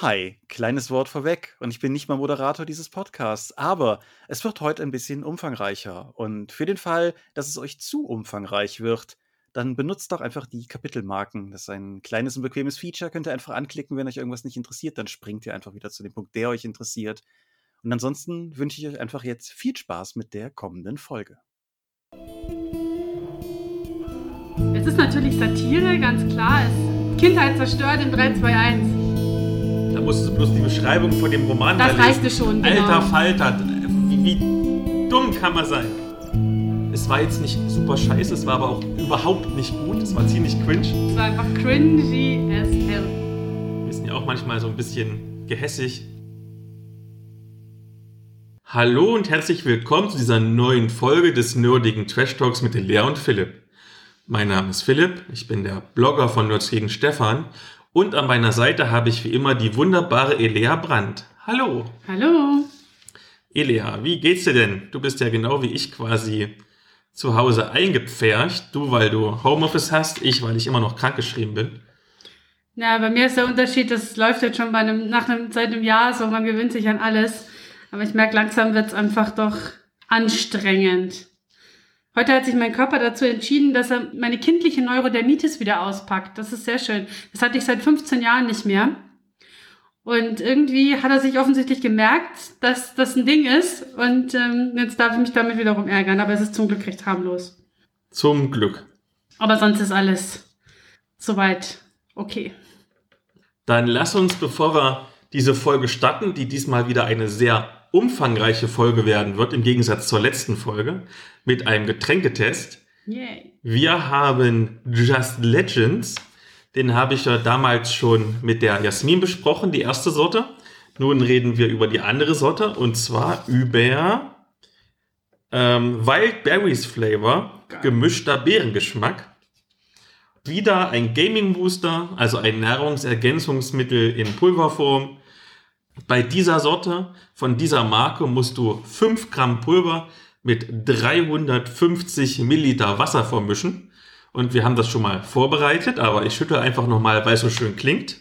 Hi, kleines Wort vorweg und ich bin nicht mal Moderator dieses Podcasts, aber es wird heute ein bisschen umfangreicher und für den Fall, dass es euch zu umfangreich wird, dann benutzt doch einfach die Kapitelmarken. Das ist ein kleines und bequemes Feature, könnt ihr einfach anklicken, wenn euch irgendwas nicht interessiert, dann springt ihr einfach wieder zu dem Punkt, der euch interessiert. Und ansonsten wünsche ich euch einfach jetzt viel Spaß mit der kommenden Folge. Es ist natürlich Satire, ganz klar. Es Kindheit zerstört in 3, 2, 1. Da musstest du bloß die Beschreibung von dem Roman Das reichte schon, genau. Alter Falter, wie, wie dumm kann man sein? Es war jetzt nicht super scheiße, es war aber auch überhaupt nicht gut. Es war ziemlich cringe. Es war einfach cringy as hell. Wir sind ja auch manchmal so ein bisschen gehässig. Hallo und herzlich willkommen zu dieser neuen Folge des nerdigen Trash Talks mit Lea und Philipp. Mein Name ist Philipp, ich bin der Blogger von Nerds gegen Stefan und an meiner Seite habe ich wie immer die wunderbare Elea Brandt. Hallo. Hallo. Elea, wie geht's dir denn? Du bist ja genau wie ich quasi zu Hause eingepfercht. Du, weil du Homeoffice hast, ich, weil ich immer noch krankgeschrieben bin. Na, bei mir ist der Unterschied, das läuft jetzt schon bei einem, nach einem, seit einem Jahr so, man gewöhnt sich an alles. Aber ich merke, langsam wird's einfach doch anstrengend. Heute hat sich mein Körper dazu entschieden, dass er meine kindliche Neurodermitis wieder auspackt. Das ist sehr schön. Das hatte ich seit 15 Jahren nicht mehr. Und irgendwie hat er sich offensichtlich gemerkt, dass das ein Ding ist. Und ähm, jetzt darf ich mich damit wiederum ärgern. Aber es ist zum Glück recht harmlos. Zum Glück. Aber sonst ist alles soweit okay. Dann lass uns, bevor wir diese Folge starten, die diesmal wieder eine sehr umfangreiche Folge werden wird, im Gegensatz zur letzten Folge, mit einem Getränketest. Yay. Wir haben Just Legends. Den habe ich ja damals schon mit der Jasmin besprochen, die erste Sorte. Nun reden wir über die andere Sorte und zwar über ähm, Wild Berries Flavor, Geil. gemischter Beerengeschmack. Wieder ein Gaming Booster, also ein Nahrungsergänzungsmittel in Pulverform. Bei dieser Sorte von dieser Marke musst du 5 Gramm Pulver mit 350 Milliliter Wasser vermischen. Und wir haben das schon mal vorbereitet, aber ich schüttle einfach nochmal, weil es so schön klingt.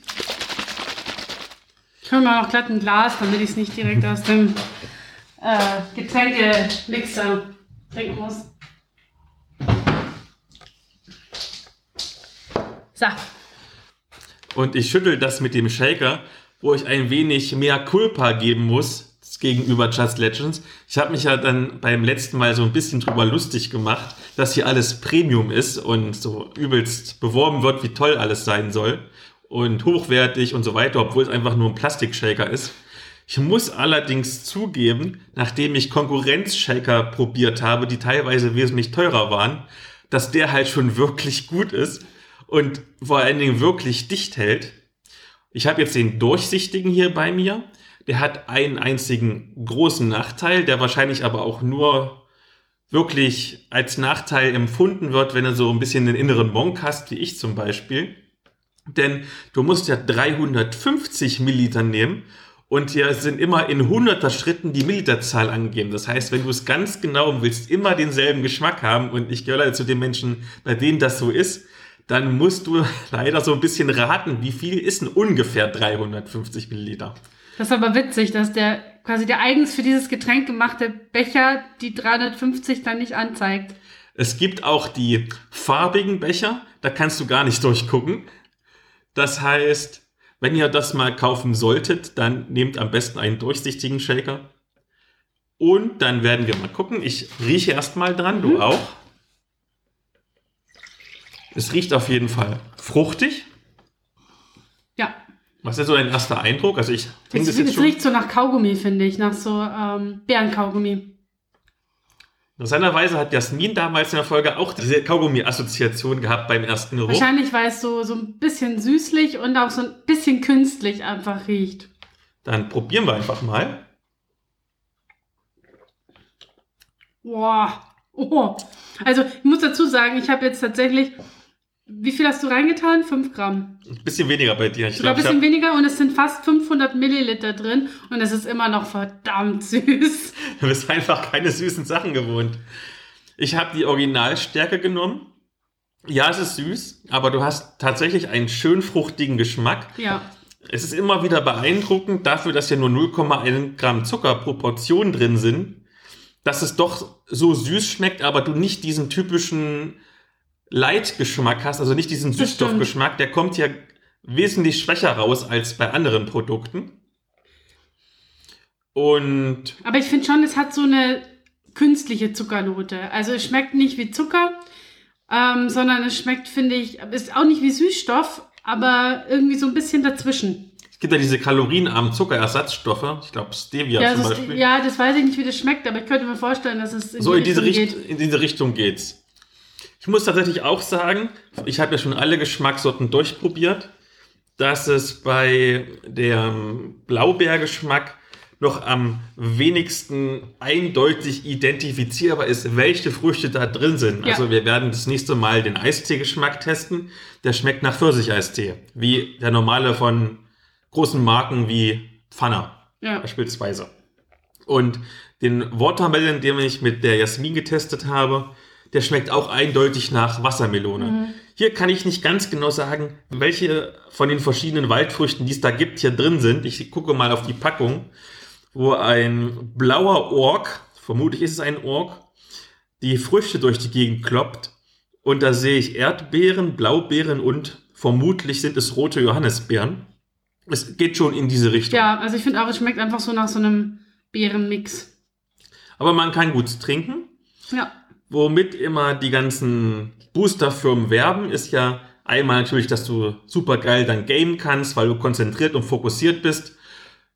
Ich hole mal noch glatt ein Glas, damit ich es nicht direkt aus dem äh, Getränkemixer trinken muss. So, Und ich schüttel das mit dem Shaker, wo ich ein wenig mehr Culpa geben muss gegenüber Just Legends. Ich habe mich ja dann beim letzten Mal so ein bisschen drüber lustig gemacht, dass hier alles Premium ist und so übelst beworben wird, wie toll alles sein soll und hochwertig und so weiter, obwohl es einfach nur ein Plastikshaker ist. Ich muss allerdings zugeben, nachdem ich Konkurrenzshaker probiert habe, die teilweise wesentlich teurer waren, dass der halt schon wirklich gut ist und vor allen Dingen wirklich dicht hält. Ich habe jetzt den durchsichtigen hier bei mir. Der hat einen einzigen großen Nachteil, der wahrscheinlich aber auch nur wirklich als Nachteil empfunden wird, wenn du so ein bisschen den inneren Monk hast, wie ich zum Beispiel. Denn du musst ja 350 Milliliter nehmen und hier sind immer in hunderter Schritten die Milliliterzahl angegeben. Das heißt, wenn du es ganz genau willst, immer denselben Geschmack haben und ich gehöre leider zu den Menschen, bei denen das so ist, dann musst du leider so ein bisschen raten, wie viel ist denn ungefähr 350 Milliliter. das ist aber witzig, dass der quasi der eigens für dieses Getränk gemachte Becher die 350 dann nicht anzeigt. Es gibt auch die farbigen Becher, da kannst du gar nicht durchgucken. Das heißt, wenn ihr das mal kaufen solltet, dann nehmt am besten einen durchsichtigen Shaker. Und dann werden wir mal gucken. Ich rieche erstmal dran, du auch. Es riecht auf jeden Fall fruchtig. Ja. Was ist so dein erster Eindruck? Also ich trinke Es, es riecht so nach Kaugummi, finde ich, nach so ähm, Bärenkaugummi. Interessanterweise hat Jasmin damals in der Folge auch diese Kaugummi-Assoziation gehabt beim ersten Geruch. Wahrscheinlich, weil es so, so ein bisschen süßlich und auch so ein bisschen künstlich einfach riecht. Dann probieren wir einfach mal. Boah. Oh. Also, ich muss dazu sagen, ich habe jetzt tatsächlich. Wie viel hast du reingetan? 5 Gramm. Ein bisschen weniger bei dir. Ich Sogar ein glaube, ich bisschen habe weniger und es sind fast 500 Milliliter drin und es ist immer noch verdammt süß. Du bist einfach keine süßen Sachen gewohnt. Ich habe die Originalstärke genommen. Ja, es ist süß, aber du hast tatsächlich einen schön fruchtigen Geschmack. Ja. es ist immer wieder beeindruckend dafür, dass ja nur 0,1 Gramm Zucker pro Portion drin sind, dass es doch so süß schmeckt, aber du nicht diesen typischen Leitgeschmack hast, also nicht diesen. Süßstoffgeschmack, der kommt ja wesentlich schwächer raus als bei anderen Produkten. Und Aber ich finde schon, es hat so eine künstliche Zuckernote. Also es schmeckt nicht wie Zucker, ähm, sondern es schmeckt, finde ich, ist auch nicht wie Süßstoff, aber irgendwie so ein bisschen dazwischen. es gibt ja diese kalorienarmen Zuckerersatzstoffe, ich glaube Stevia Ja, zum ist, Beispiel. ja, das weiß ich nicht, wie das schmeckt, aber ich könnte mir vorstellen, dass es in so in diese, Richtung geht. in diese Richtung geht's. Ich muss tatsächlich auch sagen, ich habe ja schon alle Geschmackssorten durchprobiert, dass es bei dem Blaubeergeschmack noch am wenigsten eindeutig identifizierbar ist, welche Früchte da drin sind. Ja. Also wir werden das nächste Mal den Eistee-Geschmack testen. Der schmeckt nach Pfirsicheistee, wie der normale von großen Marken wie Pfanner Ja. beispielsweise. Und den Watermelon, den ich mit der Jasmin getestet habe, der schmeckt auch eindeutig nach Wassermelone. Hier kann ich nicht ganz genau sagen, welche von den verschiedenen Waldfrüchten, die es da gibt, hier drin sind. Ich gucke mal auf die Packung, wo ein blauer Ork, vermutlich ist es ein Ork, die Früchte durch die Gegend kloppt. Und da sehe ich Erdbeeren, Blaubeeren und vermutlich sind es rote Johannisbeeren. Es geht schon in diese Richtung. Ja, also ich finde auch, es schmeckt einfach so nach so einem Beerenmix. Aber man kann gut trinken. Ja. Womit immer die ganzen Boosterfirmen werben, ist ja einmal natürlich, dass du super geil dann gamen kannst, weil du konzentriert und fokussiert bist.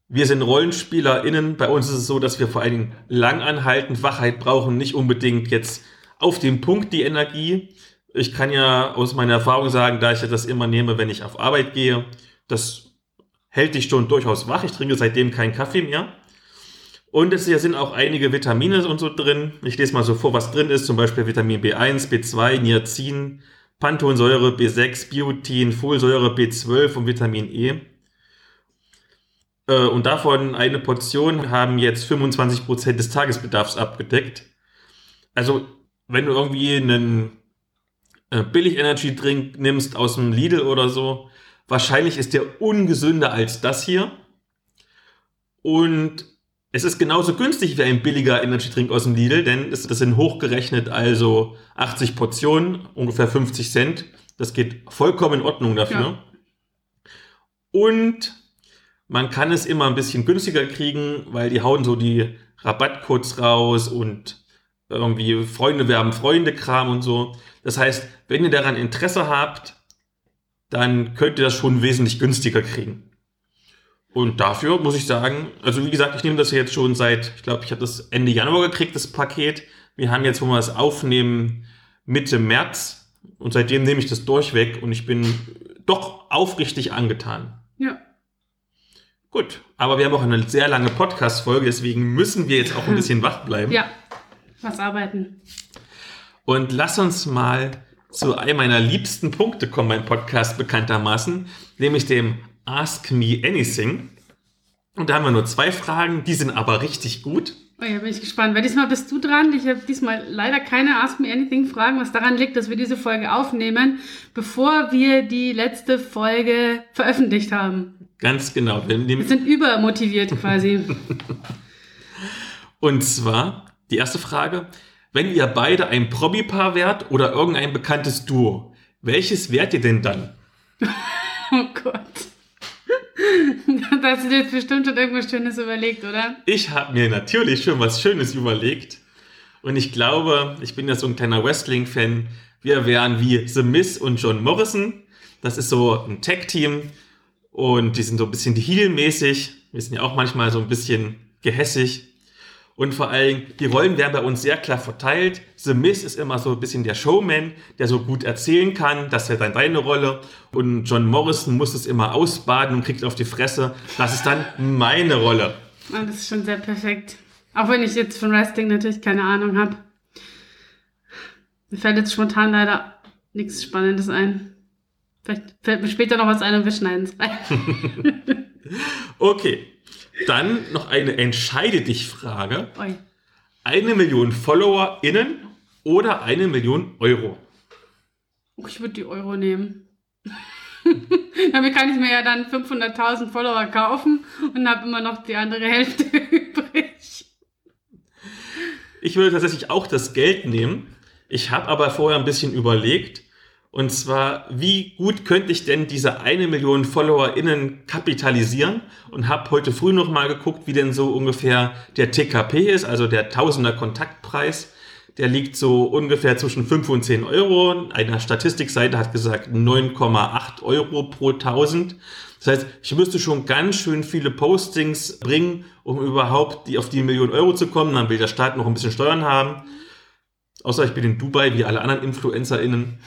Wir sind RollenspielerInnen. Bei uns ist es so, dass wir vor allen Dingen langanhaltend Wachheit brauchen, nicht unbedingt jetzt auf den Punkt die Energie. Ich kann ja aus meiner Erfahrung sagen, da ich ja das immer nehme, wenn ich auf Arbeit gehe, das hält dich schon durchaus wach. Ich trinke seitdem keinen Kaffee mehr. Und es sind auch einige Vitamine und so drin. Ich lese mal so vor, was drin ist. Zum Beispiel Vitamin B1, B2, Niacin, Panthensäure, B6, Biotin, Folsäure, B12 und Vitamin E. Äh, Und davon eine Portion haben jetzt 25% des Tagesbedarfs abgedeckt. Also, wenn du irgendwie einen äh, Billig-Energy-Drink nimmst aus dem Lidl oder so, wahrscheinlich ist der ungesünder als das hier. Und es ist genauso günstig wie ein billiger Energy-Drink aus dem Lidl, denn das sind hochgerechnet also 80 Portionen, ungefähr 50 Cent. Das geht vollkommen in Ordnung dafür. Ja. Und man kann es immer ein bisschen günstiger kriegen, weil die hauen so die Rabattcodes raus und irgendwie Freunde werben Freunde Kram und so. Das heißt, wenn ihr daran Interesse habt, dann könnt ihr das schon wesentlich günstiger kriegen. Und dafür muss ich sagen, also wie gesagt, ich nehme das jetzt schon seit, ich glaube, ich habe das Ende Januar gekriegt, das Paket. Wir haben jetzt, wo wir es aufnehmen, Mitte März. Und seitdem nehme ich das durchweg und ich bin doch aufrichtig angetan. Ja. Gut, aber wir haben auch eine sehr lange Podcast-Folge, deswegen müssen wir jetzt auch ein bisschen wach bleiben. Ja. Was arbeiten. Und lass uns mal zu einem meiner liebsten Punkte kommen beim Podcast bekanntermaßen, nämlich dem Ask Me Anything. Und da haben wir nur zwei Fragen, die sind aber richtig gut. Oh ja, bin ich gespannt. Weil diesmal bist du dran. Ich habe diesmal leider keine Ask Me Anything Fragen, was daran liegt, dass wir diese Folge aufnehmen, bevor wir die letzte Folge veröffentlicht haben. Ganz genau. Wir Wir sind übermotiviert quasi. und zwar die erste Frage, wenn ihr beide ein Promi-Paar wärt oder irgendein bekanntes Duo, welches wärt ihr denn dann? oh Gott. da hast du dir jetzt bestimmt schon irgendwas Schönes überlegt, oder? Ich habe mir natürlich schon was Schönes überlegt. Und ich glaube, ich bin ja so ein kleiner Wrestling-Fan. Wir wären wie The Miz und John Morrison. Das ist so ein Tag-Team. Und die sind so ein bisschen Heel-mäßig. Wir sind ja auch manchmal so ein bisschen gehässig. Und vor allem, die Rollen werden bei uns sehr klar verteilt. The Miz ist immer so ein bisschen der Showman, der so gut erzählen kann. Das wäre dann deine Rolle. Und John Morrison muss es immer ausbaden und kriegt auf die Fresse. Das ist dann meine Rolle. Ah, das ist schon sehr perfekt. Auch wenn ich jetzt von Wrestling natürlich keine Ahnung habe. Mir fällt jetzt spontan leider nichts Spannendes ein. Vielleicht fällt mir später noch was ein und wir schneiden es rein. Okay, dann noch eine Entscheide dich Frage. Oi. Eine Million FollowerInnen oder eine Million Euro? Oh, ich würde die Euro nehmen. Damit kann ich mir ja dann 500.000 Follower kaufen und habe immer noch die andere Hälfte übrig. Ich würde tatsächlich auch das Geld nehmen. Ich habe aber vorher ein bisschen überlegt. Und zwar, wie gut könnte ich denn diese eine Million FollowerInnen kapitalisieren? Und habe heute früh noch mal geguckt, wie denn so ungefähr der TKP ist, also der Tausender Kontaktpreis. Der liegt so ungefähr zwischen 5 und 10 Euro. Eine Statistikseite hat gesagt 9,8 Euro pro 1000. Das heißt, ich müsste schon ganz schön viele Postings bringen, um überhaupt die, auf die Million Euro zu kommen. Dann will der Staat noch ein bisschen Steuern haben. Außer ich bin in Dubai, wie alle anderen InfluencerInnen.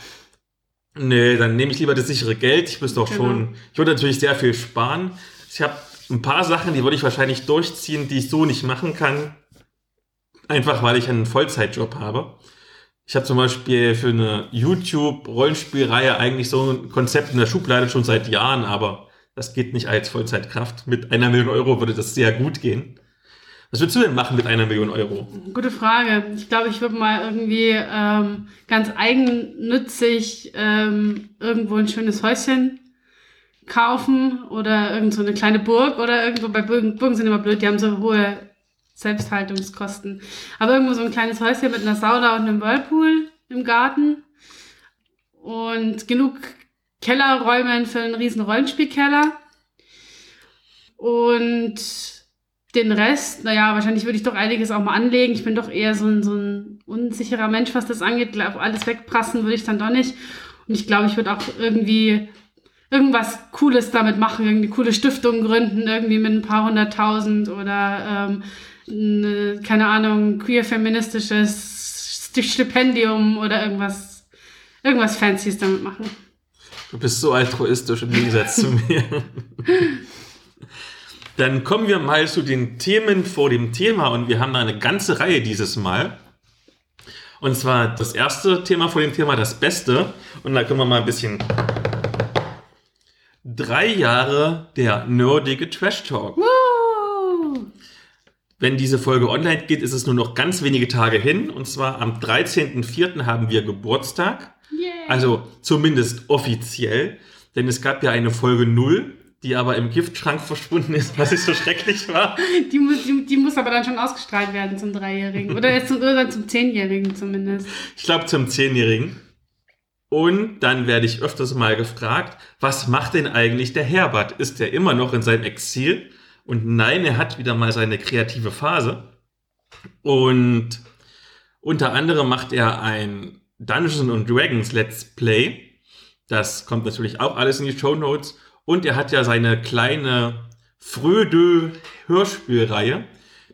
Nee, dann nehme ich lieber das sichere Geld. Ich müsste auch Genau. schon, ich würde natürlich sehr viel sparen. Ich habe ein paar Sachen, die würde ich wahrscheinlich durchziehen, die ich so nicht machen kann. Einfach weil ich einen Vollzeitjob habe. Ich habe zum Beispiel für eine YouTube-Rollenspielreihe eigentlich so ein Konzept in der Schublade schon seit Jahren, aber das geht nicht als Vollzeitkraft. Mit einer Million Euro würde das sehr gut gehen. Was würdest du denn machen mit einer Million Euro? Gute Frage. Ich glaube, ich würde mal irgendwie ähm, ganz eigennützig ähm, irgendwo ein schönes Häuschen kaufen oder irgend so eine kleine Burg oder irgendwo bei Burgen, Burgen sind immer blöd, die haben so hohe Selbsthaltungskosten. Aber irgendwo so ein kleines Häuschen mit einer Sauna und einem Whirlpool im Garten und genug Kellerräumen für einen riesen Rollenspielkeller. Und den Rest, naja, wahrscheinlich würde ich doch einiges auch mal anlegen. Ich bin doch eher so ein, so ein unsicherer Mensch, was das angeht. Glaub, alles wegprassen würde ich dann doch nicht. Und ich glaube, ich würde auch irgendwie irgendwas Cooles damit machen, irgendwie coole Stiftung gründen, irgendwie mit ein paar hunderttausend oder ähm, eine, keine Ahnung, queer-feministisches Sti- Stipendium oder irgendwas, irgendwas Fancyes damit machen. Du bist so altruistisch im Gegensatz zu mir. Dann kommen wir mal zu den Themen vor dem Thema und wir haben da eine ganze Reihe dieses Mal. Und zwar das erste Thema vor dem Thema, das Beste. Und da können wir mal ein bisschen. Drei Jahre der nerdige Trash Talk. Woo! Wenn diese Folge online geht, ist es nur noch ganz wenige Tage hin. Und zwar am 13.04. haben wir Geburtstag. Yay. Also zumindest offiziell, denn es gab ja eine Folge 0, die aber im Giftschrank verschwunden ist, was nicht so schrecklich war. Die muss, die, die muss aber dann schon ausgestrahlt werden zum Dreijährigen. Oder jetzt zum, oder zum Zehnjährigen zumindest. Ich glaube zum Zehnjährigen. Und dann werde ich öfters mal gefragt, was macht denn eigentlich der Herbert? Ist der immer noch in seinem Exil? Und nein, er hat wieder mal seine kreative Phase. Und unter anderem macht er ein Dungeons and Dragons Let's Play. Das kommt natürlich auch alles in die Show Notes. Und er hat ja seine kleine Frödö Hörspielreihe,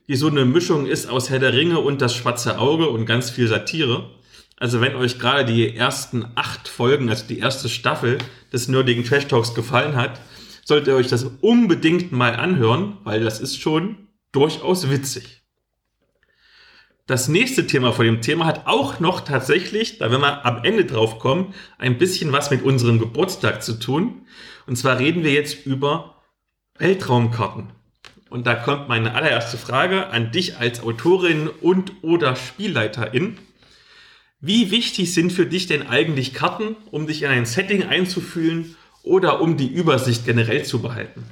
die so eine Mischung ist aus Herr der Ringe und das schwarze Auge und ganz viel Satire. Also wenn euch gerade die ersten acht Folgen, also die erste Staffel des nerdigen Trash Talks gefallen hat, solltet ihr euch das unbedingt mal anhören, weil das ist schon durchaus witzig. Das nächste Thema vor dem Thema hat auch noch tatsächlich, da werden wir am Ende drauf kommen, ein bisschen was mit unserem Geburtstag zu tun. Und zwar reden wir jetzt über Weltraumkarten. Und da kommt meine allererste Frage an dich als Autorin und oder Spielleiterin. Wie wichtig sind für dich denn eigentlich Karten, um dich in ein Setting einzufühlen oder um die Übersicht generell zu behalten?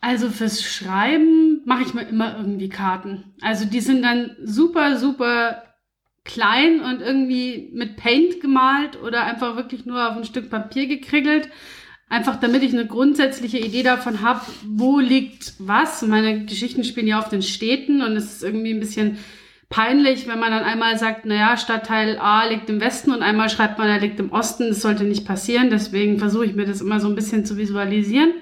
Also fürs Schreiben mache ich mir immer irgendwie Karten. Also die sind dann super, super klein und irgendwie mit Paint gemalt oder einfach wirklich nur auf ein Stück Papier gekriegelt. Einfach damit ich eine grundsätzliche Idee davon habe, wo liegt was. Meine Geschichten spielen ja auf den Städten und es ist irgendwie ein bisschen peinlich, wenn man dann einmal sagt, naja, Stadtteil A liegt im Westen und einmal schreibt man, er liegt im Osten. Das sollte nicht passieren. Deswegen versuche ich mir das immer so ein bisschen zu visualisieren.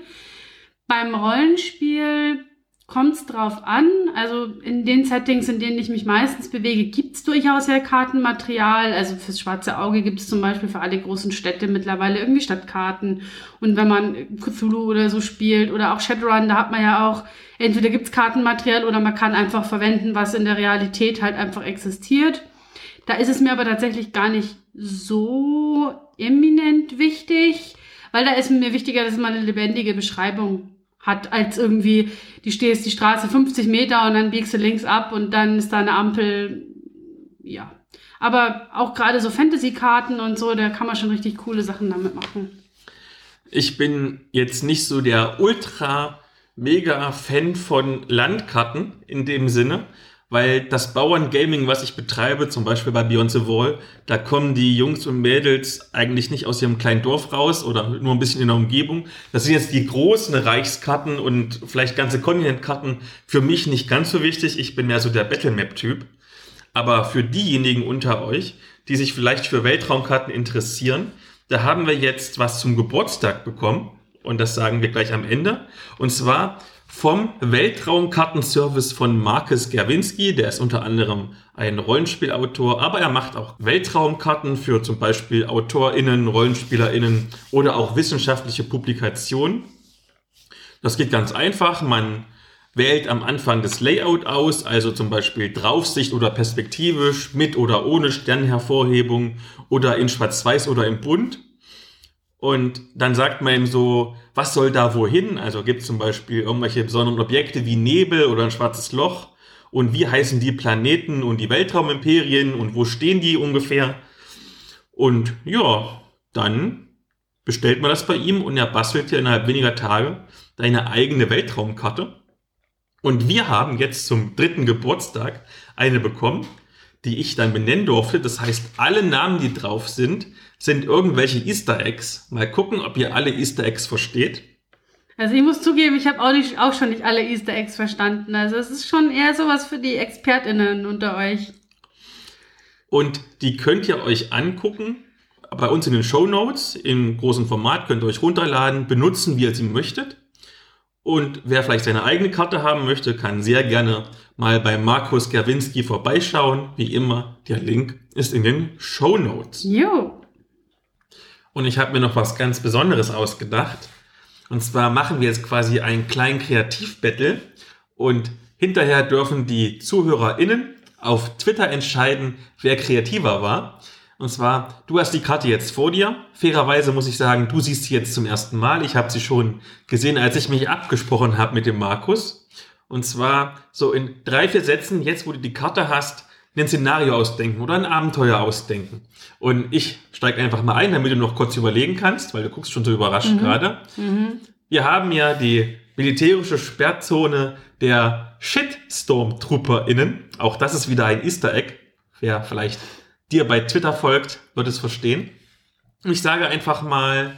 Beim Rollenspiel kommt es drauf an. Also in den Settings, in denen ich mich meistens bewege, gibt es durchaus ja Kartenmaterial. Also fürs schwarze Auge gibt es zum Beispiel für alle großen Städte mittlerweile irgendwie Stadtkarten. Und wenn man Cthulhu oder so spielt oder auch Shadowrun, da hat man ja auch, entweder gibt es Kartenmaterial oder man kann einfach verwenden, was in der Realität halt einfach existiert. Da ist es mir aber tatsächlich gar nicht so eminent wichtig, weil da ist mir wichtiger, dass man eine lebendige Beschreibung hat, als irgendwie, die stehst die Straße 50 Meter und dann biegst du links ab und dann ist da eine Ampel. Ja. Aber auch gerade so Fantasy-Karten und so, da kann man schon richtig coole Sachen damit machen. ich bin jetzt nicht so der ultra mega Fan von Landkarten in dem Sinne, weil das Bauerngaming, was ich betreibe, zum Beispiel bei Beyond the Wall, da kommen die Jungs und Mädels eigentlich nicht aus ihrem kleinen Dorf raus oder nur ein bisschen in der Umgebung. Das sind jetzt die großen Reichskarten und vielleicht ganze Kontinentkarten für mich nicht ganz so wichtig. Ich bin mehr so der Battlemap-Typ. Aber für diejenigen unter euch, die sich vielleicht für Weltraumkarten interessieren, da haben wir jetzt was zum Geburtstag bekommen. Und das sagen wir gleich am Ende. Und zwar vom Weltraumkartenservice von Marcus Gerwinski. Der ist unter anderem ein Rollenspielautor, aber er macht auch Weltraumkarten für zum Beispiel AutorInnen, RollenspielerInnen oder auch wissenschaftliche Publikationen. Das geht ganz einfach. Man wählt am Anfang das Layout aus, also zum Beispiel Draufsicht oder perspektivisch, mit oder ohne Sternhervorhebung oder in Schwarz-Weiß oder im Bunt. Und dann sagt man ihm so, was soll da wohin? Also gibt es zum Beispiel irgendwelche besonderen Objekte wie Nebel oder ein schwarzes Loch. Und wie heißen die Planeten und die Weltraumimperien und wo stehen die ungefähr? Und ja, dann bestellt man das bei ihm und er bastelt dir innerhalb weniger Tage deine eigene Weltraumkarte. Und wir haben jetzt zum dritten Geburtstag eine bekommen, die ich dann benennen durfte. Das heißt, alle Namen, die drauf sind, sind irgendwelche Easter Eggs. Mal gucken, ob ihr alle Easter Eggs versteht. Also ich muss zugeben, ich habe auch, nicht, auch schon nicht alle Easter Eggs verstanden. Also es ist schon eher sowas für die ExpertInnen unter euch. Und die könnt ihr euch angucken. Bei uns in den Show Notes im großen Format könnt ihr euch runterladen, benutzen, wie ihr sie möchtet. Und wer vielleicht seine eigene Karte haben möchte, kann sehr gerne mal bei Markus Gerwinski vorbeischauen. Wie immer, der Link ist in den Show Notes. Jo. Und ich habe mir noch was ganz Besonderes ausgedacht. Und zwar machen wir jetzt quasi einen kleinen Kreativbattle und hinterher dürfen die ZuhörerInnen auf Twitter entscheiden, wer kreativer war. Und zwar, du hast die Karte jetzt vor dir. Fairerweise muss ich sagen, du siehst sie jetzt zum ersten Mal. Ich habe sie schon gesehen, als ich mich abgesprochen habe mit dem Markus. Und zwar so in drei, vier Sätzen, jetzt wo du die Karte hast, ein Szenario ausdenken oder ein Abenteuer ausdenken. Und ich steige einfach mal ein, damit du noch kurz überlegen kannst, weil du guckst schon so überrascht mhm. gerade. Mhm. Wir haben ja die militärische Sperrzone der Shitstorm-TrooperInnen. Auch das ist wieder ein Easter Egg. Wer vielleicht dir bei Twitter folgt, wird es verstehen. Ich sage einfach mal,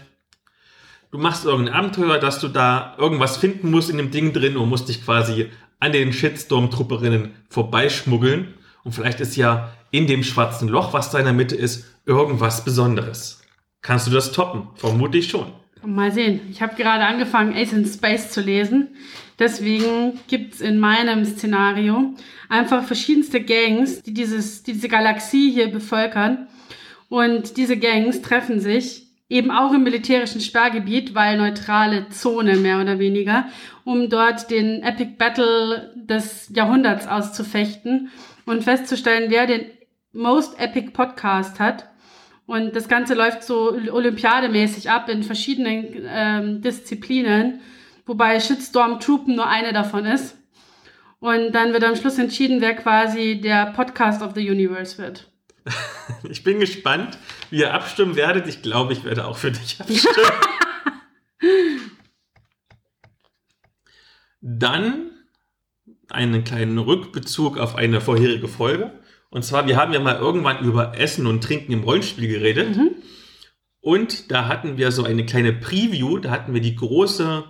du machst irgendein Abenteuer, dass du da irgendwas finden musst in dem Ding drin und musst dich quasi an den Shitstorm-Trupperinnen vorbeischmuggeln. Und vielleicht ist ja in dem schwarzen Loch, was da in der Mitte ist, irgendwas Besonderes. Kannst du das toppen? Vermutlich schon. Mal sehen. Ich habe gerade angefangen, Ace in Space zu lesen. Deswegen gibt's in meinem Szenario einfach verschiedenste Gangs, die dieses, diese Galaxie hier bevölkern. Und diese Gangs treffen sich eben auch im militärischen Sperrgebiet, weil neutrale Zone mehr oder weniger, um dort den Epic Battle des Jahrhunderts auszufechten und festzustellen, wer den Most Epic Podcast hat. Und das Ganze läuft so olympiademäßig ab in verschiedenen ähm, Disziplinen, wobei Shitstorm Troopen nur eine davon ist. Und dann wird am Schluss entschieden, wer quasi der Podcast of the Universe wird. Ich bin gespannt, wie ihr abstimmen werdet. Ich glaube, ich werde auch für dich abstimmen. Dann einen kleinen Rückbezug auf eine vorherige Folge. Und zwar, wir haben ja mal irgendwann über Essen und Trinken im Rollenspiel geredet. Mhm. Und da hatten wir so eine kleine Preview, da hatten wir die große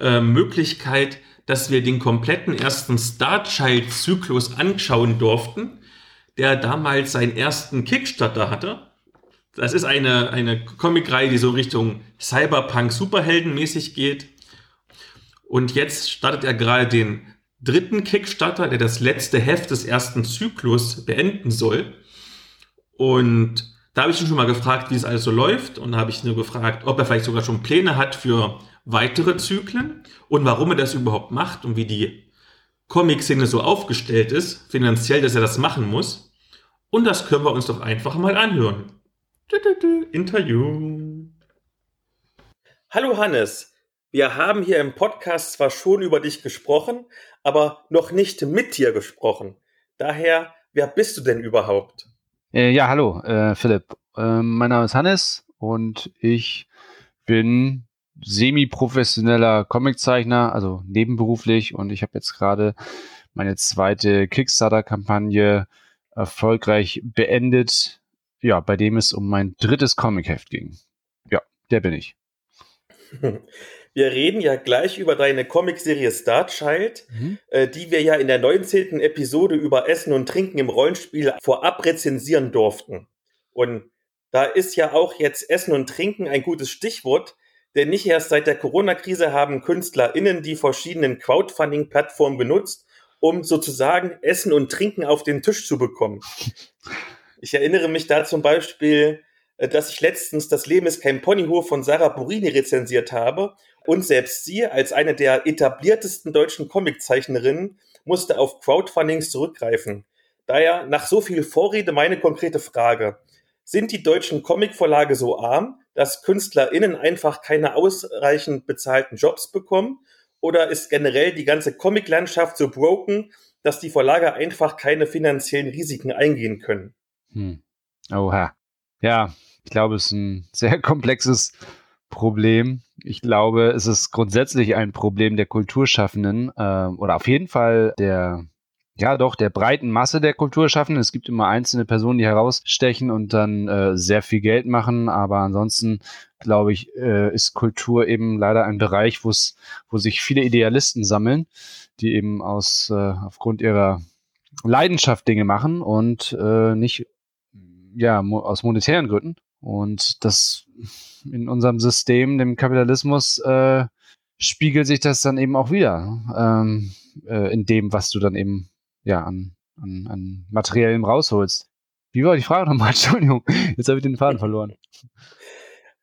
äh, Möglichkeit, dass wir den kompletten ersten Starchild-Zyklus anschauen durften, der damals seinen ersten Kickstarter hatte. Das ist eine, eine Comicreihe, die so Richtung Cyberpunk-Superhelden-mäßig geht. Und jetzt startet er gerade den dritten Kickstarter, der das letzte Heft des ersten Zyklus beenden soll. Und da habe ich ihn schon mal gefragt, wie es alles so läuft. Und da habe ich nur gefragt, ob er vielleicht sogar schon Pläne hat für weitere Zyklen und warum er das überhaupt macht und wie die Comic-Szene so aufgestellt ist, finanziell, dass er das machen muss. Und das können wir uns doch einfach mal anhören. Interview. Hallo Hannes, wir haben hier im Podcast zwar schon über dich gesprochen, aber noch nicht mit dir gesprochen. Daher, wer bist du denn überhaupt? Äh, ja, hallo, äh, Philipp. Äh, mein Name ist Hannes und ich bin semi-professioneller Comiczeichner, also nebenberuflich und ich habe jetzt gerade meine zweite Kickstarter-Kampagne erfolgreich beendet, ja, bei dem es um mein drittes Comic-Heft ging. Ja, der bin ich. Wir reden ja gleich über deine Comicserie Starchild, mhm. äh, die wir ja in der 19. Episode über Essen und Trinken im Rollenspiel vorab rezensieren durften. Und da ist ja auch jetzt Essen und Trinken ein gutes Stichwort, denn nicht erst seit der Corona-Krise haben KünstlerInnen die verschiedenen Crowdfunding-Plattformen genutzt, um sozusagen Essen und Trinken auf den Tisch zu bekommen. Ich erinnere mich da zum Beispiel, dass ich letztens Das Leben ist kein Ponyhof von Sarah Burini rezensiert habe und selbst sie als eine der etabliertesten deutschen Comiczeichnerinnen musste auf Crowdfundings zurückgreifen. Daher nach so viel Vorrede meine konkrete Frage. Sind die deutschen Comicverlage so arm, dass KünstlerInnen einfach keine ausreichend bezahlten Jobs bekommen? Oder ist generell die ganze Comiclandschaft so broken, dass die Verlage einfach keine finanziellen Risiken eingehen können? Hm. Oha. Ja, ich glaube, es ist ein sehr komplexes Problem. Ich glaube, es ist grundsätzlich ein Problem der Kulturschaffenden äh, oder auf jeden Fall der ja doch der breiten Masse der Kulturschaffenden. Es gibt immer einzelne Personen, die herausstechen und dann äh, sehr viel Geld machen, aber ansonsten glaube ich, äh, ist Kultur eben leider ein Bereich, wo es, wo sich viele Idealisten sammeln, die eben aus äh, aufgrund ihrer Leidenschaft Dinge machen und äh, nicht ja mo aus monetären Gründen. Und das in unserem System, dem Kapitalismus, äh, spiegelt sich das dann eben auch wieder ähm, äh, in dem, was du dann eben ja, an, an, an Materiellem rausholst. Wie war die Frage nochmal? Entschuldigung, jetzt habe ich den Faden verloren.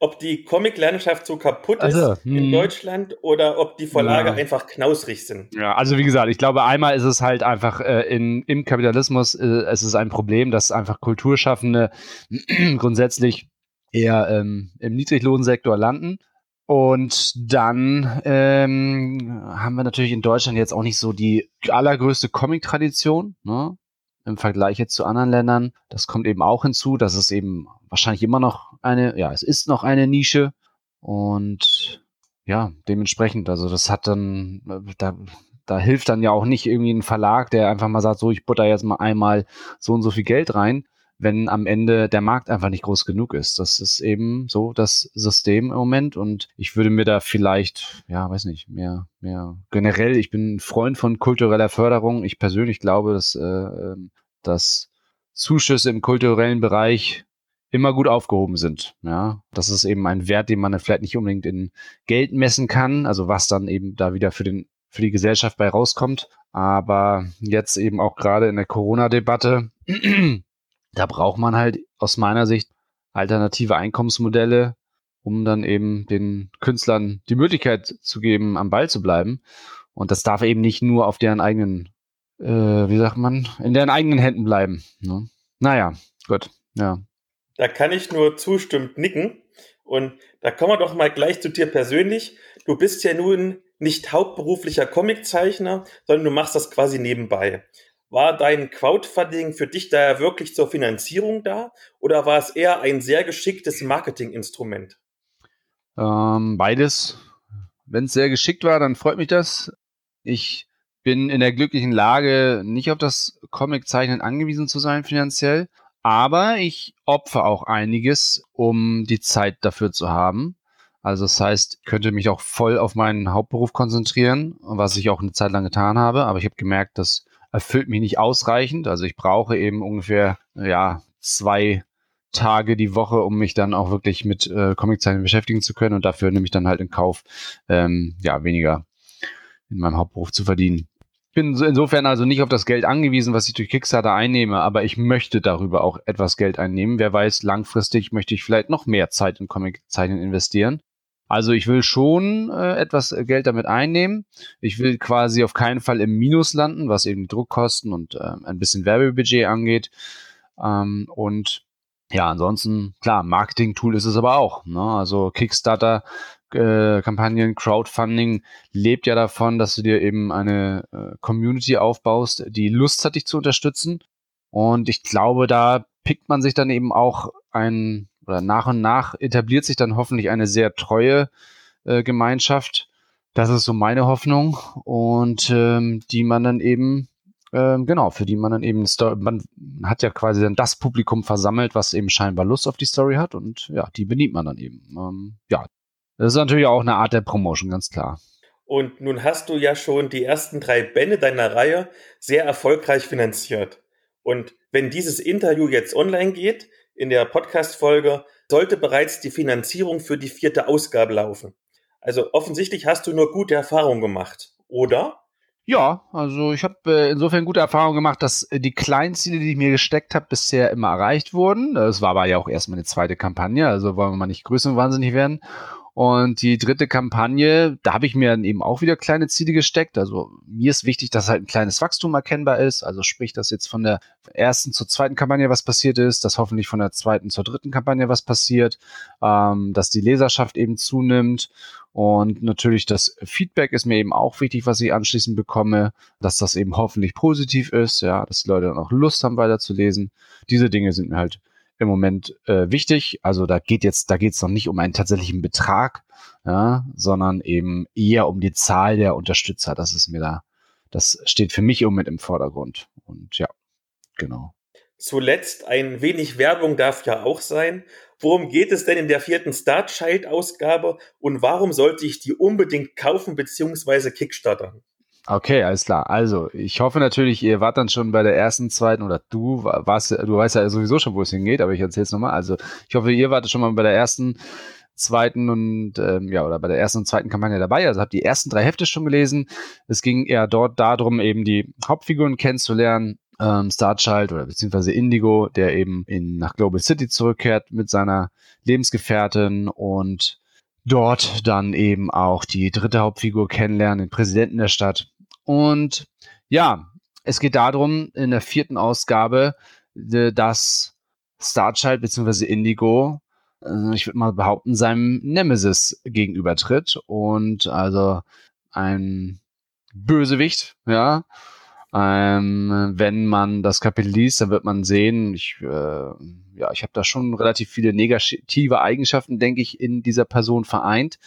Ob die Comic-Landschaft so kaputt also, ist in hm. Deutschland oder ob die Verlage ja. einfach knausrig sind. Ja, also wie gesagt, ich glaube, einmal ist es halt einfach äh, in, im Kapitalismus, äh, es ist ein Problem, dass einfach Kulturschaffende grundsätzlich eher ähm, im Niedriglohnsektor landen und dann ähm, haben wir natürlich in Deutschland jetzt auch nicht so die allergrößte Comic-Tradition, ne? Im Vergleich jetzt zu anderen Ländern. Das kommt eben auch hinzu, dass es eben wahrscheinlich immer noch eine, ja, es ist noch eine Nische. Und ja, dementsprechend, also das hat dann, da, da hilft dann ja auch nicht irgendwie ein Verlag, der einfach mal sagt, so, ich butter jetzt mal einmal so und so viel Geld rein, wenn am Ende der Markt einfach nicht groß genug ist. Das ist eben so das System im Moment und ich würde mir da vielleicht, ja, weiß nicht, mehr, mehr generell, ich bin Freund von kultureller Förderung. Ich persönlich glaube, dass, äh, ähm, dass Zuschüsse im kulturellen Bereich immer gut aufgehoben sind. Ja, das ist eben ein Wert, den man vielleicht nicht unbedingt in Geld messen kann, also was dann eben da wieder für den für die Gesellschaft bei rauskommt. Aber jetzt eben auch gerade in der Corona-Debatte da braucht man halt aus meiner Sicht alternative Einkommensmodelle, um dann eben den Künstlern die Möglichkeit zu geben, am Ball zu bleiben. Und das darf eben nicht nur auf deren eigenen, äh, wie sagt man, in deren eigenen Händen bleiben. Ne? Naja, gut, ja. Da kann ich nur zustimmend nicken. Und da kommen wir doch mal gleich zu dir persönlich. Du bist ja nun nicht hauptberuflicher Comiczeichner, sondern du machst das quasi nebenbei. War dein Crowdfunding für dich daher wirklich zur Finanzierung da oder war es eher ein sehr geschicktes Marketinginstrument? Ähm, beides. Wenn es sehr geschickt war, dann freut mich das. Ich bin in der glücklichen Lage, nicht auf das Comiczeichnen angewiesen zu sein finanziell, aber ich opfer auch einiges, um die Zeit dafür zu haben. Also das heißt, ich könnte mich auch voll auf meinen Hauptberuf konzentrieren, was ich auch eine Zeit lang getan habe, aber ich habe gemerkt, dass erfüllt mich nicht ausreichend. Also ich brauche eben ungefähr, ja, zwei Tage die Woche, um mich dann auch wirklich mit äh, Comiczeichnen beschäftigen zu können und dafür nehme ich dann halt in Kauf, ähm, ja, weniger in meinem Hauptberuf zu verdienen. Ich bin insofern also nicht auf das Geld angewiesen, was ich durch Kickstarter einnehme, aber ich möchte darüber auch etwas Geld einnehmen. Wer weiß, langfristig möchte ich vielleicht noch mehr Zeit in Comiczeichnen investieren. Also ich will schon äh, etwas äh, Geld damit einnehmen. Ich will quasi auf keinen Fall im Minus landen, was eben Druckkosten und äh, ein bisschen Werbebudget angeht. Ähm, und ja, ansonsten, klar, Marketing-Tool ist es aber auch. Ne? Also Kickstarter, äh, Kampagnen, Crowdfunding lebt ja davon, dass du dir eben eine äh, Community aufbaust, die Lust hat, dich zu unterstützen. Und ich glaube, da pickt man sich dann eben auch ein oder nach und nach etabliert sich dann hoffentlich eine sehr treue äh, Gemeinschaft. Das ist so meine Hoffnung und ähm, die man dann eben ähm, genau, für die man dann eben, man hat ja quasi dann das Publikum versammelt, was eben scheinbar Lust auf die Story hat und ja, die bedient man dann eben. Ähm, ja, das ist natürlich auch eine Art der Promotion, ganz klar. Und nun hast du ja schon die ersten drei Bände deiner Reihe sehr erfolgreich finanziert. Und wenn dieses Interview jetzt online geht, in der Podcast-Folge, sollte bereits die Finanzierung für die vierte Ausgabe laufen. Also offensichtlich hast du nur gute Erfahrungen gemacht, oder? Ja, also ich habe äh, insofern gute Erfahrungen gemacht, dass äh, die kleinen Ziele, die ich mir gesteckt habe, bisher immer erreicht wurden. Das war aber ja auch erstmal eine zweite Kampagne, also wollen wir mal nicht größenwahnsinnig werden. Und die dritte Kampagne, da habe ich mir dann eben auch wieder kleine Ziele gesteckt. Also mir ist wichtig, dass halt ein kleines Wachstum erkennbar ist. Also sprich, dass jetzt von der ersten zur zweiten Kampagne was passiert ist, dass hoffentlich von der zweiten zur dritten Kampagne was passiert, ähm, dass die Leserschaft eben zunimmt. Und natürlich das Feedback ist mir eben auch wichtig, was ich anschließend bekomme, dass das eben hoffentlich positiv ist, ja, dass die Leute dann auch Lust haben, weiterzulesen. Diese Dinge sind mir halt im Moment äh, wichtig. Also da geht jetzt, da geht es noch nicht um einen tatsächlichen Betrag, ja, sondern eben eher um die Zahl der Unterstützer. Das ist mir da, das steht für mich im Moment im Vordergrund. Und ja, genau. Zuletzt ein wenig Werbung darf ja auch sein. Worum geht es denn in der vierten Starchild-Ausgabe und warum sollte ich die unbedingt kaufen bzw. kickstartern? Okay, alles klar. Also, ich hoffe natürlich, ihr wart dann schon bei der ersten, zweiten oder du warst, du weißt ja sowieso schon, wo es hingeht, aber ich erzähle es nochmal. Also, ich hoffe, ihr wart schon mal bei der ersten, zweiten und ähm, ja, oder bei der ersten und zweiten Kampagne dabei. Also habt die ersten drei Hefte schon gelesen. Es ging eher dort darum, eben die Hauptfiguren kennenzulernen. Ähm, Starchild oder beziehungsweise Indigo, der eben in, nach Global City zurückkehrt mit seiner Lebensgefährtin und dort dann eben auch die dritte Hauptfigur kennenlernen, den Präsidenten der Stadt. Und ja, es geht darum, in der vierten Ausgabe, äh, dass Starchild bzw. Indigo, äh, ich würde mal behaupten, seinem Nemesis gegenübertritt und also ein Bösewicht, ja. Ähm, wenn man das Kapitel liest, dann wird man sehen, ich, äh, ja, ich habe da schon relativ viele negative Eigenschaften, denke ich, in dieser Person vereint.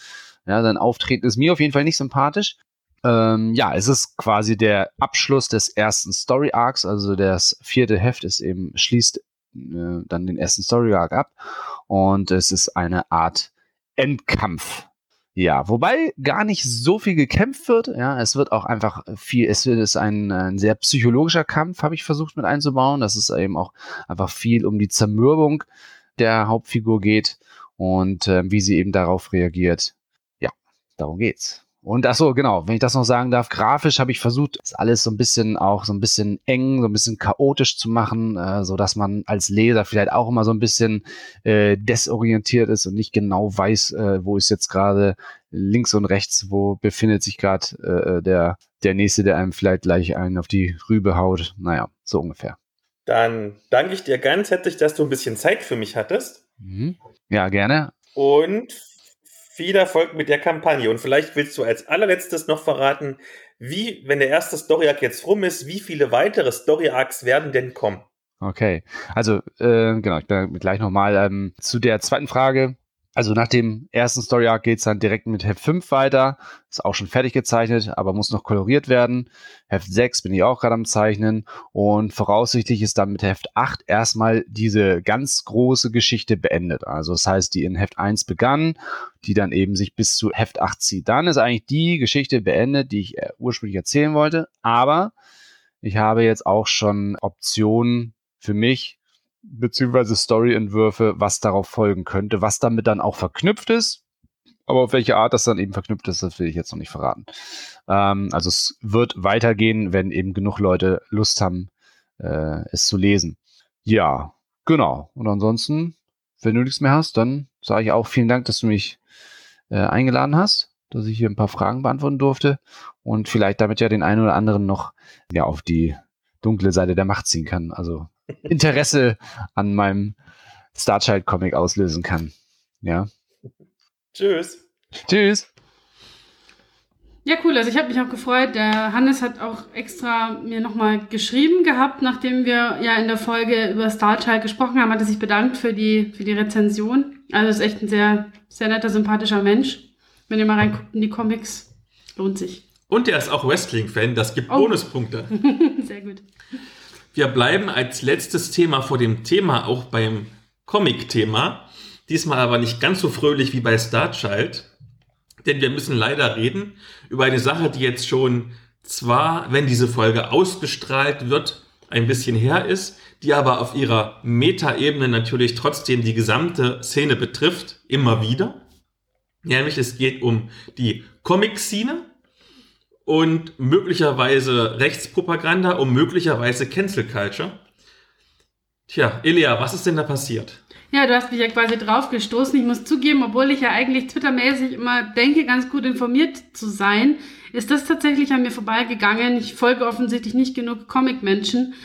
Ja, sein Auftreten ist mir auf jeden Fall nicht sympathisch. Ähm, ja, es ist quasi der Abschluss des ersten Story Arcs, also das vierte Heft ist eben schließt äh, dann den ersten Story Arc ab und es ist eine Art Endkampf. Ja, wobei gar nicht so viel gekämpft wird. Ja, es wird auch einfach viel, es ist ein, ein sehr psychologischer Kampf, habe ich versucht mit einzubauen. Das ist eben auch einfach viel um die Zermürbung der Hauptfigur geht und äh, wie sie eben darauf reagiert. Ja, darum geht's. Und ach so, genau, wenn ich das noch sagen darf, grafisch habe ich versucht, das alles so ein bisschen auch so ein bisschen eng, so ein bisschen chaotisch zu machen, äh, so dass man als Leser vielleicht auch immer so ein bisschen äh, desorientiert ist und nicht genau weiß, äh, wo ist jetzt gerade links und rechts, wo befindet sich gerade äh, der der nächste, der einem vielleicht gleich einen auf die Rübe haut. Naja, so ungefähr. Dann danke ich dir ganz herzlich, dass du ein bisschen Zeit für mich hattest. Mhm. Ja, gerne. Und viel Erfolg mit der Kampagne. Und vielleicht willst du als allerletztes noch verraten, wie, wenn der erste Story Arc jetzt rum ist, wie viele weitere Story Arcs werden denn kommen? Okay, also äh, genau, ich gleich nochmal ähm, zu der zweiten Frage. Also nach dem ersten Story Arc geht es dann direkt mit Heft 5 weiter. Ist auch schon fertig gezeichnet, aber muss noch koloriert werden. Heft 6 bin ich auch gerade am Zeichnen. Und voraussichtlich ist dann mit Heft 8 erstmal diese ganz große Geschichte beendet. Also das heißt, die in Heft 1 begann, die dann eben sich bis zu Heft 8 zieht. Dann ist eigentlich die Geschichte beendet, die ich äh, ursprünglich erzählen wollte. Aber ich habe jetzt auch schon Optionen für mich, beziehungsweise Storyentwürfe, was darauf folgen könnte, was damit dann auch verknüpft ist. Aber auf welche Art das dann eben verknüpft ist, das will ich jetzt noch nicht verraten. Ähm, also es wird weitergehen, wenn eben genug Leute Lust haben, äh, es zu lesen. Ja, genau. Und ansonsten, wenn du nichts mehr hast, dann sage ich auch vielen Dank, dass du mich äh, eingeladen hast, dass ich hier ein paar Fragen beantworten durfte und vielleicht damit ja den einen oder anderen noch ja auf die dunkle Seite der Macht ziehen kann. Also Interesse an meinem Starchild-Comic auslösen kann. Ja. Tschüss. Tschüss. Ja, cool. Also ich habe mich auch gefreut. Der Hannes hat auch extra mir nochmal geschrieben gehabt, nachdem wir ja in der Folge über Star Child gesprochen haben, hat er sich bedankt für die, für die Rezension. Also ist echt ein sehr, sehr netter, sympathischer Mensch. Wenn ihr mal reinguckt in die Comics, lohnt sich. Und er ist auch Wrestling-Fan, das gibt Oh. Bonuspunkte. sehr gut. Wir bleiben als letztes Thema vor dem Thema auch beim Comic-Thema. Diesmal aber nicht ganz so fröhlich wie bei Starchild. Denn wir müssen leider reden über eine Sache, die jetzt schon zwar, wenn diese Folge ausgestrahlt wird, ein bisschen her ist, die aber auf ihrer Metaebene natürlich trotzdem die gesamte Szene betrifft, immer wieder. Nämlich es geht um die Comic-Szene und möglicherweise Rechtspropaganda und möglicherweise Cancel Culture. Tja, Elia, was ist denn da passiert? Ja, du hast mich ja quasi drauf gestoßen. Ich muss zugeben, obwohl ich ja eigentlich twittermäßig immer denke, ganz gut informiert zu sein, ist das tatsächlich an mir vorbeigegangen. Ich folge offensichtlich nicht genug Comic-Menschen.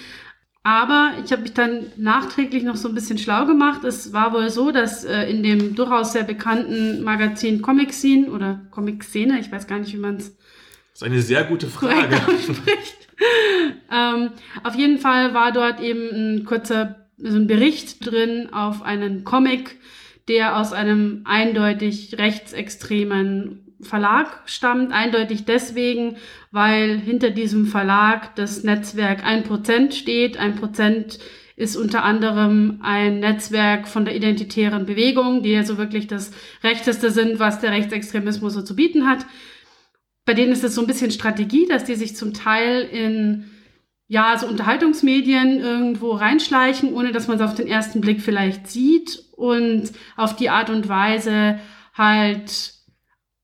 Aber ich habe mich dann nachträglich noch so ein bisschen schlau gemacht. Es war wohl so, dass äh, in dem durchaus sehr bekannten Magazin Comic Scene oder Comic Szene, ich weiß gar nicht, wie man es Das ist eine sehr gute Frage. ähm, auf jeden Fall war dort eben ein kurzer so ein Bericht drin auf einen Comic, der aus einem eindeutig rechtsextremen Verlag stammt. Eindeutig deswegen, weil hinter diesem Verlag das Netzwerk 1% steht. 1% ist unter anderem ein Netzwerk von der identitären Bewegung, die ja so wirklich das Rechteste sind, was der Rechtsextremismus so zu bieten hat bei denen ist es so ein bisschen Strategie, dass die sich zum Teil in ja, so Unterhaltungsmedien irgendwo reinschleichen, ohne dass man es auf den ersten Blick vielleicht sieht und auf die Art und Weise halt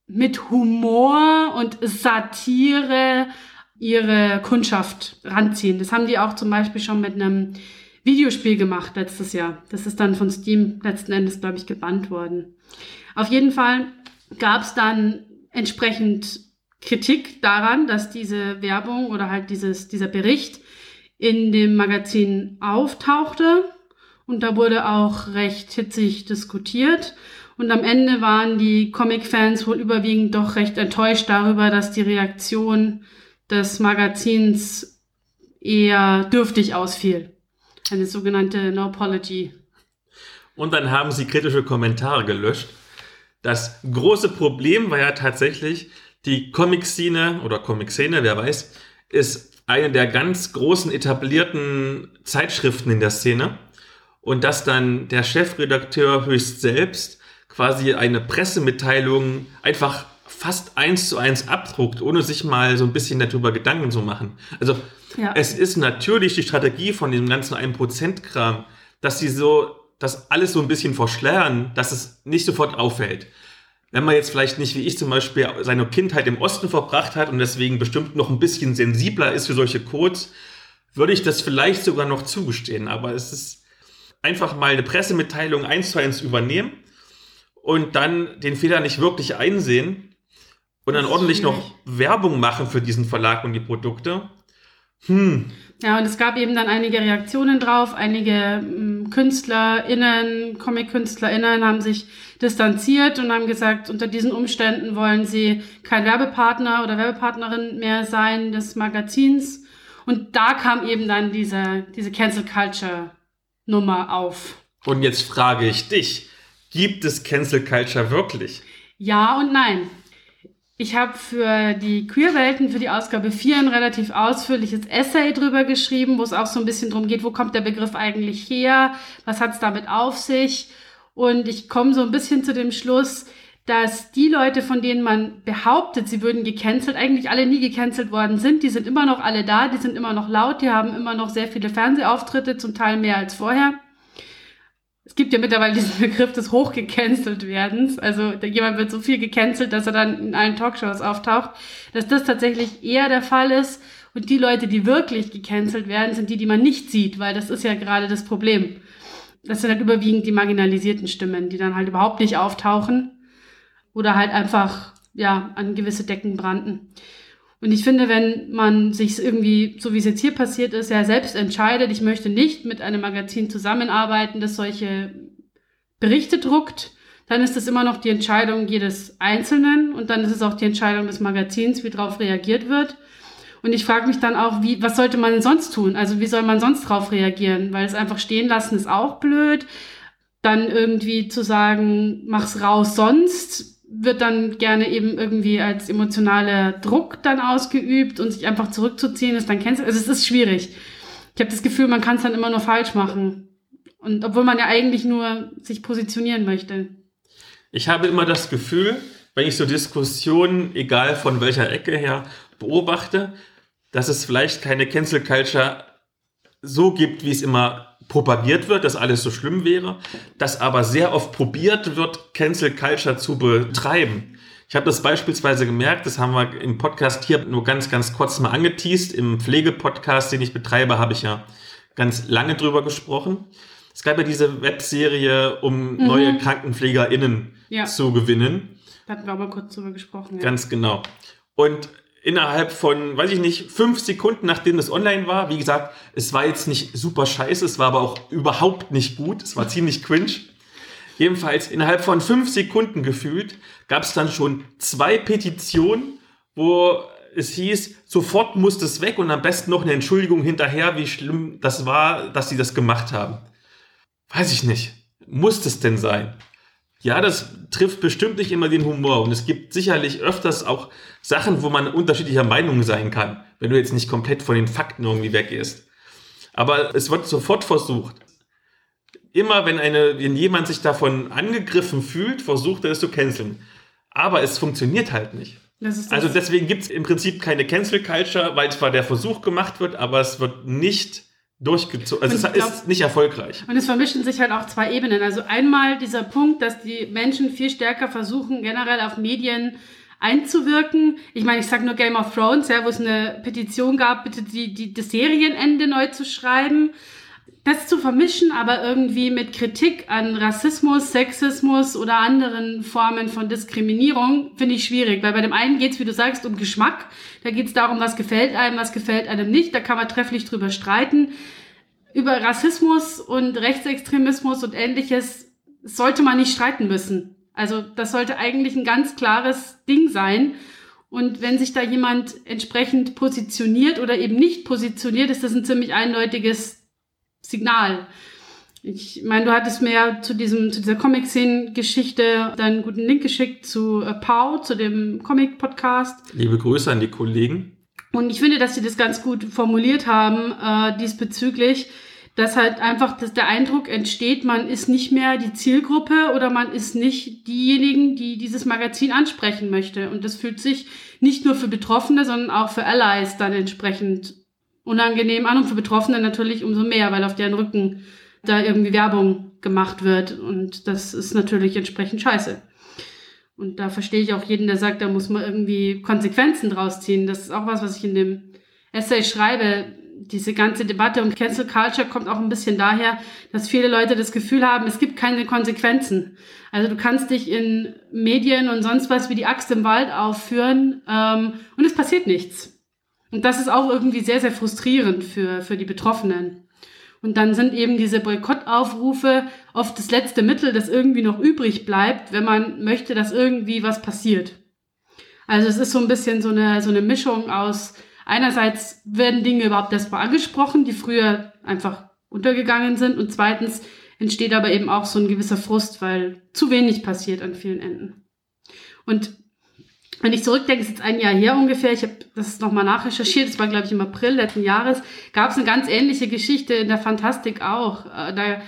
mit Humor und Satire ihre Kundschaft ranziehen. Das haben die auch zum Beispiel schon mit einem Videospiel gemacht letztes Jahr. Das ist dann von Steam letzten Endes, glaube ich, gebannt worden. Auf jeden Fall gab es dann entsprechend Kritik daran, dass diese Werbung oder halt dieses, dieser Bericht in dem Magazin auftauchte. Und da wurde auch recht hitzig diskutiert. Und am Ende waren die Comic-Fans wohl überwiegend doch recht enttäuscht darüber, dass die Reaktion des Magazins eher dürftig ausfiel. Eine sogenannte No Apology. Und dann haben sie kritische Kommentare gelöscht. Das große Problem war ja tatsächlich, die Comic-Szene oder Comic-Szene, wer weiß, ist eine der ganz großen etablierten Zeitschriften in der Szene. Und dass dann der Chefredakteur höchst selbst quasi eine Pressemitteilung einfach fast eins zu eins abdruckt, ohne sich mal so ein bisschen darüber Gedanken zu machen. Also Ja. es ist natürlich die Strategie von dem ganzen 1%-Kram, dass sie so das alles so ein bisschen verschleiern, dass es nicht sofort auffällt. Wenn man jetzt vielleicht nicht wie ich zum Beispiel seine Kindheit im Osten verbracht hat und deswegen bestimmt noch ein bisschen sensibler ist für solche Codes, würde ich das vielleicht sogar noch zugestehen. Aber es ist einfach mal eine Pressemitteilung eins zu eins übernehmen und dann den Fehler nicht wirklich einsehen und dann ordentlich noch schwierig. Werbung machen für diesen Verlag und die Produkte. Hm, Ja, und es gab eben dann einige Reaktionen drauf. Einige ähm, KünstlerInnen, Comic-KünstlerInnen haben sich distanziert und haben gesagt, unter diesen Umständen wollen sie kein Werbepartner oder Werbepartnerin mehr sein des Magazins. Und da kam eben dann diese, diese Cancel Culture Nummer auf. Und jetzt frage ich dich, gibt es Cancel Culture wirklich? Ja und nein. Ich habe für die Queerwelten, für die Ausgabe 4 ein relativ ausführliches Essay drüber geschrieben, wo es auch so ein bisschen drum geht, wo kommt der Begriff eigentlich her, was hat es damit auf sich. Und ich komme so ein bisschen zu dem Schluss, dass die Leute, von denen man behauptet, sie würden gecancelt, eigentlich alle nie gecancelt worden sind. Die sind immer noch alle da, die sind immer noch laut, die haben immer noch sehr viele Fernsehauftritte, zum Teil mehr als vorher. Es gibt ja mittlerweile diesen Begriff des hochgecancelt werdens. Also jemand wird so viel gecancelt, dass er dann in allen Talkshows auftaucht. Dass das tatsächlich eher der Fall ist. Und die Leute, die wirklich gecancelt werden, sind die, die man nicht sieht, weil das ist ja gerade das Problem. Das sind halt überwiegend die marginalisierten Stimmen, die dann halt überhaupt nicht auftauchen oder halt einfach ja an gewisse Decken brannten. Und ich finde, wenn man sich irgendwie, so wie es jetzt hier passiert ist, ja selbst entscheidet, ich möchte nicht mit einem Magazin zusammenarbeiten, das solche Berichte druckt, dann ist es immer noch die Entscheidung jedes Einzelnen und dann ist es auch die Entscheidung des Magazins, wie darauf reagiert wird. Und ich frage mich dann auch, wie, was sollte man sonst tun? Also wie soll man sonst darauf reagieren? Weil es einfach stehen lassen ist auch blöd. Dann irgendwie zu sagen, mach's raus sonst, wird dann gerne eben irgendwie als emotionaler Druck dann ausgeübt und sich einfach zurückzuziehen ist dann kennst also es ist schwierig. Ich habe das Gefühl, man kann es dann immer nur falsch machen. Und obwohl man ja eigentlich nur sich positionieren möchte. Ich habe immer das Gefühl, wenn ich so Diskussionen, egal von welcher Ecke her, beobachte, dass es vielleicht keine Cancel Culture so gibt, wie es immer propagiert wird, dass alles so schlimm wäre, dass aber sehr oft probiert wird, Cancel Culture zu betreiben. Ich habe das beispielsweise gemerkt, das haben wir im Podcast hier nur ganz, ganz kurz mal angeteased. Im Pflegepodcast, den ich betreibe, habe ich ja ganz lange drüber gesprochen. Es gab ja diese Webserie, um mhm. neue KrankenpflegerInnen ja. zu gewinnen. Da hatten wir aber kurz drüber gesprochen. Ja. Ganz genau. Und innerhalb von, weiß ich nicht, fünf Sekunden, nachdem es online war, wie gesagt, es war jetzt nicht super scheiße, es war aber auch überhaupt nicht gut, es war ziemlich cringe. Jedenfalls innerhalb von fünf Sekunden gefühlt gab es dann schon zwei Petitionen, wo es hieß, sofort muss das weg und am besten noch eine Entschuldigung hinterher, wie schlimm das war, dass sie das gemacht haben. Weiß ich nicht. Muss das denn sein? Ja, das trifft bestimmt nicht immer den Humor und es gibt sicherlich öfters auch Sachen, wo man unterschiedlicher Meinung sein kann, wenn du jetzt nicht komplett von den Fakten irgendwie weggehst. Aber es wird sofort versucht. Immer wenn eine, wenn jemand sich davon angegriffen fühlt, versucht er es zu canceln. Aber es funktioniert halt nicht. Also deswegen gibt es im Prinzip keine Cancel Culture, weil zwar der Versuch gemacht wird, aber es wird nicht durchgezogen. Also es glaub, ist nicht erfolgreich. Und es vermischen sich halt auch zwei Ebenen. Also einmal dieser Punkt, dass die Menschen viel stärker versuchen, generell auf Medien einzuwirken. Ich meine, ich sage nur Game of Thrones, ja, wo es eine Petition gab, bitte die, die, das Serienende neu zu schreiben das zu vermischen, aber irgendwie mit Kritik an Rassismus, Sexismus oder anderen Formen von Diskriminierung, finde ich schwierig, weil bei dem einen geht es, wie du sagst, um Geschmack. Da geht es darum, was gefällt einem, was gefällt einem nicht. Da kann man trefflich drüber streiten. Über Rassismus und Rechtsextremismus und ähnliches sollte man nicht streiten müssen. Also das sollte eigentlich ein ganz klares Ding sein. Und wenn sich da jemand entsprechend positioniert oder eben nicht positioniert, ist das ein ziemlich eindeutiges Signal. Ich meine, du hattest mir ja zu diesem, zu dieser Comic-Szenen-Geschichte deinen guten Link geschickt zu äh, Pau, zu dem Comic-Podcast. Liebe Grüße an die Kollegen. Und ich finde, dass sie das ganz gut formuliert haben äh, diesbezüglich, dass halt einfach dass der Eindruck entsteht, man ist nicht mehr die Zielgruppe oder man ist nicht diejenigen, die dieses Magazin ansprechen möchte. Und das fühlt sich nicht nur für Betroffene, sondern auch für Allies dann entsprechend unangenehm an und für Betroffene natürlich umso mehr, weil auf deren Rücken da irgendwie Werbung gemacht wird und das ist natürlich entsprechend scheiße. Und da verstehe ich auch jeden, der sagt, da muss man irgendwie Konsequenzen draus ziehen. Das ist auch was, was ich in dem Essay schreibe. Diese ganze Debatte um Cancel Culture kommt auch ein bisschen daher, dass viele Leute das Gefühl haben, es gibt keine Konsequenzen. Also du kannst dich in Medien und sonst was wie die Axt im Wald aufführen ähm, und es passiert nichts. Und das ist auch irgendwie sehr, sehr frustrierend für, für die Betroffenen. Und dann sind eben diese Boykottaufrufe oft das letzte Mittel, das irgendwie noch übrig bleibt, wenn man möchte, dass irgendwie was passiert. Also es ist so ein bisschen so eine, so eine Mischung aus, einerseits werden Dinge überhaupt erstmal angesprochen, die früher einfach untergegangen sind und zweitens entsteht aber eben auch so ein gewisser Frust, weil zu wenig passiert an vielen Enden. Und wenn ich zurückdenke, ist jetzt ein Jahr her ungefähr, ich habe das nochmal nachrecherchiert, das war glaube ich im April letzten Jahres, gab es eine ganz ähnliche Geschichte in der Fantastik auch. Äh, da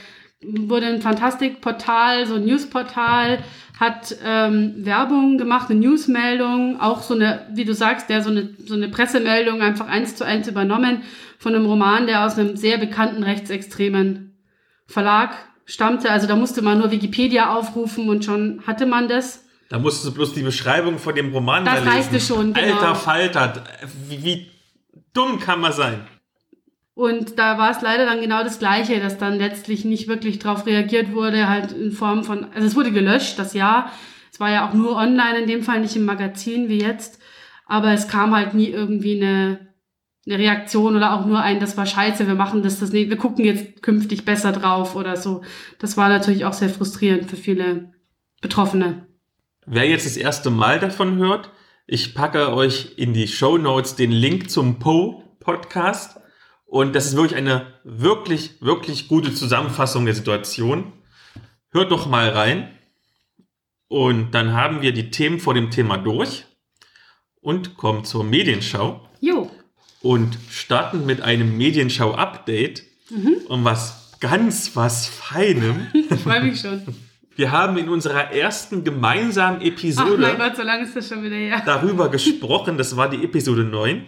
wurde ein Fantastik-Portal, so ein News-Portal, hat ähm, Werbung gemacht, eine Newsmeldung, auch so eine, wie du sagst, der so eine, so eine Pressemeldung einfach eins zu eins übernommen von einem Roman, der aus einem sehr bekannten rechtsextremen Verlag stammte. Also da musste man nur Wikipedia aufrufen und schon hatte man das. Da musstest du bloß die Beschreibung von dem Roman das lesen. reichte schon, genau. Alter Falter, wie, wie dumm kann man sein? Und da war es leider dann genau das Gleiche, dass dann letztlich nicht wirklich darauf reagiert wurde, halt in Form von, also es wurde gelöscht, das Jahr. Es war ja auch nur online, in dem Fall nicht im Magazin wie jetzt. Aber es kam halt nie irgendwie eine, eine Reaktion oder auch nur ein, das war scheiße, wir machen das, das nicht, wir gucken jetzt künftig besser drauf oder so. Das war natürlich auch sehr frustrierend für viele Betroffene. Wer jetzt das erste Mal davon hört, ich packe euch in die Show Notes den Link zum Poe Podcast. Und das ist wirklich eine wirklich, wirklich gute Zusammenfassung der Situation. Hört doch mal rein. Und dann haben wir die Themen vor dem Thema durch und kommen zur Medienschau. Jo. Und starten mit einem Medienschau-Update mhm. und was ganz was Feinem. Ich freue mich schon. Wir haben in unserer ersten gemeinsamen Episode Ach mein Gott, so lange ist das schon wieder her. darüber gesprochen, das war die Episode 9.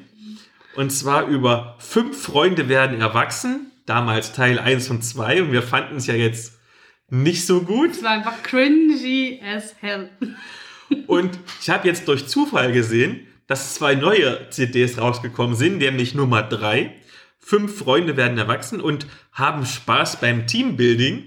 Und zwar über fünf Freunde werden erwachsen, damals Teil 1 und 2. Und wir fanden es ja jetzt nicht so gut. Es war einfach cringy as hell. Und ich habe jetzt durch Zufall gesehen, dass zwei neue CDs rausgekommen sind, nämlich Nummer 3. Fünf Freunde werden erwachsen und haben Spaß beim Teambuilding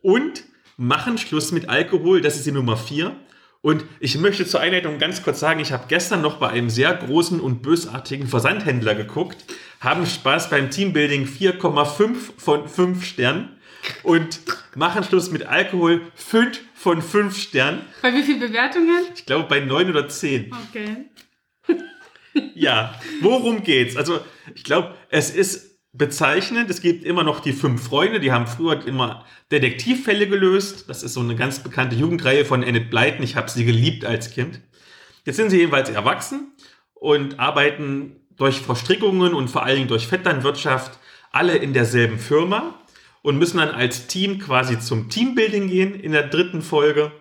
und machen Schluss mit Alkohol. Das ist die Nummer 4. Und ich möchte zur Einleitung ganz kurz sagen, ich habe gestern noch bei einem sehr großen und bösartigen Versandhändler geguckt, haben Spaß beim Teambuilding 4,5 von 5 Sternen und machen Schluss mit Alkohol 5 von 5 Sternen. Bei wie vielen Bewertungen? Ich glaube bei 9 oder 10. Okay. ja, worum geht's? Also ich glaube, es ist bezeichnend. Es gibt immer noch die fünf Freunde, die haben früher immer Detektivfälle gelöst. Das ist so eine ganz bekannte Jugendreihe von Enid Blyton. Ich habe sie geliebt als Kind. Jetzt sind sie jedenfalls erwachsen und arbeiten durch Verstrickungen und vor Dingen durch Vetternwirtschaft alle in derselben Firma und müssen dann als Team quasi zum Teambuilding gehen in der dritten Folge.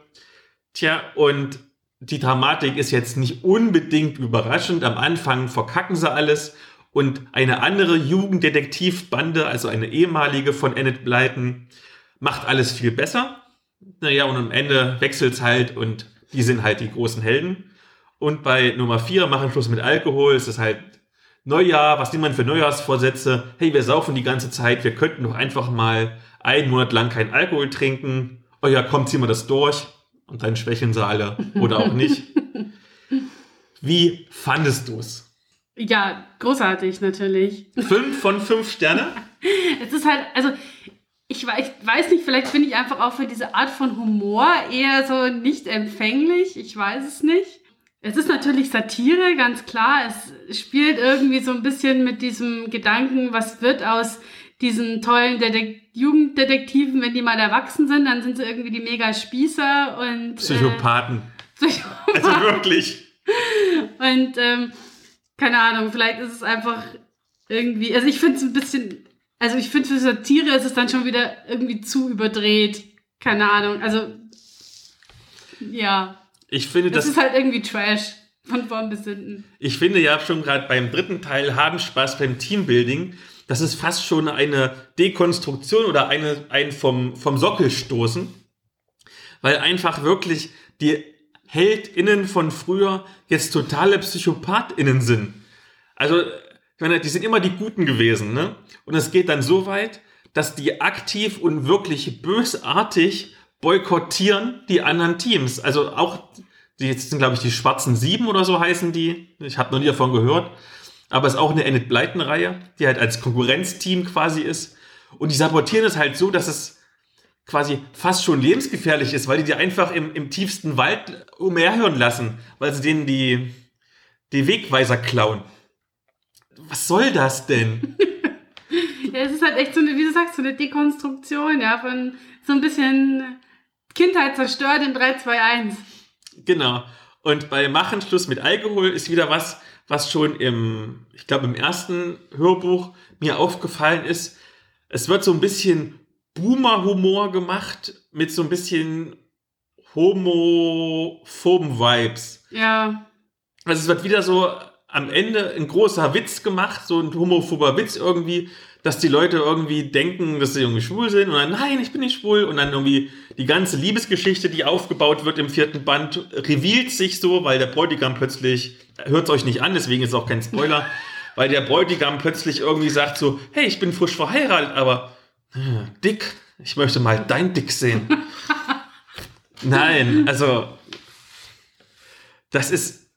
Tja, und die Dramatik ist jetzt nicht unbedingt überraschend. Am Anfang verkacken sie alles und eine andere Jugenddetektivbande, also eine ehemalige von Enid Blyton, macht alles viel besser. Naja, und am Ende wechselt es halt und die sind halt die großen Helden. Und bei Nummer 4 machen Schluss mit Alkohol. Es ist halt Neujahr, was nimmt man für Neujahrsvorsätze? Hey, wir saufen die ganze Zeit, wir könnten doch einfach mal einen Monat lang keinen Alkohol trinken. Oh ja, komm, ziehen wir das durch. Und dann schwächeln sie alle. Oder auch nicht. Wie fandest du es? Ja, großartig natürlich. Fünf von fünf Sterne? es ist halt, also ich weiß, ich weiß nicht, vielleicht bin ich einfach auch für diese Art von Humor eher so nicht empfänglich. Ich weiß es nicht. Es ist natürlich Satire, ganz klar. Es spielt irgendwie so ein bisschen mit diesem Gedanken, was wird aus diesen tollen Detek Jugenddetektiven, wenn die mal erwachsen sind, dann sind sie irgendwie die mega Spießer und Psychopathen. Äh, Psychopathen. Also wirklich. Und ähm, keine Ahnung, vielleicht ist es einfach irgendwie, also ich finde es ein bisschen, also ich finde für Satire ist es dann schon wieder irgendwie zu überdreht. Keine Ahnung, also ja. Ich finde, das, das ist halt irgendwie Trash von vorn bis hinten. Ich finde ja schon gerade beim dritten Teil haben Spaß beim Teambuilding. Das ist fast schon eine Dekonstruktion oder eine, ein vom, vom Sockel stoßen. Weil einfach wirklich die HeldInnen von früher jetzt totale PsychopathInnen sind. Also, ich meine, die sind immer die Guten gewesen, ne? Und es geht dann so weit, dass die aktiv und wirklich bösartig boykottieren die anderen Teams. Also auch, die jetzt sind, glaube ich, die Schwarzen Sieben oder so heißen die. Ich habe noch nie davon gehört. Aber es ist auch eine Enid Blyton-Reihe, die halt als Konkurrenzteam quasi ist. Und die sabotieren es halt so, dass es quasi fast schon lebensgefährlich ist, weil die die einfach im, im tiefsten Wald umherhören lassen, weil sie denen die, die Wegweiser klauen. Was soll das denn? ja, es ist halt echt so eine, wie du sagst, so eine Dekonstruktion, ja, von so ein bisschen Kindheit zerstört in 3, 2, 1. Genau. Und bei Machen Schluss mit Alkohol ist wieder was, was schon im, ich glaube, im ersten Hörbuch mir aufgefallen ist. Es wird so ein bisschen Boomer-Humor gemacht mit so ein bisschen homophoben Vibes. Ja. Also es wird wieder so am Ende ein großer Witz gemacht, so ein homophober Witz irgendwie, dass die Leute irgendwie denken, dass sie irgendwie schwul sind und dann, nein, ich bin nicht schwul und dann irgendwie die ganze Liebesgeschichte, die aufgebaut wird im vierten Band, revealt sich so, weil der Bräutigam plötzlich, hört es euch nicht an, deswegen ist es auch kein Spoiler, weil der Bräutigam plötzlich irgendwie sagt so, hey, ich bin frisch verheiratet, aber Dick, ich möchte mal dein Dick sehen. Nein, also das ist.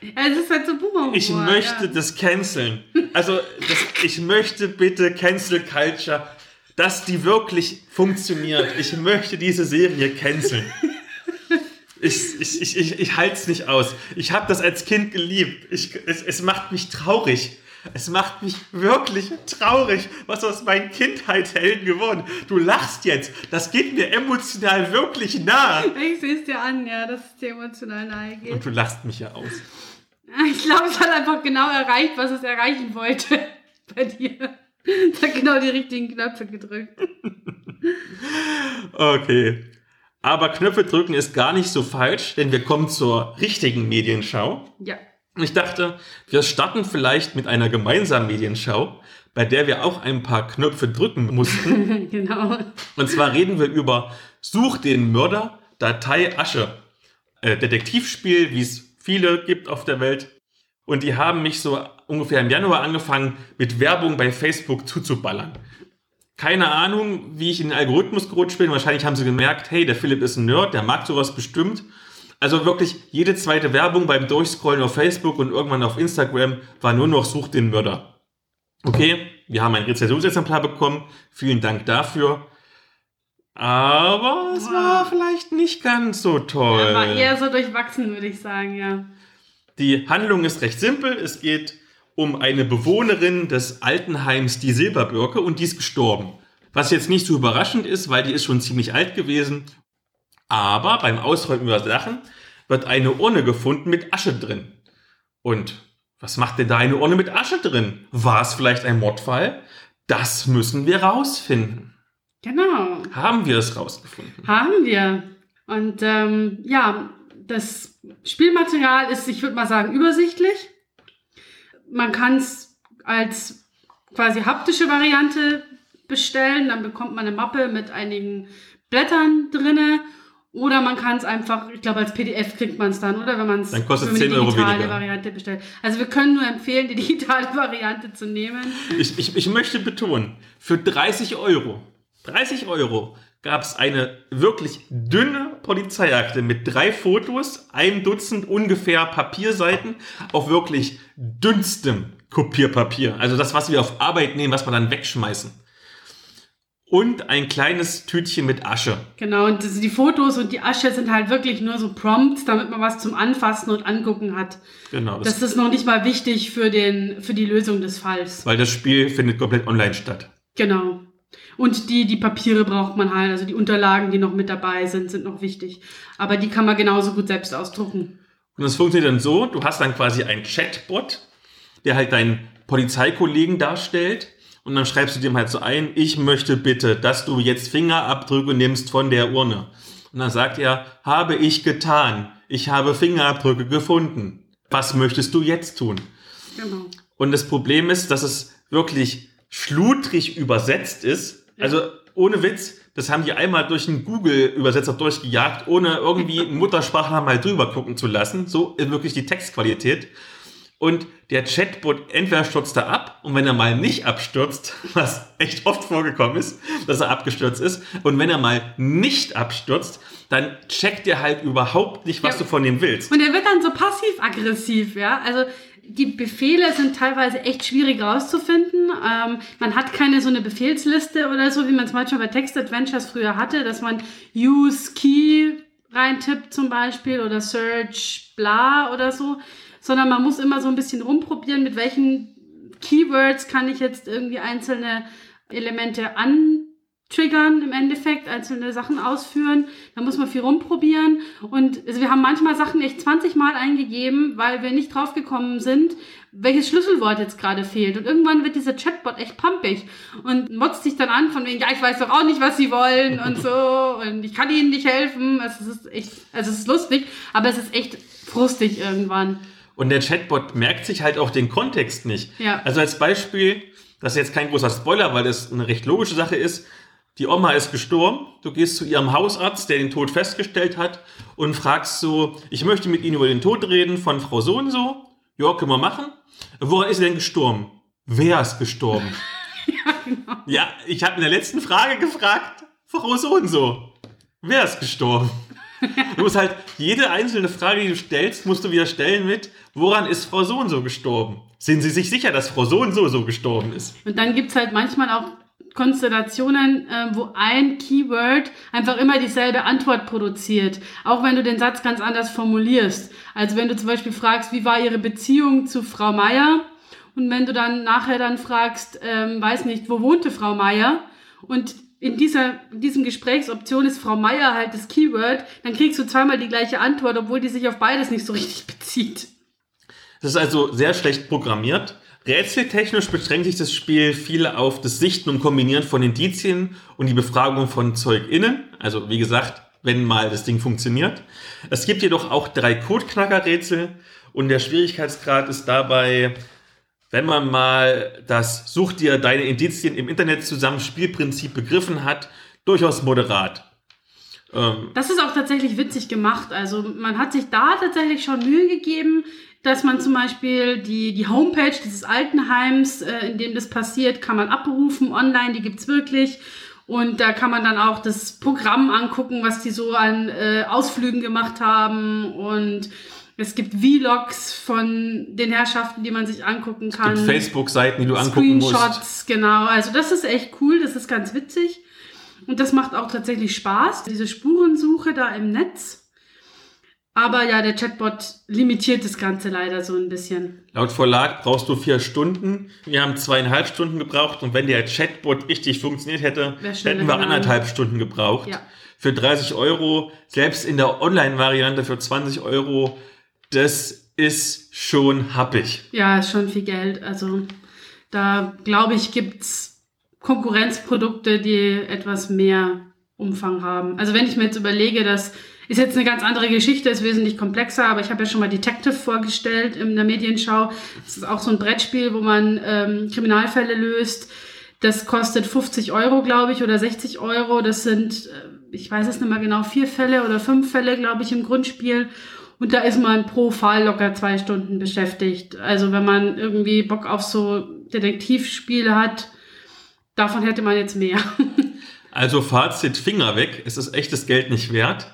Es ist halt so Boomer. Ich möchte ja. das canceln. Also, das, ich möchte bitte Cancel Culture. dass die wirklich funktioniert. Ich möchte diese Serie canceln. Ich, ich, ich, ich, ich halte es nicht aus. Ich habe das als Kind geliebt. Ich, es, es macht mich traurig. Es macht mich wirklich traurig, was aus meinen Kindheitshelden geworden. Du lachst jetzt. Das geht mir emotional wirklich nah. Ich sehe es dir an, ja, dass es dir emotional nahe geht. Und du lachst mich ja aus. Ich glaube, es hat einfach genau erreicht, was es erreichen wollte bei dir. Es hat genau die richtigen Knöpfe gedrückt. Okay. Aber Knöpfe drücken ist gar nicht so falsch, denn wir kommen zur richtigen Medienschau. Ja. Ich dachte, wir starten vielleicht mit einer gemeinsamen Medienschau, bei der wir auch ein paar Knöpfe drücken mussten. genau. Und zwar reden wir über Such den Mörder, Datei Asche. Äh, Detektivspiel, wie es viele gibt auf der Welt. Und die haben mich so ungefähr im Januar angefangen, mit Werbung bei Facebook zuzuballern. Keine Ahnung, wie ich in den Algorithmus gerutscht bin. Wahrscheinlich haben sie gemerkt, hey, der Philipp ist ein Nerd, der mag sowas bestimmt. Also wirklich jede zweite Werbung beim Durchscrollen auf Facebook und irgendwann auf Instagram war nur noch Such den Mörder. Okay, wir haben ein Rezensionsexemplar bekommen. Vielen Dank dafür. Aber es war vielleicht nicht ganz so toll. War eher so durchwachsen, würde ich sagen, ja. Die Handlung ist recht simpel. Es geht um eine Bewohnerin des Altenheims, die Silberbirke, und die ist gestorben. Was jetzt nicht so überraschend ist, weil die ist schon ziemlich alt gewesen. Aber beim Ausräumen über Sachen wird eine Urne gefunden mit Asche drin. Und was macht denn da eine Urne mit Asche drin? War es vielleicht ein Mordfall? Das müssen wir rausfinden. Genau. Haben wir es rausgefunden? Haben wir. Und ähm, ja, das Spielmaterial ist, ich würde mal sagen, übersichtlich. Man kann es als quasi haptische Variante bestellen. Dann bekommt man eine Mappe mit einigen Blättern drinne. Oder man kann es einfach, ich glaube, als PDF kriegt man es dann, oder? Wenn man es Dann kostet wenn man 10 die Euro digitale weniger. Variante bestellt. Also wir können nur empfehlen, die digitale Variante zu nehmen. Ich, ich, ich möchte betonen, für 30 Euro, 30 Euro gab es eine wirklich dünne Polizeiakte mit drei Fotos, einem Dutzend ungefähr Papierseiten auf wirklich dünnstem Kopierpapier. Also das, was wir auf Arbeit nehmen, was wir dann wegschmeißen. Und ein kleines Tütchen mit Asche. Genau, und das, die Fotos und die Asche sind halt wirklich nur so Prompts, damit man was zum Anfassen und Angucken hat. Genau, das, Das ist noch nicht mal wichtig für, den, für die Lösung des Falls. weil das Spiel findet komplett online statt. Genau. Und die, die Papiere braucht man halt, also die Unterlagen, die noch mit dabei sind, sind noch wichtig. Aber die kann man genauso gut selbst ausdrucken. Und es funktioniert dann so, du hast dann quasi einen Chatbot, der halt deinen Polizeikollegen darstellt. Und dann schreibst du dem halt so ein, ich möchte bitte, dass du jetzt Fingerabdrücke nimmst von der Urne. Und dann sagt er, habe ich getan. Ich habe Fingerabdrücke gefunden. Was möchtest du jetzt tun? Genau. Und das Problem ist, dass es wirklich schludrig übersetzt ist. Also ohne Witz, das haben die einmal durch einen Google-Übersetzer durchgejagt, ohne irgendwie einen Muttersprachler mal drüber gucken zu lassen. So ist wirklich die Textqualität. Und der Chatbot entweder stürzt er ab und wenn er mal nicht abstürzt, was echt oft vorgekommen ist, dass er abgestürzt ist, und wenn er mal nicht abstürzt, dann checkt er halt überhaupt nicht, was Ja. du von ihm willst. Und er wird dann so passiv-aggressiv, ja. Also die Befehle sind teilweise echt schwierig rauszufinden. Ähm, man hat keine so eine Befehlsliste oder so, wie man es manchmal bei Text-Adventures früher hatte, dass man Use Key reintippt zum Beispiel oder Search bla oder so, sondern man muss immer so ein bisschen rumprobieren, mit welchen Keywords kann ich jetzt irgendwie einzelne Elemente antriggern im Endeffekt, einzelne Sachen ausführen. Da muss man viel rumprobieren. Und also wir haben manchmal Sachen echt 20 Mal eingegeben, weil wir nicht draufgekommen sind, welches Schlüsselwort jetzt gerade fehlt. Und irgendwann wird dieser Chatbot echt pumpig und motzt sich dann an von wegen, ja, ich weiß doch auch nicht, was sie wollen und so und ich kann ihnen nicht helfen. Also es ist echt, also es ist lustig, aber es ist echt frustig irgendwann. Und der Chatbot merkt sich halt auch den Kontext nicht. Ja. Also als Beispiel, das ist jetzt kein großer Spoiler, weil das eine recht logische Sache ist. Die Oma ist gestorben. Du gehst zu ihrem Hausarzt, der den Tod festgestellt hat, und fragst so, ich möchte mit Ihnen über den Tod reden von Frau so und so. Ja, können wir machen. Woran ist sie denn gestorben? Wer ist gestorben? Ja, genau. ja, ich habe in der letzten Frage gefragt, Frau so und so. Wer ist gestorben? Du musst halt jede einzelne Frage, die du stellst, musst du wieder stellen mit, woran ist Frau so und so gestorben? Sind Sie sich sicher, dass Frau so und so so gestorben ist? Und dann gibt's halt manchmal auch Konstellationen, äh, wo ein Keyword einfach immer dieselbe Antwort produziert, auch wenn du den Satz ganz anders formulierst. Also wenn du zum Beispiel fragst, wie war Ihre Beziehung zu Frau Meier? Und wenn du dann nachher dann fragst, ähm, weiß nicht, wo wohnte Frau Meier? Und in dieser, in diesem Gesprächsoption ist Frau Meier halt das Keyword, dann kriegst du zweimal die gleiche Antwort, obwohl die sich auf beides nicht so richtig bezieht. Das ist also sehr schlecht programmiert. Rätseltechnisch beschränkt sich das Spiel viel auf das Sichten und Kombinieren von Indizien und die Befragung von ZeugInnen. Also wie gesagt, wenn mal das Ding funktioniert. Es gibt jedoch auch drei Codeknacker-Rätsel und der Schwierigkeitsgrad ist dabei, wenn man mal das Such dir deine Indizien im Internet zusammen Spielprinzip begriffen hat, durchaus moderat. Ähm, das ist auch tatsächlich witzig gemacht. Also man hat sich da tatsächlich schon Mühe gegeben, dass man zum Beispiel die, die Homepage dieses Altenheims, äh, in dem das passiert, kann man abrufen online, die gibt's wirklich. Und da kann man dann auch das Programm angucken, was die so an äh, Ausflügen gemacht haben. Und es gibt Vlogs von den Herrschaften, die man sich angucken kann. Facebook-Seiten, die du angucken musst. Screenshots, genau. Also das ist echt cool, das ist ganz witzig. Und das macht auch tatsächlich Spaß, diese Spurensuche da im Netz. Aber ja, der Chatbot limitiert das Ganze leider so ein bisschen. Laut Verlag brauchst du vier Stunden. Wir haben zweieinhalb Stunden gebraucht und wenn der Chatbot richtig funktioniert hätte, hätten wir anderthalb Stunden gebraucht. Ja. Für 30 Euro, selbst in der Online-Variante für 20 Euro, das ist schon happig. Ja, ist schon viel Geld. Also da glaube ich, gibt's Konkurrenzprodukte, die etwas mehr Umfang haben. Also wenn ich mir jetzt überlege, dass ist jetzt eine ganz andere Geschichte, ist wesentlich komplexer, aber ich habe ja schon mal Detective vorgestellt in der Medienschau. Das ist auch so ein Brettspiel, wo man ähm, Kriminalfälle löst. Das kostet 50 Euro, glaube ich, oder 60 Euro. Das sind, äh, ich weiß es nicht mehr genau, vier Fälle oder fünf Fälle, glaube ich, im Grundspiel. Und da ist man pro Fall locker zwei Stunden beschäftigt. Also wenn man irgendwie Bock auf so Detektivspiele hat, davon hätte man jetzt mehr. Also Fazit, Finger weg. Es ist echtes Geld nicht wert.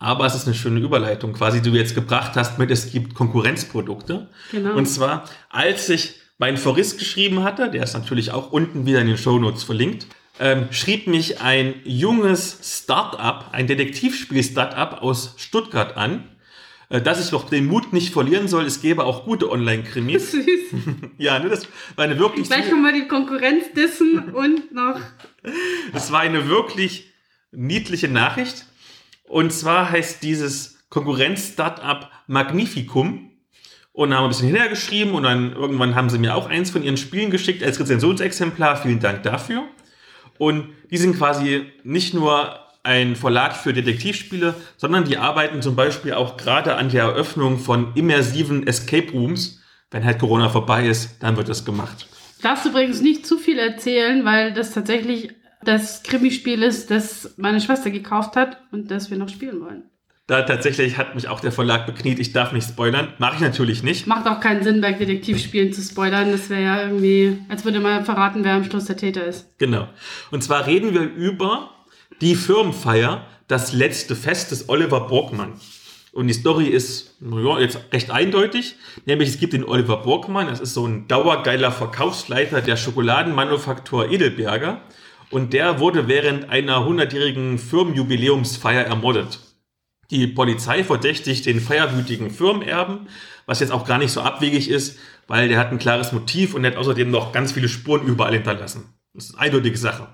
Aber es ist eine schöne Überleitung, quasi, die du jetzt gebracht hast mit, es gibt Konkurrenzprodukte. Genau. Und zwar, als ich meinen Forist geschrieben hatte, der ist natürlich auch unten wieder in den Show Notes verlinkt, ähm, schrieb mich ein junges Startup, ein Detektivspiel-Startup aus Stuttgart an, dass ich doch den Mut nicht verlieren soll. Es gäbe auch gute Online-Krimis. Süß. ja, ne, das war eine wirklich. Gleich nochmal die Konkurrenz dissen und noch. Es war eine wirklich niedliche Nachricht. Und zwar heißt dieses Konkurrenz-Startup Magnificum. Und haben ein bisschen hintergeschrieben und dann irgendwann haben sie mir auch eins von ihren Spielen geschickt als Rezensionsexemplar. Vielen Dank dafür. Und die sind quasi nicht nur ein Verlag für Detektivspiele, sondern die arbeiten zum Beispiel auch gerade an der Eröffnung von immersiven Escape Rooms. Wenn halt Corona vorbei ist, dann wird das gemacht. Darfst du übrigens nicht zu viel erzählen, weil das tatsächlich das Krimispiel ist, das meine Schwester gekauft hat und das wir noch spielen wollen. Da tatsächlich hat mich auch der Verlag bekniet, ich darf nicht spoilern. Mache ich natürlich nicht. Macht auch keinen Sinn, bei Detektivspielen zu spoilern. Das wäre ja irgendwie, als würde man verraten, wer am Schluss der Täter ist. Genau. Und zwar reden wir über die Firmenfeier, das letzte Fest des Oliver Borgmann. Und die Story ist ja, jetzt recht eindeutig. Nämlich es gibt den Oliver Borgmann, das ist so ein dauergeiler Verkaufsleiter der Schokoladenmanufaktur Edelberger und der wurde während einer hundertjährigen Firmenjubiläumsfeier ermordet. Die Polizei verdächtigt den feierwütigen Firmenerben, was jetzt auch gar nicht so abwegig ist, weil der hat ein klares Motiv und hat außerdem noch ganz viele Spuren überall hinterlassen. Das ist eine eindeutige Sache.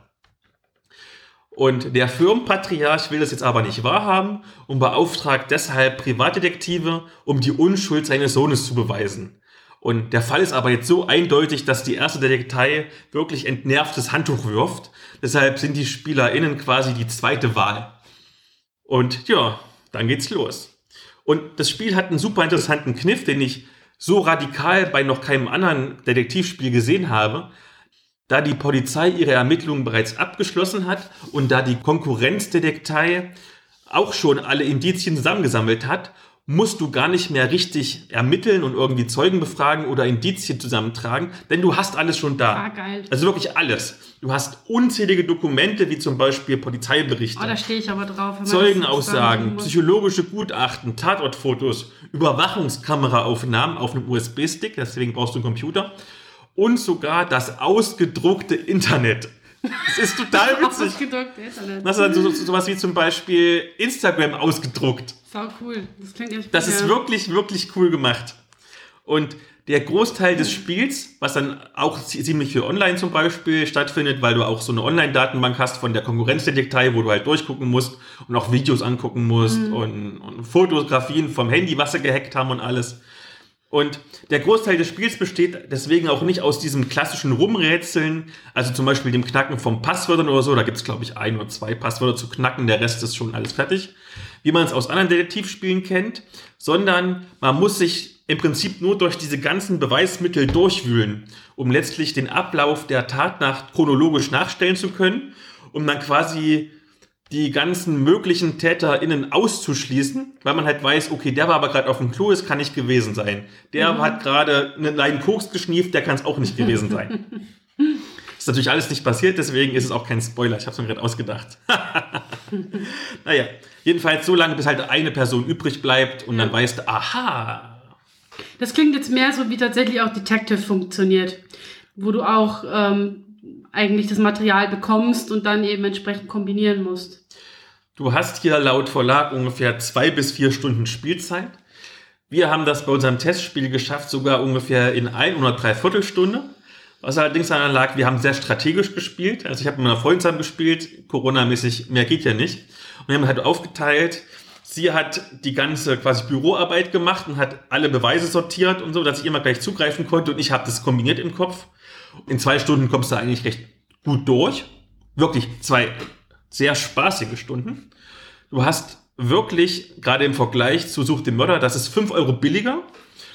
Und der Firmenpatriarch will das jetzt aber nicht wahrhaben und beauftragt deshalb Privatdetektive, um die Unschuld seines Sohnes zu beweisen. Und der Fall ist aber jetzt so eindeutig, dass die erste Detektei wirklich entnervtes Handtuch wirft. Deshalb sind die SpielerInnen quasi die zweite Wahl. Und ja, dann geht's los. Und das Spiel hat einen super interessanten Kniff, den ich so radikal bei noch keinem anderen Detektivspiel gesehen habe. Da die Polizei ihre Ermittlungen bereits abgeschlossen hat und da die Konkurrenzdetektei auch schon alle Indizien zusammengesammelt hat musst du gar nicht mehr richtig ermitteln und irgendwie Zeugen befragen oder Indizien zusammentragen, denn du hast alles schon da. Ah, geil. Also wirklich alles. Du hast unzählige Dokumente, wie zum Beispiel Polizeiberichte. Oh, da stehe ich aber drauf. Zeugenaussagen, psychologische Gutachten, Tatortfotos, Überwachungskameraaufnahmen auf einem USB-Stick, deswegen brauchst du einen Computer. Und sogar das ausgedruckte Internet. Das ist total witzig. Ausgedruckt Internet. Das ist dann so, so, sowas wie zum Beispiel Instagram ausgedruckt. Sau cool. Das klingt echt Das ist wirklich, wirklich cool gemacht. Und der Großteil des Spiels, was dann auch zi- ziemlich viel online zum Beispiel stattfindet, weil du auch so eine Online-Datenbank hast von der Konkurrenzdetektei, wo du halt durchgucken musst und auch Videos angucken musst und, und Fotografien vom Handy, was sie gehackt haben und alles. Und der Großteil des Spiels besteht deswegen auch nicht aus diesem klassischen Rumrätseln, also zum Beispiel dem Knacken von Passwörtern oder so. Da gibt's glaube ich, ein oder zwei Passwörter zu knacken, der Rest ist schon alles fertig, wie man es aus anderen Detektivspielen kennt, sondern man muss sich im Prinzip nur durch diese ganzen Beweismittel durchwühlen, um letztlich den Ablauf der Tatnacht chronologisch nachstellen zu können, um dann quasi die ganzen möglichen TäterInnen auszuschließen, weil man halt weiß, okay, der war aber gerade auf dem Klo, es kann nicht gewesen sein. Der hat gerade einen kleinen Koks geschnieft, der kann es auch nicht gewesen sein. ist natürlich alles nicht passiert, deswegen ist es auch kein Spoiler. Ich habe es mir gerade ausgedacht. naja, jedenfalls so lange, bis halt eine Person übrig bleibt und dann weißt du, aha, Das klingt jetzt mehr so, wie tatsächlich auch Detective funktioniert, wo du auch ähm, eigentlich das Material bekommst und dann eben entsprechend kombinieren musst. Du hast hier laut Verlag ungefähr zwei bis vier Stunden Spielzeit. Wir haben das bei unserem Testspiel geschafft, sogar ungefähr in ein oder dreiviertel Stunde. Was allerdings daran lag, wir haben sehr strategisch gespielt. Also ich habe mit meiner Freundin zusammen gespielt, Corona-mäßig, mehr geht ja nicht. Und wir haben halt aufgeteilt. Sie hat die ganze quasi Büroarbeit gemacht und hat alle Beweise sortiert und so, dass ich immer gleich zugreifen konnte. Und ich habe das kombiniert im Kopf. In zwei Stunden kommst du eigentlich recht gut durch. Wirklich zwei sehr spaßige Stunden. Du hast wirklich, gerade im Vergleich zu Such den Mörder, das ist 5 Euro billiger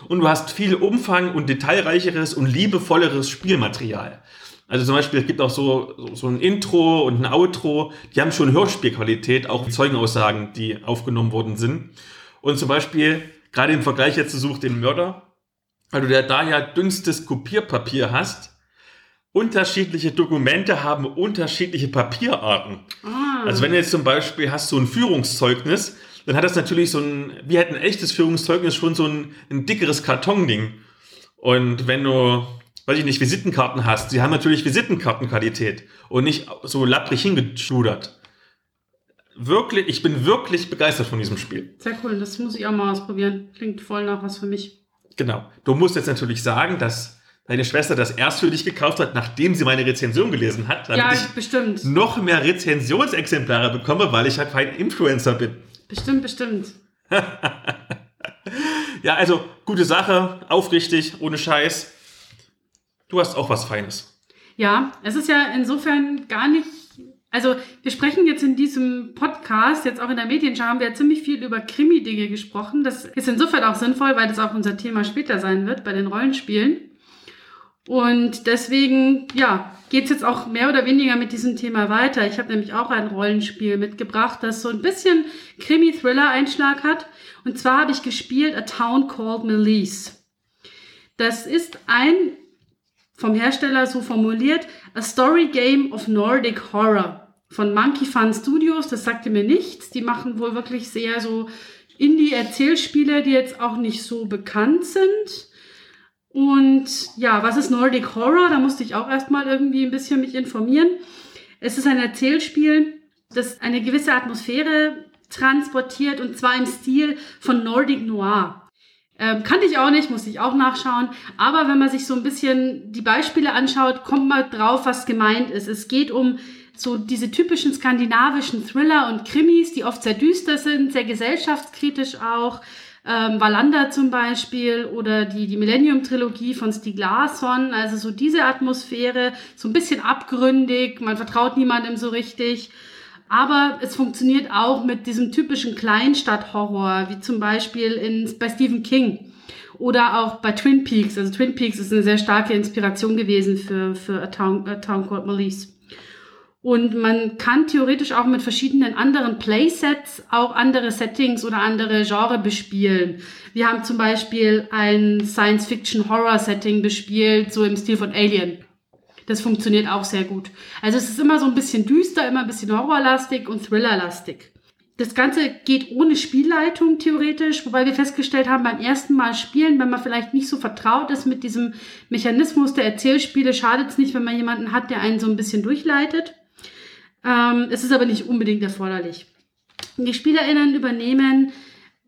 und du hast viel Umfang und detailreicheres und liebevolleres Spielmaterial. Also zum Beispiel, es gibt auch so, so- so ein Intro und ein Outro, die haben schon Hörspielqualität, auch Zeugenaussagen, die aufgenommen worden sind. Und zum Beispiel, gerade im Vergleich jetzt zu Such den Mörder, weil du da ja dünnstes Kopierpapier hast, unterschiedliche Dokumente haben unterschiedliche Papierarten. Ah, Also wenn du jetzt zum Beispiel hast so ein Führungszeugnis, dann hat das natürlich so ein, wie halt ein echtes Führungszeugnis schon so ein, ein dickeres Kartonding. Und wenn du, weiß ich nicht, Visitenkarten hast, die haben natürlich Visitenkartenqualität und nicht so lapprig hingeschudert. Wirklich, ich bin wirklich begeistert von diesem Spiel. sehr cool. Das muss ich auch mal ausprobieren. Klingt voll nach was für mich. Genau. Du musst jetzt natürlich sagen, dass deine Schwester das erst für dich gekauft hat, nachdem sie meine Rezension gelesen hat, damit Ja, ich bestimmt. noch mehr Rezensionsexemplare bekomme, weil ich halt kein Influencer bin. Bestimmt, bestimmt. Ja, also gute Sache, aufrichtig, ohne Scheiß. Du hast auch was Feines. Ja, es ist ja insofern gar nicht. Also, wir sprechen jetzt in diesem Podcast, jetzt auch in der Medienschau, haben wir ja ziemlich viel über Krimi-Dinge gesprochen. Das ist insofern auch sinnvoll, weil das auch unser Thema später sein wird bei den Rollenspielen. Und deswegen, ja, geht's jetzt auch mehr oder weniger mit diesem Thema weiter. Ich habe nämlich auch ein Rollenspiel mitgebracht, das so ein bisschen Krimi-Thriller-Einschlag hat. Und zwar habe ich gespielt A Town Called Melise. Das ist ein vom Hersteller so formuliert, A Story Game of Nordic Horror von Monkey Fun Studios. Das sagte mir nichts. Die machen wohl wirklich sehr so Indie-Erzählspiele, die jetzt auch nicht so bekannt sind. Und ja, was ist Nordic Horror? Da musste ich auch erstmal irgendwie ein bisschen mich informieren. Es ist ein Erzählspiel, das eine gewisse Atmosphäre transportiert und zwar im Stil von Nordic Noir. Ähm, kannte ich auch nicht, musste ich auch nachschauen. Aber wenn man sich so ein bisschen die Beispiele anschaut, kommt man drauf, was gemeint ist. Es geht um so diese typischen skandinavischen Thriller und Krimis, die oft sehr düster sind, sehr gesellschaftskritisch auch. Ähm, Wallander zum Beispiel oder die, die Millennium-Trilogie von Stieg Larsson. Also so diese Atmosphäre, so ein bisschen abgründig, man vertraut niemandem so richtig. Aber es funktioniert auch mit diesem typischen Kleinstadt-Horror, wie zum Beispiel in, bei Stephen King oder auch bei Twin Peaks. Also Twin Peaks ist eine sehr starke Inspiration gewesen für, für A Town, A Town Called Melise. Und man kann theoretisch auch mit verschiedenen anderen Playsets auch andere Settings oder andere Genre bespielen. Wir haben zum Beispiel ein Science-Fiction-Horror-Setting bespielt, so im Stil von Alien. Das funktioniert auch sehr gut. Also es ist immer so ein bisschen düster, immer ein bisschen horrorlastig und thrillerlastig. Das Ganze geht ohne Spielleitung theoretisch, wobei wir festgestellt haben, beim ersten Mal spielen, wenn man vielleicht nicht so vertraut ist mit diesem Mechanismus der Erzählspiele, schadet es nicht, wenn man jemanden hat, der einen so ein bisschen durchleitet. Ähm, es ist aber nicht unbedingt erforderlich. Die SpielerInnen übernehmen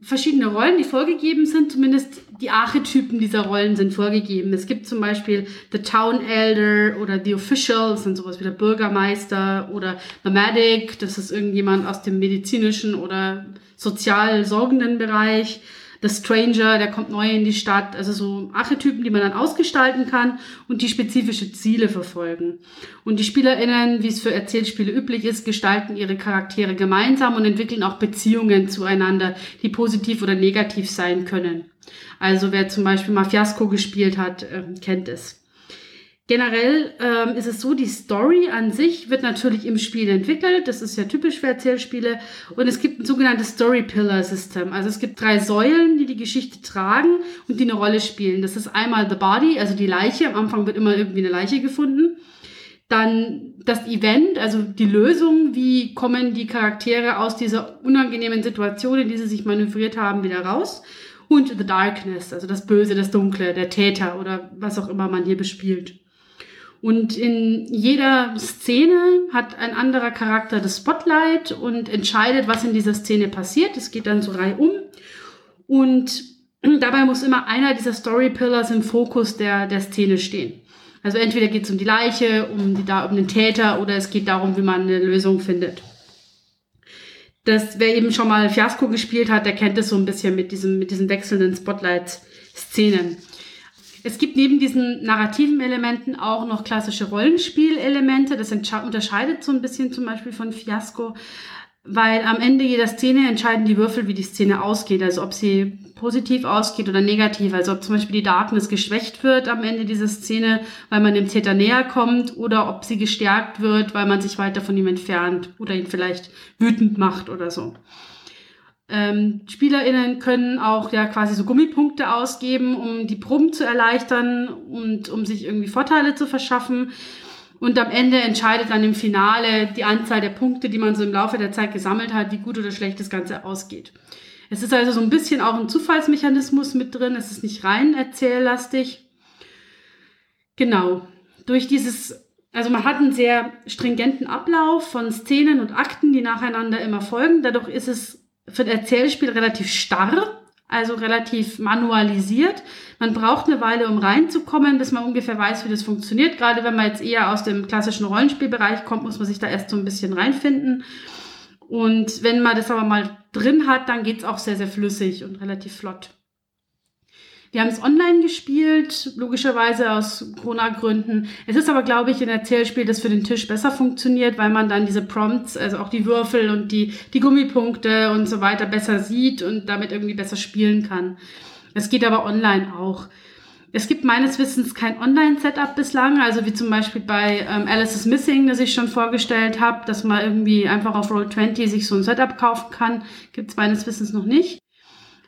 verschiedene Rollen, die vorgegeben sind, zumindest die Archetypen dieser Rollen sind vorgegeben. Es gibt zum Beispiel The Town Elder oder The Official, das sind sowas wie der Bürgermeister oder The Medic, das ist irgendjemand aus dem medizinischen oder sozial sorgenden Bereich. The Stranger, der kommt neu in die Stadt. Also so Archetypen, die man dann ausgestalten kann und die spezifische Ziele verfolgen. Und die SpielerInnen, wie es für Erzählspiele üblich ist, gestalten ihre Charaktere gemeinsam und entwickeln auch Beziehungen zueinander, die positiv oder negativ sein können. Also wer zum Beispiel mal Fiasco gespielt hat, äh, kennt es. Generell ähm, ist es so, die Story an sich wird natürlich im Spiel entwickelt. Das ist ja typisch für Erzählspiele. Und es gibt ein sogenanntes Story Pillar System. Also es gibt drei Säulen, die die Geschichte tragen und die eine Rolle spielen. Das ist einmal the body, also die Leiche. Am Anfang wird immer irgendwie eine Leiche gefunden. Dann das Event, also die Lösung, wie kommen die Charaktere aus dieser unangenehmen Situation, in die sie sich manövriert haben, wieder raus. Und The Darkness, also das Böse, das Dunkle, der Täter oder was auch immer man hier bespielt. Und in jeder Szene hat ein anderer Charakter das Spotlight und entscheidet, was in dieser Szene passiert. Es geht dann so reihum. Und dabei muss immer einer dieser Story Pillars im Fokus der, der Szene stehen. Also entweder geht es um die Leiche, um, die, um den Täter oder es geht darum, wie man eine Lösung findet. Das, wer eben schon mal Fiasco gespielt hat, der kennt es so ein bisschen mit, diesem, mit diesen wechselnden Spotlight-Szenen. Es gibt neben diesen narrativen Elementen auch noch klassische Rollenspielelemente. Das unterscheidet so ein bisschen zum Beispiel von Fiasco, weil am Ende jeder Szene entscheiden die Würfel, wie die Szene ausgeht. Also ob sie positiv ausgeht oder negativ. Also ob zum Beispiel die Darkness geschwächt wird am Ende dieser Szene, weil man dem Täter näher kommt, oder ob sie gestärkt wird, weil man sich weiter von ihm entfernt oder ihn vielleicht wütend macht oder so. Ähm, SpielerInnen können auch ja quasi so Gummipunkte ausgeben, um die Proben zu erleichtern und um sich irgendwie Vorteile zu verschaffen. Und am Ende entscheidet dann im Finale die Anzahl der Punkte, die man so im Laufe der Zeit gesammelt hat, wie gut oder schlecht das Ganze ausgeht. Es ist also so ein bisschen auch ein Zufallsmechanismus mit drin. Es ist nicht rein erzähllastig. Genau. Durch dieses, also man hat einen sehr stringenten Ablauf von Szenen und Akten, die nacheinander immer folgen. Dadurch ist es für ein Erzählspiel relativ starr, also relativ manualisiert. Man braucht eine Weile, um reinzukommen, bis man ungefähr weiß, wie das funktioniert. Gerade wenn man jetzt eher aus dem klassischen Rollenspielbereich kommt, muss man sich da erst so ein bisschen reinfinden. Und wenn man das aber mal drin hat, dann geht's auch sehr, sehr flüssig und relativ flott. Wir haben es online gespielt, logischerweise aus Corona-Gründen. Es ist aber, glaube ich, ein Erzählspiel, das für den Tisch besser funktioniert, weil man dann diese Prompts, also auch die Würfel und die, die Gummipunkte und so weiter besser sieht und damit irgendwie besser spielen kann. Es geht aber online auch. Es gibt meines Wissens kein Online-Setup bislang, also wie zum Beispiel bei ähm, Alice is Missing, das ich schon vorgestellt habe, dass man irgendwie einfach auf Roll20 sich so ein Setup kaufen kann, gibt es meines Wissens noch nicht.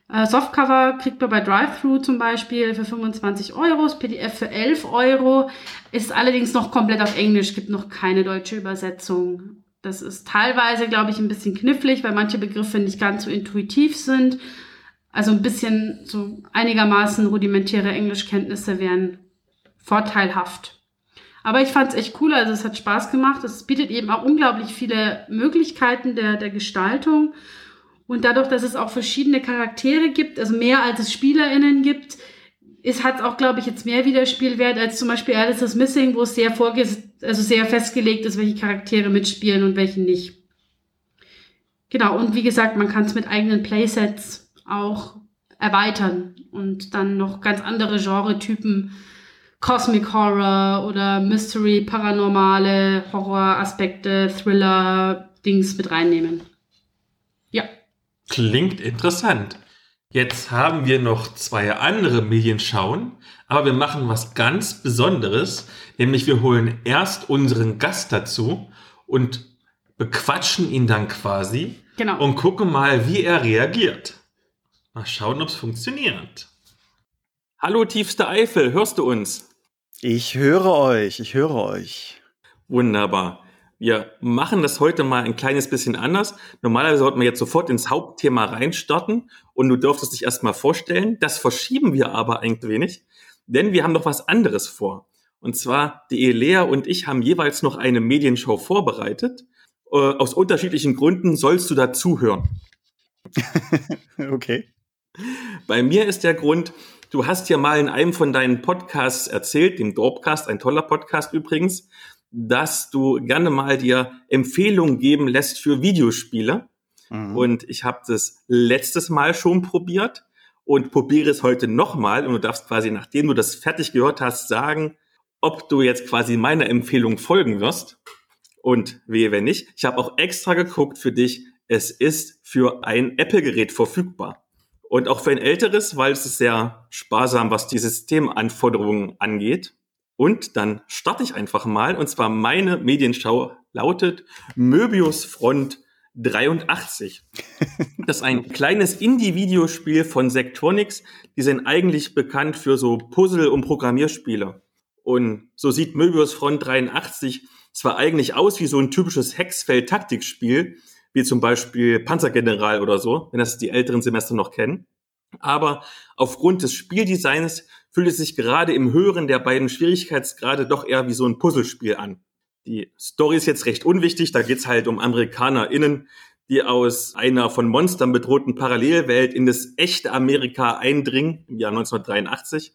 Äh, Softcover kriegt man bei Drive-Thru zum Beispiel für 25 Euro, das PDF für 11 Euro, ist allerdings noch komplett auf Englisch, gibt noch keine deutsche Übersetzung. Das ist teilweise, glaube ich, ein bisschen knifflig, weil manche Begriffe nicht ganz so intuitiv sind. Also ein bisschen so einigermaßen rudimentäre Englischkenntnisse wären vorteilhaft. Aber ich fand es echt cool, also es hat Spaß gemacht. Es bietet eben auch unglaublich viele Möglichkeiten der, der Gestaltung. Und dadurch, dass es auch verschiedene Charaktere gibt, also mehr als es SpielerInnen gibt, ist, hat es auch, glaube ich, jetzt mehr Wiederspielwert als zum Beispiel Alice is Missing, wo es sehr vorges also sehr festgelegt ist, welche Charaktere mitspielen und welche nicht. Genau, und wie gesagt, man kann es mit eigenen Playsets auch erweitern und dann noch ganz andere Genre-Typen, Cosmic Horror oder Mystery, Paranormale, Horror-Aspekte, Thriller, Dings mit reinnehmen. Klingt interessant. Jetzt haben wir noch zwei andere Medienschauen, aber wir machen was ganz Besonderes, nämlich wir holen erst unseren Gast dazu und bequatschen ihn dann quasi Genau. und gucken mal, wie er reagiert. Mal schauen, ob es funktioniert. Hallo tiefste Eifel, hörst du uns? Ich höre euch, ich höre euch. Wunderbar. Wir machen das heute mal ein kleines bisschen anders. Normalerweise sollten wir jetzt sofort ins Hauptthema reinstarten und du dürftest dich erstmal vorstellen. Das verschieben wir aber ein wenig, denn wir haben noch was anderes vor. Und zwar, die Elea und ich haben jeweils noch eine Medienshow vorbereitet. Äh, aus unterschiedlichen Gründen sollst du dazuhören. okay. Bei mir ist der Grund, du hast ja mal in einem von deinen Podcasts erzählt, dem Dropcast, ein toller Podcast übrigens, dass du gerne mal dir Empfehlungen geben lässt für Videospiele. Mhm. Und ich habe das letztes Mal schon probiert und probiere es heute nochmal. Und du darfst quasi, nachdem du das fertig gehört hast, sagen, ob du jetzt quasi meiner Empfehlung folgen wirst. Und wehe, wenn nicht. Ich habe auch extra geguckt für dich. Es ist für ein Apple-Gerät verfügbar. Und auch für ein älteres, weil es ist sehr sparsam, was die Systemanforderungen angeht. Und dann starte ich einfach mal. Und zwar meine Medienschau lautet Möbius Front 83. Das ist ein kleines Indie-Videospiel von Sectronics. Die sind eigentlich bekannt für so Puzzle- und Programmierspiele. Und so sieht Möbius Front 83 zwar eigentlich aus wie so ein typisches Hexfeld-Taktikspiel, wie zum Beispiel Panzergeneral oder so, wenn das die älteren Semester noch kennen. Aber aufgrund des Spieldesigns fühlt es sich gerade im höheren der beiden Schwierigkeitsgrade doch eher wie so ein Puzzlespiel an. Die Story ist jetzt recht unwichtig, da geht's halt um AmerikanerInnen, die aus einer von Monstern bedrohten Parallelwelt in das echte Amerika eindringen im Jahr 1983,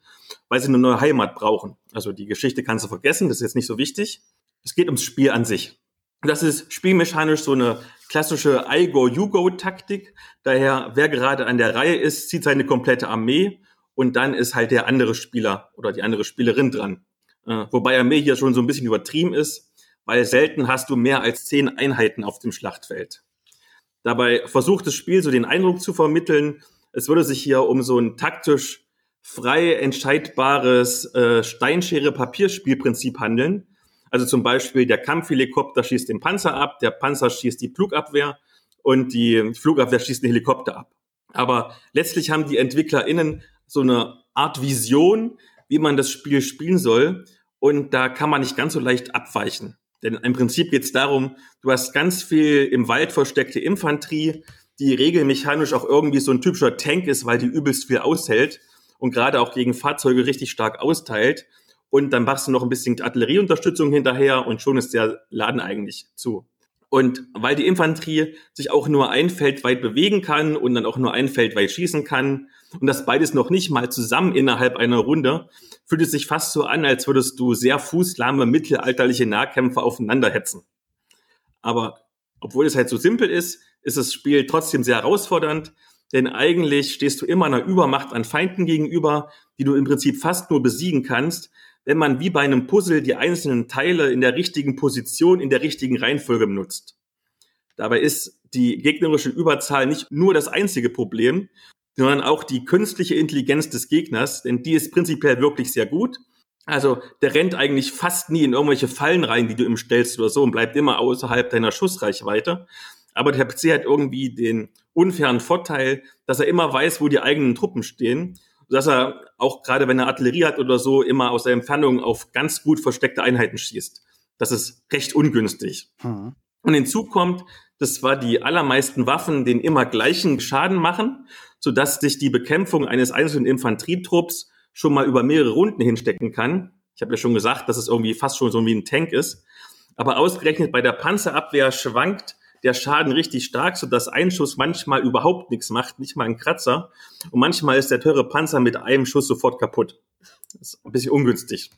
weil sie eine neue Heimat brauchen. Also die Geschichte kannst du vergessen, das ist jetzt nicht so wichtig. Es geht ums Spiel an sich. Das ist spielmechanisch so eine klassische I-Go-You-Go-Taktik. Daher, wer gerade an der Reihe ist, zieht seine komplette Armee und dann ist halt der andere Spieler oder die andere Spielerin dran. Äh, wobei Armee hier schon so ein bisschen übertrieben ist, weil selten hast du mehr als zehn Einheiten auf dem Schlachtfeld. Dabei versucht das Spiel so den Eindruck zu vermitteln, es würde sich hier um so ein taktisch frei entscheidbares äh, Steinschere-Papierspielprinzip handeln, also zum Beispiel der Kampfhelikopter schießt den Panzer ab, der Panzer schießt die Flugabwehr und die Flugabwehr schießt den Helikopter ab. Aber letztlich haben die EntwicklerInnen so eine Art Vision, wie man das Spiel spielen soll. Und da kann man nicht ganz so leicht abweichen. Denn im Prinzip geht es darum, du hast ganz viel im Wald versteckte Infanterie, die regelmechanisch auch irgendwie so ein typischer Tank ist, weil die übelst viel aushält und gerade auch gegen Fahrzeuge richtig stark austeilt und dann machst du noch ein bisschen Artillerieunterstützung hinterher und schon ist der Laden eigentlich zu. Und weil die Infanterie sich auch nur ein Feld weit bewegen kann und dann auch nur ein Feld weit schießen kann und das beides noch nicht mal zusammen innerhalb einer Runde, fühlt es sich fast so an, als würdest du sehr fußlahme mittelalterliche Nahkämpfer aufeinander hetzen. Aber obwohl es halt so simpel ist, ist das Spiel trotzdem sehr herausfordernd, denn eigentlich stehst du immer einer Übermacht an Feinden gegenüber, die du im Prinzip fast nur besiegen kannst, wenn man wie bei einem Puzzle die einzelnen Teile in der richtigen Position, in der richtigen Reihenfolge benutzt. Dabei ist die gegnerische Überzahl nicht nur das einzige Problem, sondern auch die künstliche Intelligenz des Gegners, denn die ist prinzipiell wirklich sehr gut. Also der rennt eigentlich fast nie in irgendwelche Fallen rein, die du ihm stellst oder so und bleibt immer außerhalb deiner Schussreichweite. Aber der PC hat irgendwie den unfairen Vorteil, dass er immer weiß, wo die eigenen Truppen stehen dass er auch gerade wenn er Artillerie hat oder so immer aus der Entfernung auf ganz gut versteckte Einheiten schießt. Das ist recht ungünstig. Hm. Und hinzu kommt, dass zwar die allermeisten Waffen den immer gleichen Schaden machen, sodass sich die Bekämpfung eines einzelnen Infanterietrupps schon mal über mehrere Runden hinstecken kann. Ich habe ja schon gesagt, dass es irgendwie fast schon so wie ein Tank ist. Aber ausgerechnet bei der Panzerabwehr schwankt der Schaden richtig stark, so dass ein Schuss manchmal überhaupt nichts macht, nicht mal ein Kratzer. Und manchmal ist der teure Panzer mit einem Schuss sofort kaputt. Das ist ein bisschen ungünstig.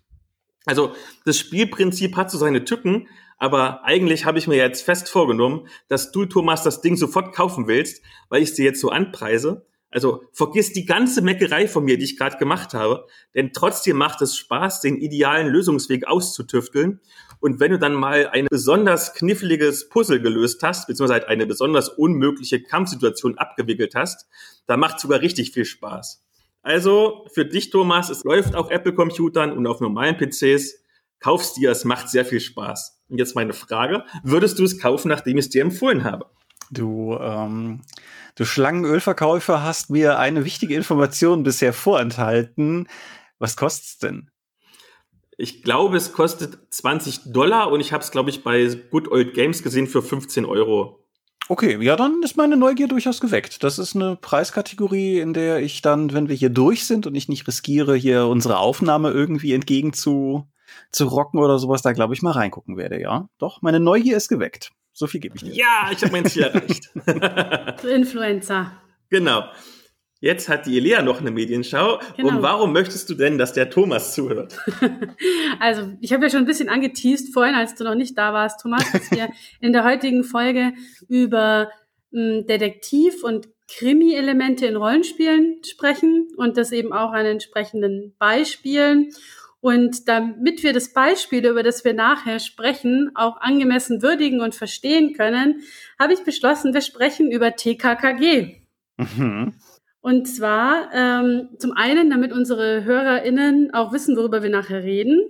Also das Spielprinzip hat so seine Tücken, aber eigentlich habe ich mir jetzt fest vorgenommen, dass du, Thomas, das Ding sofort kaufen willst, weil ich es dir jetzt so anpreise. Also vergiss die ganze Meckerei von mir, die ich gerade gemacht habe, denn trotzdem macht es Spaß, den idealen Lösungsweg auszutüfteln. Und wenn du dann mal ein besonders kniffliges Puzzle gelöst hast, beziehungsweise eine besonders unmögliche Kampfsituation abgewickelt hast, dann macht sogar richtig viel Spaß. Also für dich, Thomas, es läuft auf Apple-Computern und auf normalen PCs. Kaufst dir, es macht sehr viel Spaß. Und jetzt meine Frage, würdest du es kaufen, nachdem ich es dir empfohlen habe? Du, ähm, du Schlangenölverkäufer hast mir eine wichtige Information bisher vorenthalten. Was kostet's denn? Ich glaube, es kostet 20 Dollar und ich habe es, glaube ich, bei Good Old Games gesehen für 15 Euro. Okay, ja, dann ist meine Neugier durchaus geweckt. Das ist eine Preiskategorie, in der ich dann, wenn wir hier durch sind und ich nicht riskiere, hier unsere Aufnahme irgendwie entgegen zu, zu rocken oder sowas, da glaube ich mal reingucken werde, ja. Doch, meine Neugier ist geweckt. So viel gebe ich dir. Ja, ich habe mein Ziel erreicht. Influencer. Genau. Jetzt hat die Elia noch eine Medienschau. Genau. Und warum möchtest du denn, dass der Thomas zuhört? Also, ich habe ja schon ein bisschen angeteased vorhin, als du noch nicht da warst, Thomas, dass wir in der heutigen Folge über mh, hm, Detektiv- und Krimi-Elemente in Rollenspielen sprechen und das eben auch an entsprechenden Beispielen. Und damit wir das Beispiel, über das wir nachher sprechen, auch angemessen würdigen und verstehen können, habe ich beschlossen, wir sprechen über TKKG. Mhm. Und zwar ähm, zum einen, damit unsere HörerInnen auch wissen, worüber wir nachher reden.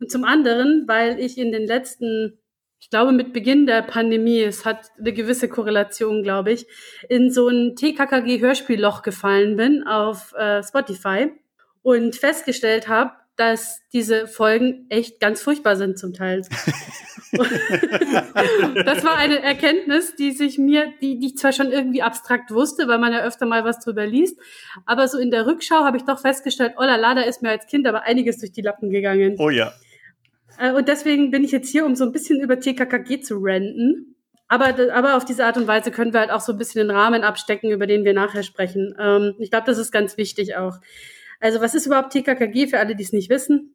Und zum anderen, weil ich in den letzten, ich glaube mit Beginn der Pandemie, es hat eine gewisse Korrelation, glaube ich, in so ein TKKG-Hörspielloch gefallen bin auf äh, Spotify und festgestellt habe, dass diese Folgen echt ganz furchtbar sind zum Teil. das war eine Erkenntnis, die sich mir, die, die ich zwar schon irgendwie abstrakt wusste, weil man ja öfter mal was drüber liest, aber so in der Rückschau habe ich doch festgestellt, oh la la, da ist mir als Kind aber einiges durch die Lappen gegangen. Oh ja. Äh, und deswegen bin ich jetzt hier, um so ein bisschen über TKKG zu renten. Aber, aber auf diese Art und Weise können wir halt auch so ein bisschen den Rahmen abstecken, über den wir nachher sprechen. Ähm, ich glaube, das ist ganz wichtig auch. Also was ist überhaupt TKKG für alle, die es nicht wissen?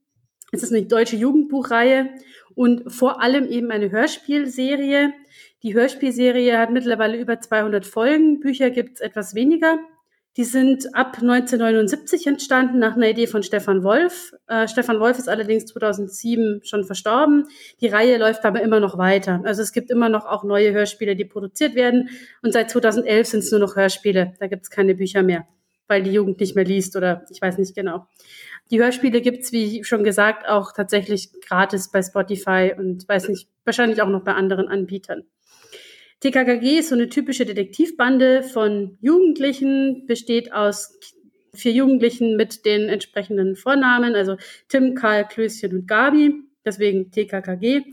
Es ist eine deutsche Jugendbuchreihe und vor allem eben eine Hörspielserie. Die Hörspielserie hat mittlerweile über 200 Folgen. Bücher gibt es etwas weniger. Die sind ab 1979 entstanden nach einer Idee von Stefan Wolf. Äh, Stefan Wolf ist allerdings 2007 schon verstorben. Die Reihe läuft aber immer noch weiter. Also es gibt immer noch auch neue Hörspiele, die produziert werden. Und seit 2011 sind es nur noch Hörspiele. Da gibt es keine Bücher mehr weil die Jugend nicht mehr liest oder ich weiß nicht genau. Die Hörspiele gibt's wie schon gesagt, auch tatsächlich gratis bei Spotify und weiß nicht, wahrscheinlich auch noch bei anderen Anbietern. TKKG ist so eine typische Detektivbande von Jugendlichen, besteht aus vier Jugendlichen mit den entsprechenden Vornamen, also Tim, Karl, Klößchen und Gabi, deswegen TKKG.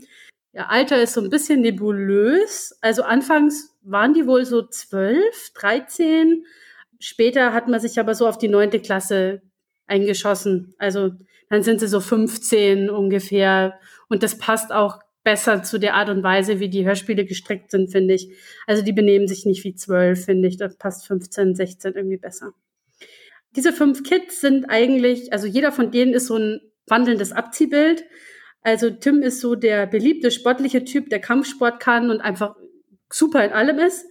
Ihr Alter ist so ein bisschen nebulös, also anfangs waren die wohl so zwölf, dreizehn, Später hat man sich aber so auf die neunte Klasse eingeschossen. Also dann sind sie so 15 ungefähr. Und das passt auch besser zu der Art und Weise, wie die Hörspiele gestrickt sind, finde ich. Also die benehmen sich nicht wie zwölf, finde ich. Das passt 15, 16 irgendwie besser. Diese fünf Kids sind eigentlich, also jeder von denen ist so ein wandelndes Abziehbild. Also Tim ist so der beliebte sportliche Typ, der Kampfsport kann und einfach super in allem ist.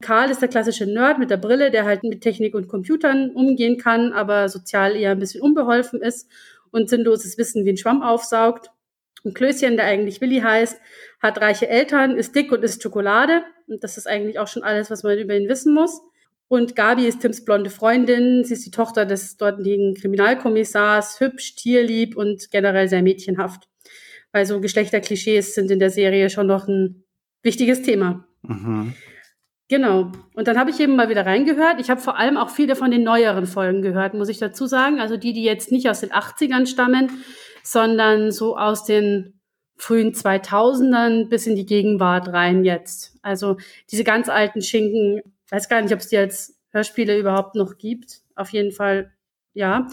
Karl ist der klassische Nerd mit der Brille, der halt mit Technik und Computern umgehen kann, aber sozial eher ein bisschen unbeholfen ist und sinnloses Wissen wie ein Schwamm aufsaugt. Und Klößchen, der eigentlich Willi heißt, hat reiche Eltern, ist dick und isst Schokolade. Und das ist eigentlich auch schon alles, was man über ihn wissen muss. Und Gabi ist Tims blonde Freundin. Sie ist die Tochter des dortigen Kriminalkommissars, hübsch, tierlieb und generell sehr mädchenhaft. Weil so Geschlechterklischees sind in der Serie schon noch ein wichtiges Thema. Mhm. Genau. Und dann habe ich eben mal wieder reingehört. Ich habe vor allem auch viele von den neueren Folgen gehört, muss ich dazu sagen. Also die, die jetzt nicht aus den 80ern stammen, sondern so aus den frühen 2000ern bis in die Gegenwart rein jetzt. Also diese ganz alten Schinken, weiß gar nicht, ob es die als Hörspiele überhaupt noch gibt. Auf jeden Fall, ja.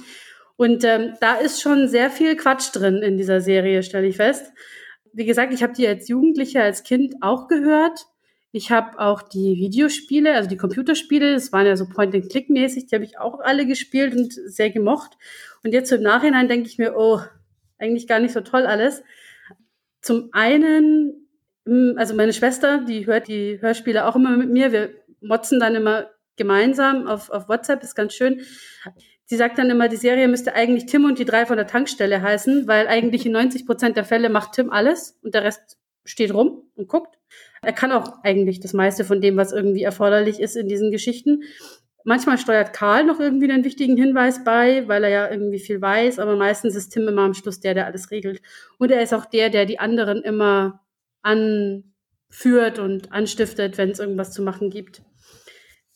Und ähm, da ist schon sehr viel Quatsch drin in dieser Serie, stelle ich fest. Wie gesagt, ich habe die als Jugendliche, als Kind auch gehört ich habe auch die Videospiele, also die Computerspiele, das waren ja so Point-and-Click-mäßig, die habe ich auch alle gespielt und sehr gemocht. Und jetzt im Nachhinein denke ich mir, oh, eigentlich gar nicht so toll alles. Zum einen, hm, also meine Schwester, die hört die Hörspiele auch immer mit mir. Wir motzen dann immer gemeinsam auf, auf WhatsApp, ist ganz schön. Sie sagt dann immer, die Serie müsste eigentlich Tim und die drei von der Tankstelle heißen, weil eigentlich in 90 Prozent der Fälle macht Tim alles und der Rest steht rum und guckt. Er kann auch eigentlich das meiste von dem, was irgendwie erforderlich ist in diesen Geschichten. Manchmal steuert Karl noch irgendwie einen wichtigen Hinweis bei, weil er ja irgendwie viel weiß, aber meistens ist Tim immer am Schluss der, der alles regelt. Und er ist auch der, der die anderen immer anführt und anstiftet, wenn es irgendwas zu machen gibt.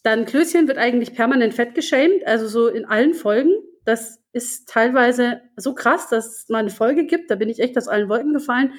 Dann Klößchen wird eigentlich permanent fett geschämt, also so in allen Folgen. Das ist teilweise so krass, dass es mal eine Folge gibt, da bin ich echt aus allen Wolken gefallen,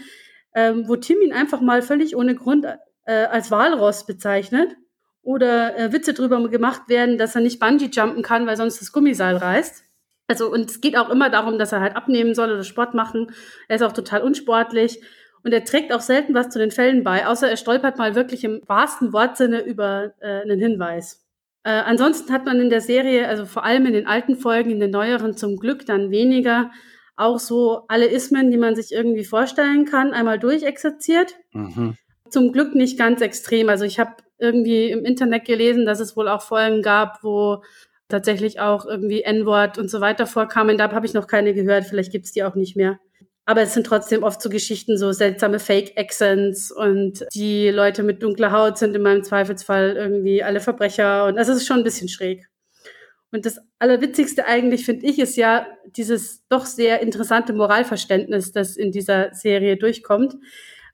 ähm, wo Tim ihn einfach mal völlig ohne Grund äh, als Walross bezeichnet oder äh, Witze drüber gemacht werden, dass er nicht Bungee jumpen kann, weil sonst das Gummiseil reißt. Also und es geht auch immer darum, dass er halt abnehmen soll oder Sport machen. Er ist auch total unsportlich und er trägt auch selten was zu den Fällen bei, außer er stolpert mal wirklich im wahrsten Wortsinne über äh, einen Hinweis. Äh, ansonsten hat man in der Serie, also vor allem in den alten Folgen, in den neueren zum Glück dann weniger, auch so alle Ismen, die man sich irgendwie vorstellen kann, einmal durchexerziert. Mhm. Zum Glück nicht ganz extrem. Also ich habe irgendwie im Internet gelesen, dass es wohl auch Folgen gab, wo tatsächlich auch irgendwie N-Wort und so weiter vorkamen. Da habe ich noch keine gehört. Vielleicht gibt es die auch nicht mehr. Aber es sind trotzdem oft so Geschichten, so seltsame Fake-Accents und die Leute mit dunkler Haut sind in meinem Zweifelsfall irgendwie alle Verbrecher und das ist schon ein bisschen schräg. Und das Allerwitzigste eigentlich, finde ich, ist ja dieses doch sehr interessante Moralverständnis, das in dieser Serie durchkommt,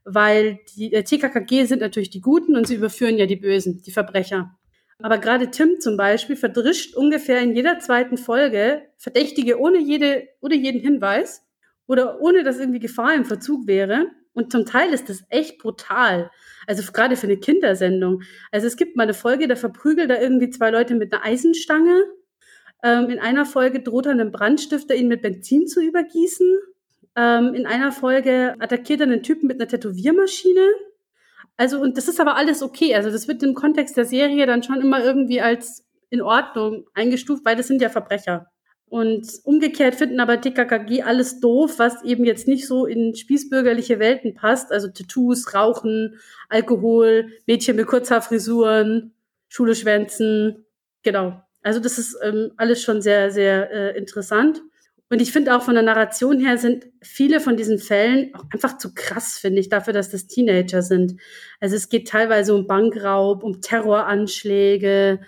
weil die äh, TKKG sind natürlich die Guten und sie überführen ja die Bösen, die Verbrecher. Aber gerade Tim zum Beispiel verdrischt ungefähr in jeder zweiten Folge Verdächtige ohne, jede, ohne jeden Hinweis oder ohne dass irgendwie Gefahr im Verzug wäre. Und zum Teil ist das echt brutal. Also gerade für eine Kindersendung. Also es gibt mal eine Folge, da verprügelt er irgendwie zwei Leute mit einer Eisenstange. Ähm, in einer Folge droht er einem Brandstifter, ihn mit Benzin zu übergießen. Ähm, in einer Folge attackiert er einen Typen mit einer Tätowiermaschine. Also, und das ist aber alles okay. Also, das wird im Kontext der Serie dann schon immer irgendwie als in Ordnung eingestuft, weil das sind ja Verbrecher. Und umgekehrt finden aber TKKG alles doof, was eben jetzt nicht so in spießbürgerliche Welten passt. Also Tattoos, Rauchen, Alkohol, Mädchen mit kurzer Frisuren, Schule schwänzen. Genau. Also das ist ähm, alles schon sehr, sehr äh, interessant. Und ich finde auch von der Narration her sind viele von diesen Fällen auch einfach zu krass, finde ich, dafür, dass das Teenager sind. Also es geht teilweise um Bankraub, um Terroranschläge,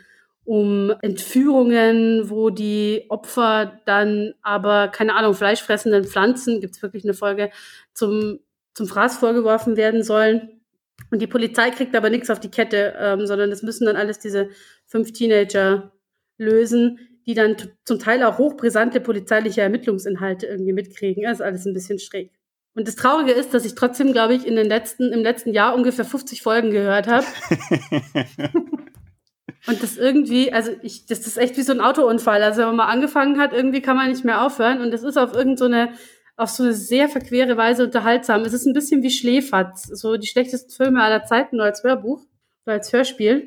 um Entführungen, wo die Opfer dann aber, keine Ahnung, fleischfressenden Pflanzen, gibt's wirklich eine Folge, zum, zum Fraß vorgeworfen werden sollen. Und die Polizei kriegt aber nichts auf die Kette, ähm, sondern das müssen dann alles diese fünf Teenager lösen, die dann zum Teil auch hochbrisante polizeiliche Ermittlungsinhalte irgendwie mitkriegen. Das ist alles ein bisschen schräg. Und das Traurige ist, dass ich trotzdem, glaube ich, in den letzten, im letzten Jahr ungefähr 50 Folgen gehört habe. Und das irgendwie, also ich, das ist echt wie so ein Autounfall. Also wenn man mal angefangen hat, irgendwie kann man nicht mehr aufhören. Und das ist auf irgendeine, so auf so eine sehr verquere Weise unterhaltsam. Es ist ein bisschen wie Schläferz. So die schlechtesten Filme aller Zeiten nur als Hörbuch oder als Hörspiel.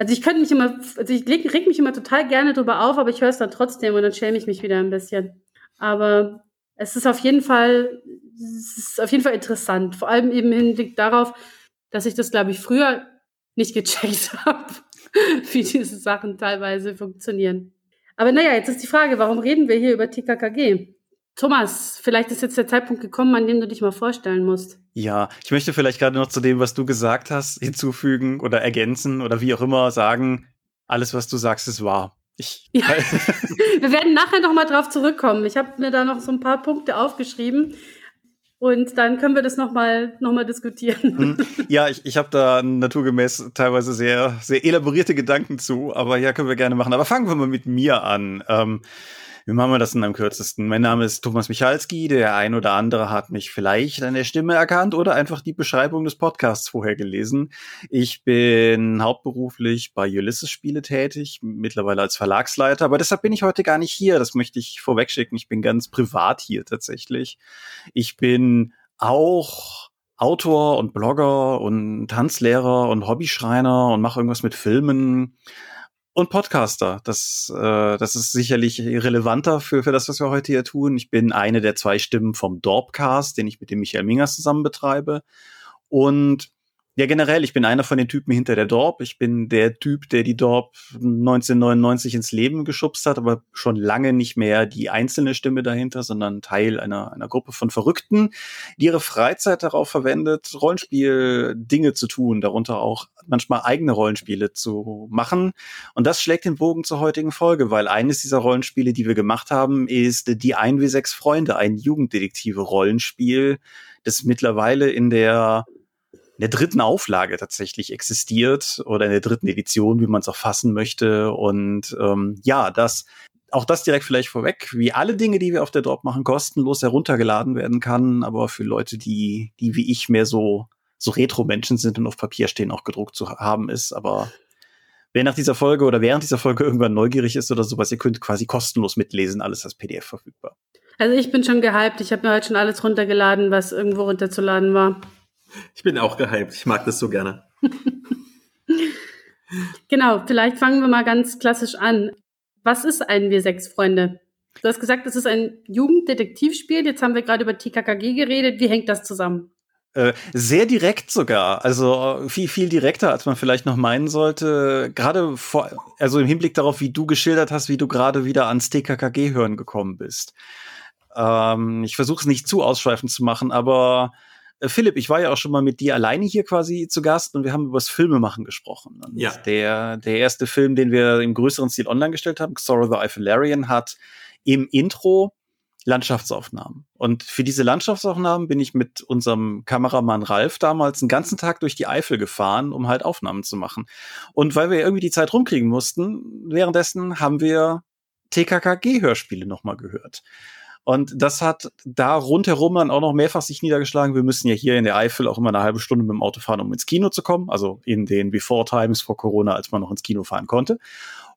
Also ich könnte mich immer, also ich reg, mich immer total gerne drüber auf, aber ich höre es dann trotzdem und dann schäme ich mich wieder ein bisschen. Aber es ist auf jeden Fall, es ist auf jeden Fall interessant. Vor allem eben im Hinblick darauf, dass ich das, glaube ich, früher nicht gecheckt habe. wie diese Sachen teilweise funktionieren. Aber naja, jetzt ist die Frage, warum reden wir hier über TKKG? Thomas, vielleicht ist jetzt der Zeitpunkt gekommen, an dem du dich mal vorstellen musst. Ja, ich möchte vielleicht gerade noch zu dem, was du gesagt hast, hinzufügen oder ergänzen oder wie auch immer sagen, alles, was du sagst, ist wahr. Ich, ja. wir werden nachher noch mal drauf zurückkommen. Ich habe mir da noch so ein paar Punkte aufgeschrieben, und dann können wir das nochmal noch mal diskutieren. Hm. Ja, ich, ich habe da naturgemäß teilweise sehr, sehr elaborierte Gedanken zu, aber ja, können wir gerne machen. Aber fangen wir mal mit mir an. Ähm, wie machen wir das denn am kürzesten? Mein Name ist Thomas Michalski. Der ein oder andere hat mich vielleicht an der Stimme erkannt oder einfach die Beschreibung des Podcasts vorher gelesen. Ich bin hauptberuflich bei Ulysses Spiele tätig, mittlerweile als Verlagsleiter, aber deshalb bin ich heute gar nicht hier. Das möchte ich vorwegschicken. Ich bin ganz privat hier tatsächlich. Ich bin auch Autor und Blogger und Tanzlehrer und Hobbyschreiner und mache irgendwas mit Filmen und Podcaster. Das, äh, das ist sicherlich relevanter für, für das, was wir heute hier tun. Ich bin eine der zwei Stimmen vom Dorpcast, den ich mit dem Michael Mingers zusammen betreibe. Und ja, generell, ich bin einer von den Typen hinter der Dorp. Ich bin der Typ, der die Dorp 1999 ins Leben geschubst hat, aber schon lange nicht mehr die einzelne Stimme dahinter, sondern Teil einer, einer Gruppe von Verrückten, die ihre Freizeit darauf verwendet, Rollenspiel Dinge zu tun, darunter auch manchmal eigene Rollenspiele zu machen. Und das schlägt den Bogen zur heutigen Folge, weil eines dieser Rollenspiele, die wir gemacht haben, ist die 1W6 Freunde, ein Jugenddetektive-Rollenspiel, das mittlerweile in der in der dritten Auflage tatsächlich existiert oder in der dritten Edition, wie man es auch fassen möchte. Und ähm, ja, das auch das direkt vielleicht vorweg, wie alle Dinge, die wir auf der Drop machen, kostenlos heruntergeladen werden kann, aber für Leute, die, die wie ich mehr so, so Retro-Menschen sind und auf Papier stehen, auch gedruckt zu haben ist. Aber wer nach dieser Folge oder während dieser Folge irgendwann neugierig ist oder sowas, ihr könnt quasi kostenlos mitlesen, alles als PDF verfügbar. Also ich bin schon gehypt. Ich habe mir heute schon alles runtergeladen, was irgendwo runterzuladen war. Ich bin auch gehypt. Ich mag das so gerne. genau, vielleicht fangen wir mal ganz klassisch an. Was ist ein Wir sechs Freunde? Du hast gesagt, es ist ein Jugenddetektivspiel. Jetzt haben wir gerade über TKKG geredet. Wie hängt das zusammen? Äh, sehr direkt sogar, also viel, viel direkter, als man vielleicht noch meinen sollte. Gerade vor, also im Hinblick darauf, wie du geschildert hast, wie du gerade wieder ans TKKG-Hören gekommen bist. Ähm, ich versuche es nicht zu ausschweifend zu machen, aber äh, Philipp, ich war ja auch schon mal mit dir alleine hier quasi zu Gast und wir haben über das Filmemachen gesprochen. Und ja. Der, der erste Film, den wir im größeren Stil online gestellt haben, Xora the Eiffelarian, hat im Intro Landschaftsaufnahmen. Und für diese Landschaftsaufnahmen bin ich mit unserem Kameramann Ralf damals einen ganzen Tag durch die Eifel gefahren, um halt Aufnahmen zu machen. Und weil wir irgendwie die Zeit rumkriegen mussten, währenddessen haben wir TKKG-Hörspiele nochmal gehört. Und das hat da rundherum dann auch noch mehrfach sich niedergeschlagen. Wir müssen ja hier in der Eifel auch immer eine halbe Stunde mit dem Auto fahren, um ins Kino zu kommen. Also in den Before Times vor Corona, als man noch ins Kino fahren konnte.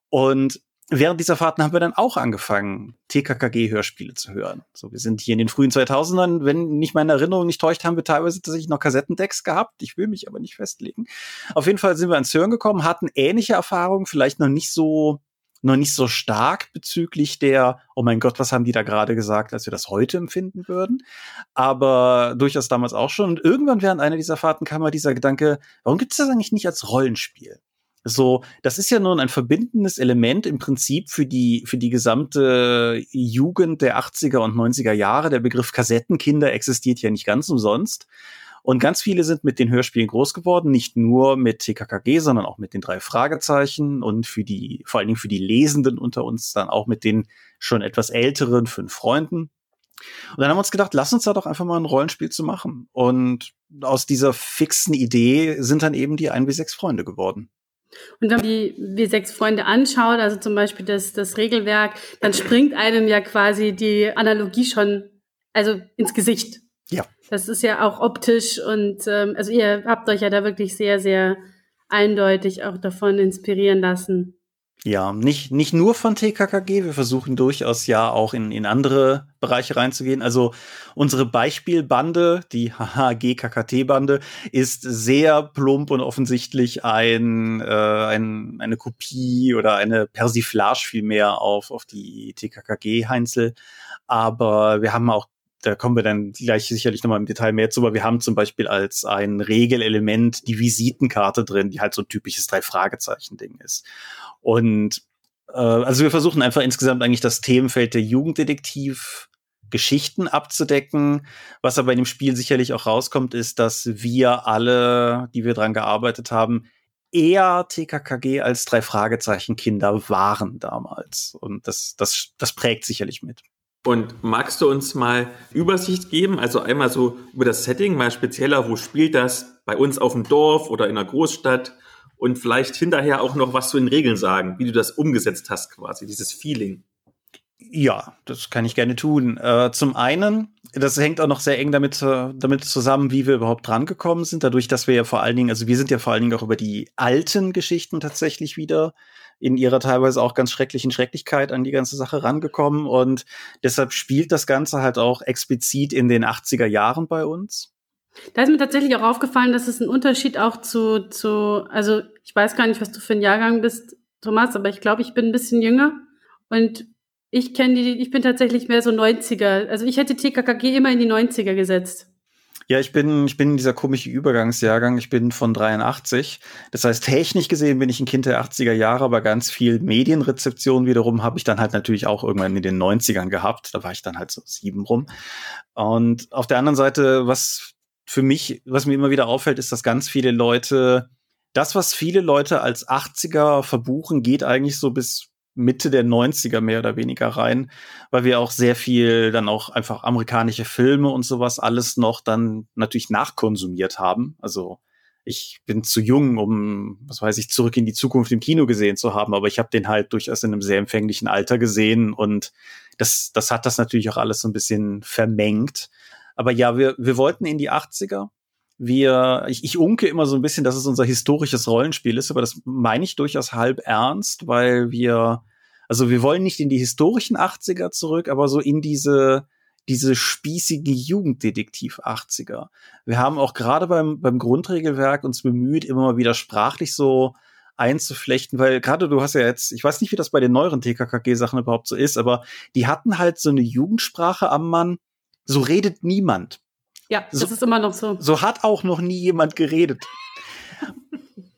Und während dieser Fahrten haben wir dann auch angefangen, TKKG-Hörspiele zu hören. So, wir sind hier in den frühen 2000ern, wenn nicht meine Erinnerung nicht täuscht, haben wir teilweise tatsächlich noch Kassettendecks gehabt. Ich will mich aber nicht festlegen. Auf jeden Fall sind wir ans Hören gekommen, hatten ähnliche Erfahrungen, vielleicht noch nicht so noch nicht so stark bezüglich der, oh mein Gott, was haben die da gerade gesagt, als wir das heute empfinden würden. Aber durchaus damals auch schon. Und irgendwann während einer dieser Fahrten kam mal dieser Gedanke, warum gibt es das eigentlich nicht als Rollenspiel? So, das ist ja nun ein verbindendes Element im Prinzip für die, für die gesamte Jugend der 80er und 90er Jahre. Der Begriff Kassettenkinder existiert ja nicht ganz umsonst. Und ganz viele sind mit den Hörspielen groß geworden, nicht nur mit TKKG, sondern auch mit den drei Fragezeichen und für die, vor allen Dingen für die Lesenden unter uns dann auch mit den schon etwas älteren fünf Freunden. Und dann haben wir uns gedacht, lass uns da doch einfach mal ein Rollenspiel zu machen. Und aus dieser fixen Idee sind dann eben die 1W6 Freunde geworden. Und wenn man die W6 Freunde anschaut, also zum Beispiel das, das Regelwerk, dann springt einem ja quasi die Analogie schon, also ins Gesicht. Das ist ja auch optisch und ähm, also ihr habt euch ja da wirklich sehr, sehr eindeutig auch davon inspirieren lassen. Ja, nicht, nicht nur von TKKG, wir versuchen durchaus ja auch in, in andere Bereiche reinzugehen. Also unsere Beispielbande, die HHG-KKT-Bande, ist sehr plump und offensichtlich ein, äh, ein, eine Kopie oder eine Persiflage vielmehr auf, auf die TKKG-Heinzel. Aber wir haben auch da kommen wir dann gleich sicherlich nochmal im Detail mehr zu, aber wir haben zum Beispiel als ein Regelelement die Visitenkarte drin, die halt so ein typisches Drei-Fragezeichen-Ding ist. Und äh, also wir versuchen einfach insgesamt eigentlich das Themenfeld der Jugenddetektiv Geschichten abzudecken. Was aber in dem Spiel sicherlich auch rauskommt, ist, dass wir alle, die wir dran gearbeitet haben, eher TKKG als drei Fragezeichen Kinder waren damals. Und das, das, das prägt sicherlich mit. Und magst du uns mal Übersicht geben? Also einmal so über das Setting, mal spezieller, wo spielt das? Bei uns auf dem Dorf oder in einer Großstadt? Und vielleicht hinterher auch noch was zu den Regeln sagen, wie du das umgesetzt hast quasi, dieses Feeling. Ja, das kann ich gerne tun. Äh, zum einen, das hängt auch noch sehr eng damit, damit zusammen, wie wir überhaupt drangekommen sind. Dadurch, dass wir ja vor allen Dingen, also wir sind ja vor allen Dingen auch über die alten Geschichten tatsächlich wieder in ihrer teilweise auch ganz schrecklichen Schrecklichkeit an die ganze Sache rangekommen. Und deshalb spielt das Ganze halt auch explizit in den 80er Jahren bei uns. Da ist mir tatsächlich auch aufgefallen, dass es ein Unterschied auch zu, zu, also ich weiß gar nicht, was du für ein Jahrgang bist, Thomas, aber ich glaube, ich bin ein bisschen jünger. Und ich kenne die, ich bin tatsächlich mehr so 90er. Also ich hätte TKKG immer in die 90er gesetzt. Ja, ich bin, ich bin dieser komische Übergangsjahrgang. Ich bin von 83. Das heißt, technisch gesehen bin ich ein Kind der 80er Jahre, aber ganz viel Medienrezeption wiederum habe ich dann halt natürlich auch irgendwann in den 90ern gehabt. Da war ich dann halt so sieben rum. Und auf der anderen Seite, was für mich, was mir immer wieder auffällt, ist, dass ganz viele Leute, das, was viele Leute als 80er verbuchen, geht eigentlich so bis Mitte der 90er mehr oder weniger rein, weil wir auch sehr viel dann auch einfach amerikanische Filme und sowas alles noch dann natürlich nachkonsumiert haben. Also ich bin zu jung, um, was weiß ich, zurück in die Zukunft im Kino gesehen zu haben, aber ich habe den halt durchaus in einem sehr empfänglichen Alter gesehen und das, das hat das natürlich auch alles so ein bisschen vermengt. Aber ja, wir, wir wollten in die 80er. Wir, ich, ich unke immer so ein bisschen, dass es unser historisches Rollenspiel ist, aber das meine ich durchaus halb ernst, weil wir, also wir wollen nicht in die historischen 80er zurück, aber so in diese, diese spießige Jugenddetektiv 80er. Wir haben auch gerade beim, beim Grundregelwerk uns bemüht, immer mal wieder sprachlich so einzuflechten, weil gerade du hast ja jetzt, ich weiß nicht, wie das bei den neueren TKKG-Sachen überhaupt so ist, aber die hatten halt so eine Jugendsprache am Mann, so redet niemand. Ja, das so, ist immer noch so. So hat auch noch nie jemand geredet.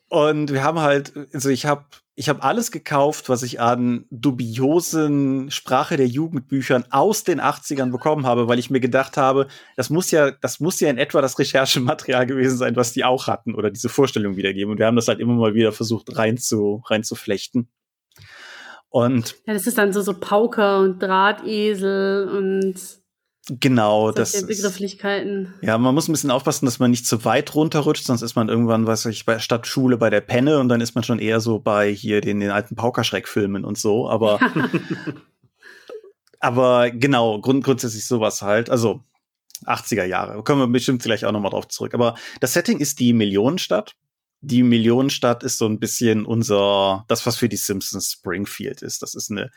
Und wir haben halt, also ich habe ich habe alles gekauft, was ich an dubiosen Sprache der Jugendbüchern aus den 80ern bekommen habe, weil ich mir gedacht habe, das muss ja, das muss ja in etwa das Recherchematerial gewesen sein, was die auch hatten oder diese Vorstellung wiedergeben. Und wir haben das halt immer mal wieder versucht rein zu, rein zu flechten. Und ja, das ist dann so so Pauker und Drahtesel und Genau, das Begrifflichkeiten. Ja, man muss ein bisschen aufpassen, dass man nicht zu weit runterrutscht, sonst ist man irgendwann, weiß ich, bei Stadtschule bei der Penne und dann ist man schon eher so bei hier den, den alten Paukerschreck-Filmen und so, aber aber genau, grund, grundsätzlich sowas halt, also 80er Jahre, kommen wir bestimmt gleich auch nochmal drauf zurück, aber das Setting ist die Millionenstadt. Die Millionenstadt ist so ein bisschen unser, das was für die Simpsons Springfield ist. Das ist eine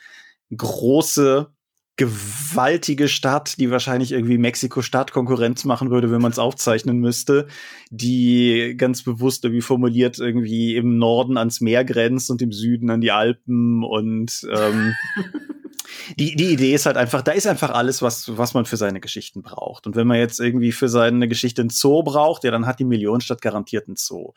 große, gewaltige Stadt, die wahrscheinlich irgendwie Mexiko-Stadt Konkurrenz machen würde, wenn man es aufzeichnen müsste, die ganz bewusst irgendwie formuliert irgendwie im Norden ans Meer grenzt und im Süden an die Alpen und ähm, die, die Idee ist halt einfach, da ist einfach alles, was, was man für seine Geschichten braucht. Und wenn man jetzt irgendwie für seine Geschichte einen Zoo braucht, ja, dann hat die Millionenstadt garantiert einen Zoo.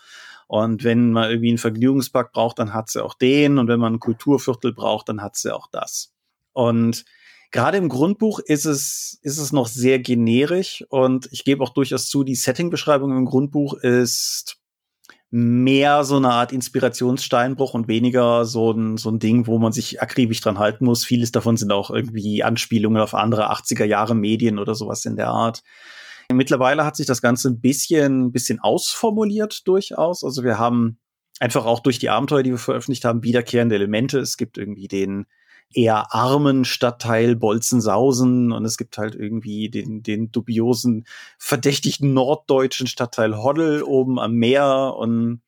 Und wenn man irgendwie einen Vergnügungspark braucht, dann hat sie auch den. Und wenn man ein Kulturviertel braucht, dann hat sie auch das. Und Gerade im Grundbuch ist es, ist es noch sehr generisch und ich gebe auch durchaus zu, die Setting-Beschreibung im Grundbuch ist mehr so eine Art Inspirationssteinbruch und weniger so ein, so ein Ding, wo man sich akribisch dran halten muss. Vieles davon sind auch irgendwie Anspielungen auf andere 80er Jahre Medien oder sowas in der Art. Mittlerweile hat sich das Ganze ein bisschen, bisschen ausformuliert durchaus. Also wir haben einfach auch durch die Abenteuer, die wir veröffentlicht haben, wiederkehrende Elemente. Es gibt irgendwie den, eher armen Stadtteil Bolzensausen und es gibt halt irgendwie den, den dubiosen, verdächtigen norddeutschen Stadtteil Hoddel oben am Meer und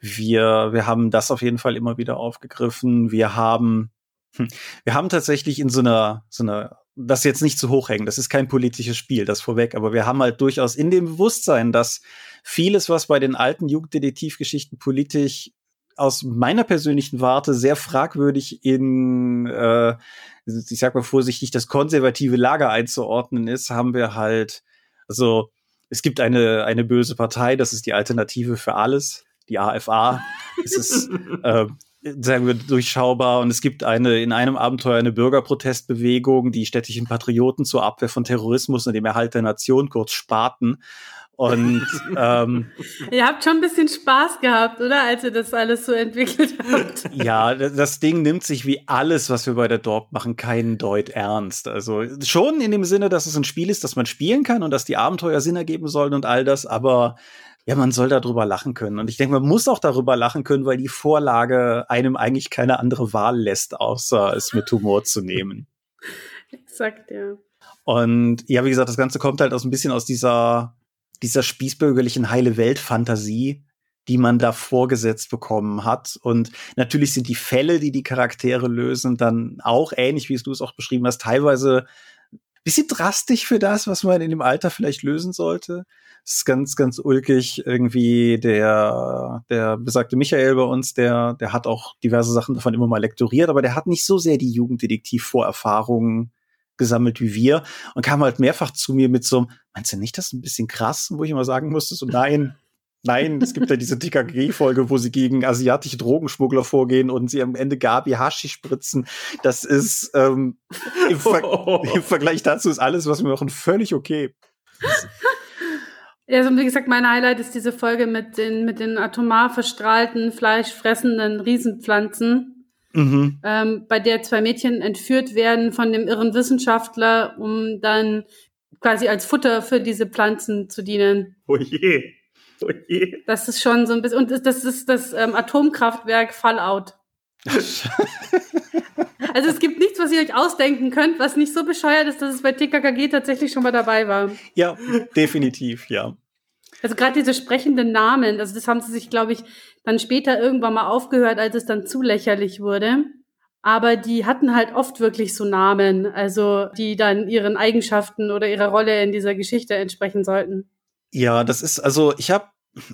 wir, wir haben das auf jeden Fall immer wieder aufgegriffen. Wir haben, hm, wir haben tatsächlich in so einer, so einer, das jetzt nicht zu hoch hängen, das ist kein politisches Spiel, das vorweg, aber wir haben halt durchaus in dem Bewusstsein, dass vieles, was bei den alten Jugenddetektivgeschichten politisch aus meiner persönlichen Warte sehr fragwürdig in, äh, ich sag mal vorsichtig, das konservative Lager einzuordnen ist, haben wir halt, also es gibt eine, eine böse Partei, das ist die Alternative für alles, die AFA. es ist, äh, sagen wir, durchschaubar. Und es gibt eine, in einem Abenteuer eine Bürgerprotestbewegung, die städtischen Patrioten zur Abwehr von Terrorismus und dem Erhalt der Nation, kurz Spaten. Und ähm, ihr habt schon ein bisschen Spaß gehabt, oder, als ihr das alles so entwickelt habt? Ja, das Ding nimmt sich wie alles, was wir bei der Dorp machen, keinen Deut ernst. Also schon in dem Sinne, dass es ein Spiel ist, das man spielen kann und dass die Abenteuer Sinn ergeben sollen und all das, aber ja, man soll darüber lachen können. Und ich denke, man muss auch darüber lachen können, weil die Vorlage einem eigentlich keine andere Wahl lässt, außer es mit Humor zu nehmen. Exakt, ja. Und ja, wie gesagt, das Ganze kommt halt aus ein bisschen aus dieser dieser spießbürgerlichen heile Welt-Fantasie, die man da vorgesetzt bekommen hat. Und natürlich sind die Fälle, die die Charaktere lösen, dann auch ähnlich, wie du es auch beschrieben hast, teilweise bisschen drastisch für das, was man in dem Alter vielleicht lösen sollte. Es ist ganz, ganz ulkig. Irgendwie der, der besagte Michael bei uns, der, der hat auch diverse Sachen davon immer mal lektoriert, aber der hat nicht so sehr die Jugenddetektiv-Vorerfahrungen gesammelt wie wir und kam halt mehrfach zu mir mit so einem, meinst du nicht, das ist ein bisschen krass, wo ich immer sagen musste, so nein, nein, es gibt ja diese TKG-Folge, wo sie gegen asiatische Drogenschmuggler vorgehen und sie am Ende Gabi Hashi spritzen. Das ist ähm, im, Ver im Vergleich dazu ist alles, was wir machen, völlig okay. Ja, also wie gesagt, mein Highlight ist diese Folge mit den, mit den atomar verstrahlten, fleischfressenden Riesenpflanzen mhm. ähm, bei der zwei Mädchen entführt werden von dem irren Wissenschaftler, um dann quasi als Futter für diese Pflanzen zu dienen. Oh je. Oh das ist schon so ein bisschen, und das ist das ähm, Atomkraftwerk Fallout. also es gibt nichts, was ihr euch ausdenken könnt, was nicht so bescheuert ist, dass es bei TKKG tatsächlich schon mal dabei war. Ja, definitiv, ja. Also gerade diese sprechenden Namen, also das haben sie sich, glaube ich, dann später irgendwann mal aufgehört, als es dann zu lächerlich wurde. Aber die hatten halt oft wirklich so Namen, also die dann ihren Eigenschaften oder ihrer Rolle in dieser Geschichte entsprechen sollten. Ja, das ist, also ich habe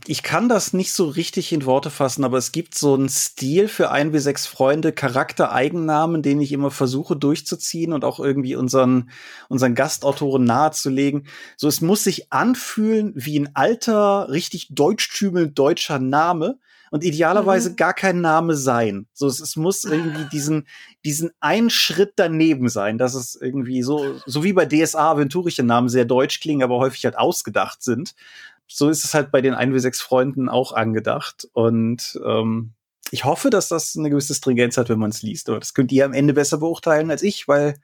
ich kann das nicht so richtig in Worte fassen, aber es gibt so einen Stil für ein bis sechs Freunde, Charaktereigennamen, den ich immer versuche durchzuziehen und auch irgendwie unseren, unseren Gastautoren nahezulegen. So, es muss sich anfühlen wie ein alter, richtig deutschtümelnd deutscher Name und idealerweise mhm. gar kein Name sein. So, es, es muss irgendwie diesen, diesen einen Schritt daneben sein, dass es irgendwie so, so wie bei DSA aventurische Namen sehr deutsch klingen, aber häufig halt ausgedacht sind so ist es halt bei den 1W6 Freunden auch angedacht. Und ähm, ich hoffe, dass das eine gewisse Stringenz hat, wenn man es liest. Aber das könnt ihr am Ende besser beurteilen als ich, weil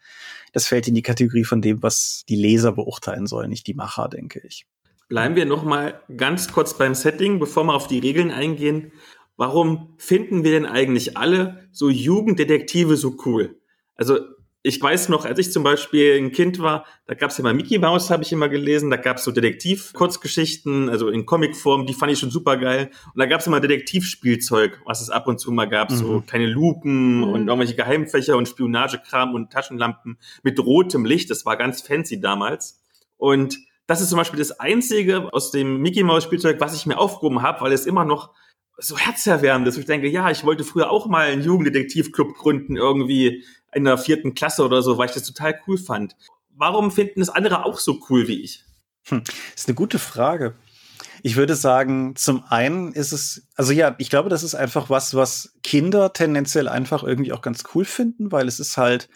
das fällt in die Kategorie von dem, was die Leser beurteilen sollen, nicht die Macher, denke ich. Bleiben wir noch mal ganz kurz beim Setting, bevor wir auf die Regeln eingehen. Warum finden wir denn eigentlich alle so Jugenddetektive so cool? Also ich weiß noch, als ich zum Beispiel ein Kind war, da gab es mal Mickey Mouse, habe ich immer gelesen, da gab es so Detektiv-Kurzgeschichten, also in Comicform, die fand ich schon super geil. Und da gab es immer Detektivspielzeug, was es ab und zu mal gab, mhm. so kleine Lupen mhm. und irgendwelche Geheimfächer und Spionagekram und Taschenlampen mit rotem Licht. Das war ganz fancy damals. Und das ist zum Beispiel das Einzige aus dem Mickey Mouse Spielzeug, was ich mir aufgehoben habe, weil es immer noch so herzerwärmend ist. Ich denke, ja, ich wollte früher auch mal einen Jugenddetektivclub gründen, irgendwie in der vierten Klasse oder so, weil ich das total cool fand. Warum finden es andere auch so cool wie ich? Hm, ist eine gute Frage. Ich würde sagen, zum einen ist es, also ja, ich glaube, das ist einfach was, was Kinder tendenziell einfach irgendwie auch ganz cool finden, weil es ist halt,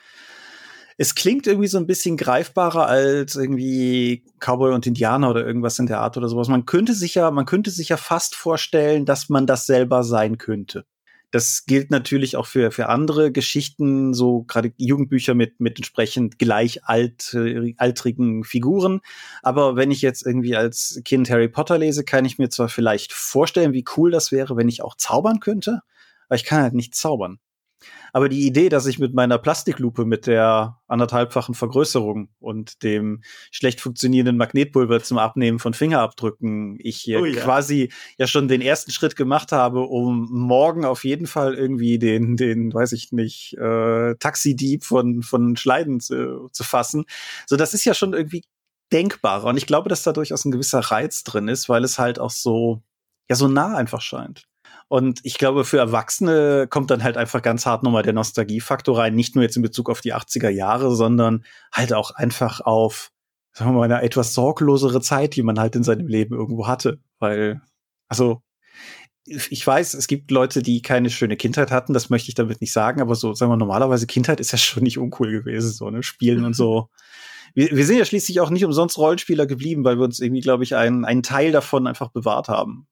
es klingt irgendwie so ein bisschen greifbarer als irgendwie Cowboy und Indianer oder irgendwas in der Art oder sowas. Man könnte sich ja, man könnte sich ja fast vorstellen, dass man das selber sein könnte. Das gilt natürlich auch für, für andere Geschichten, so gerade Jugendbücher mit, mit entsprechend gleich alt, äh, altrigen Figuren. Aber wenn ich jetzt irgendwie als Kind Harry Potter lese, kann ich mir zwar vielleicht vorstellen, wie cool das wäre, wenn ich auch zaubern könnte, aber ich kann halt nicht zaubern. Aber die Idee, dass ich mit meiner Plastiklupe mit der anderthalbfachen Vergrößerung und dem schlecht funktionierenden Magnetpulver zum Abnehmen von Fingerabdrücken ich hier oh ja. quasi ja schon den ersten Schritt gemacht habe, um morgen auf jeden Fall irgendwie den, den, weiß ich nicht, äh, Taxidieb von, von Schleiden zu, zu fassen. So, das ist ja schon irgendwie denkbarer. Und ich glaube, dass da durchaus ein gewisser Reiz drin ist, weil es halt auch so, ja, so nah einfach scheint. Und ich glaube, für Erwachsene kommt dann halt einfach ganz hart nochmal der Nostalgiefaktor rein. Nicht nur jetzt in Bezug auf die 80er Jahre, sondern halt auch einfach auf, sagen wir mal, eine etwas sorglosere Zeit, die man halt in seinem Leben irgendwo hatte. Weil, also, ich weiß, es gibt Leute, die keine schöne Kindheit hatten, das möchte ich damit nicht sagen, aber so, sagen wir, normalerweise Kindheit ist ja schon nicht uncool gewesen, so, ne, Spielen und so. Wir, wir sind ja schließlich auch nicht umsonst Rollenspieler geblieben, weil wir uns irgendwie, glaube ich, einen, einen Teil davon einfach bewahrt haben.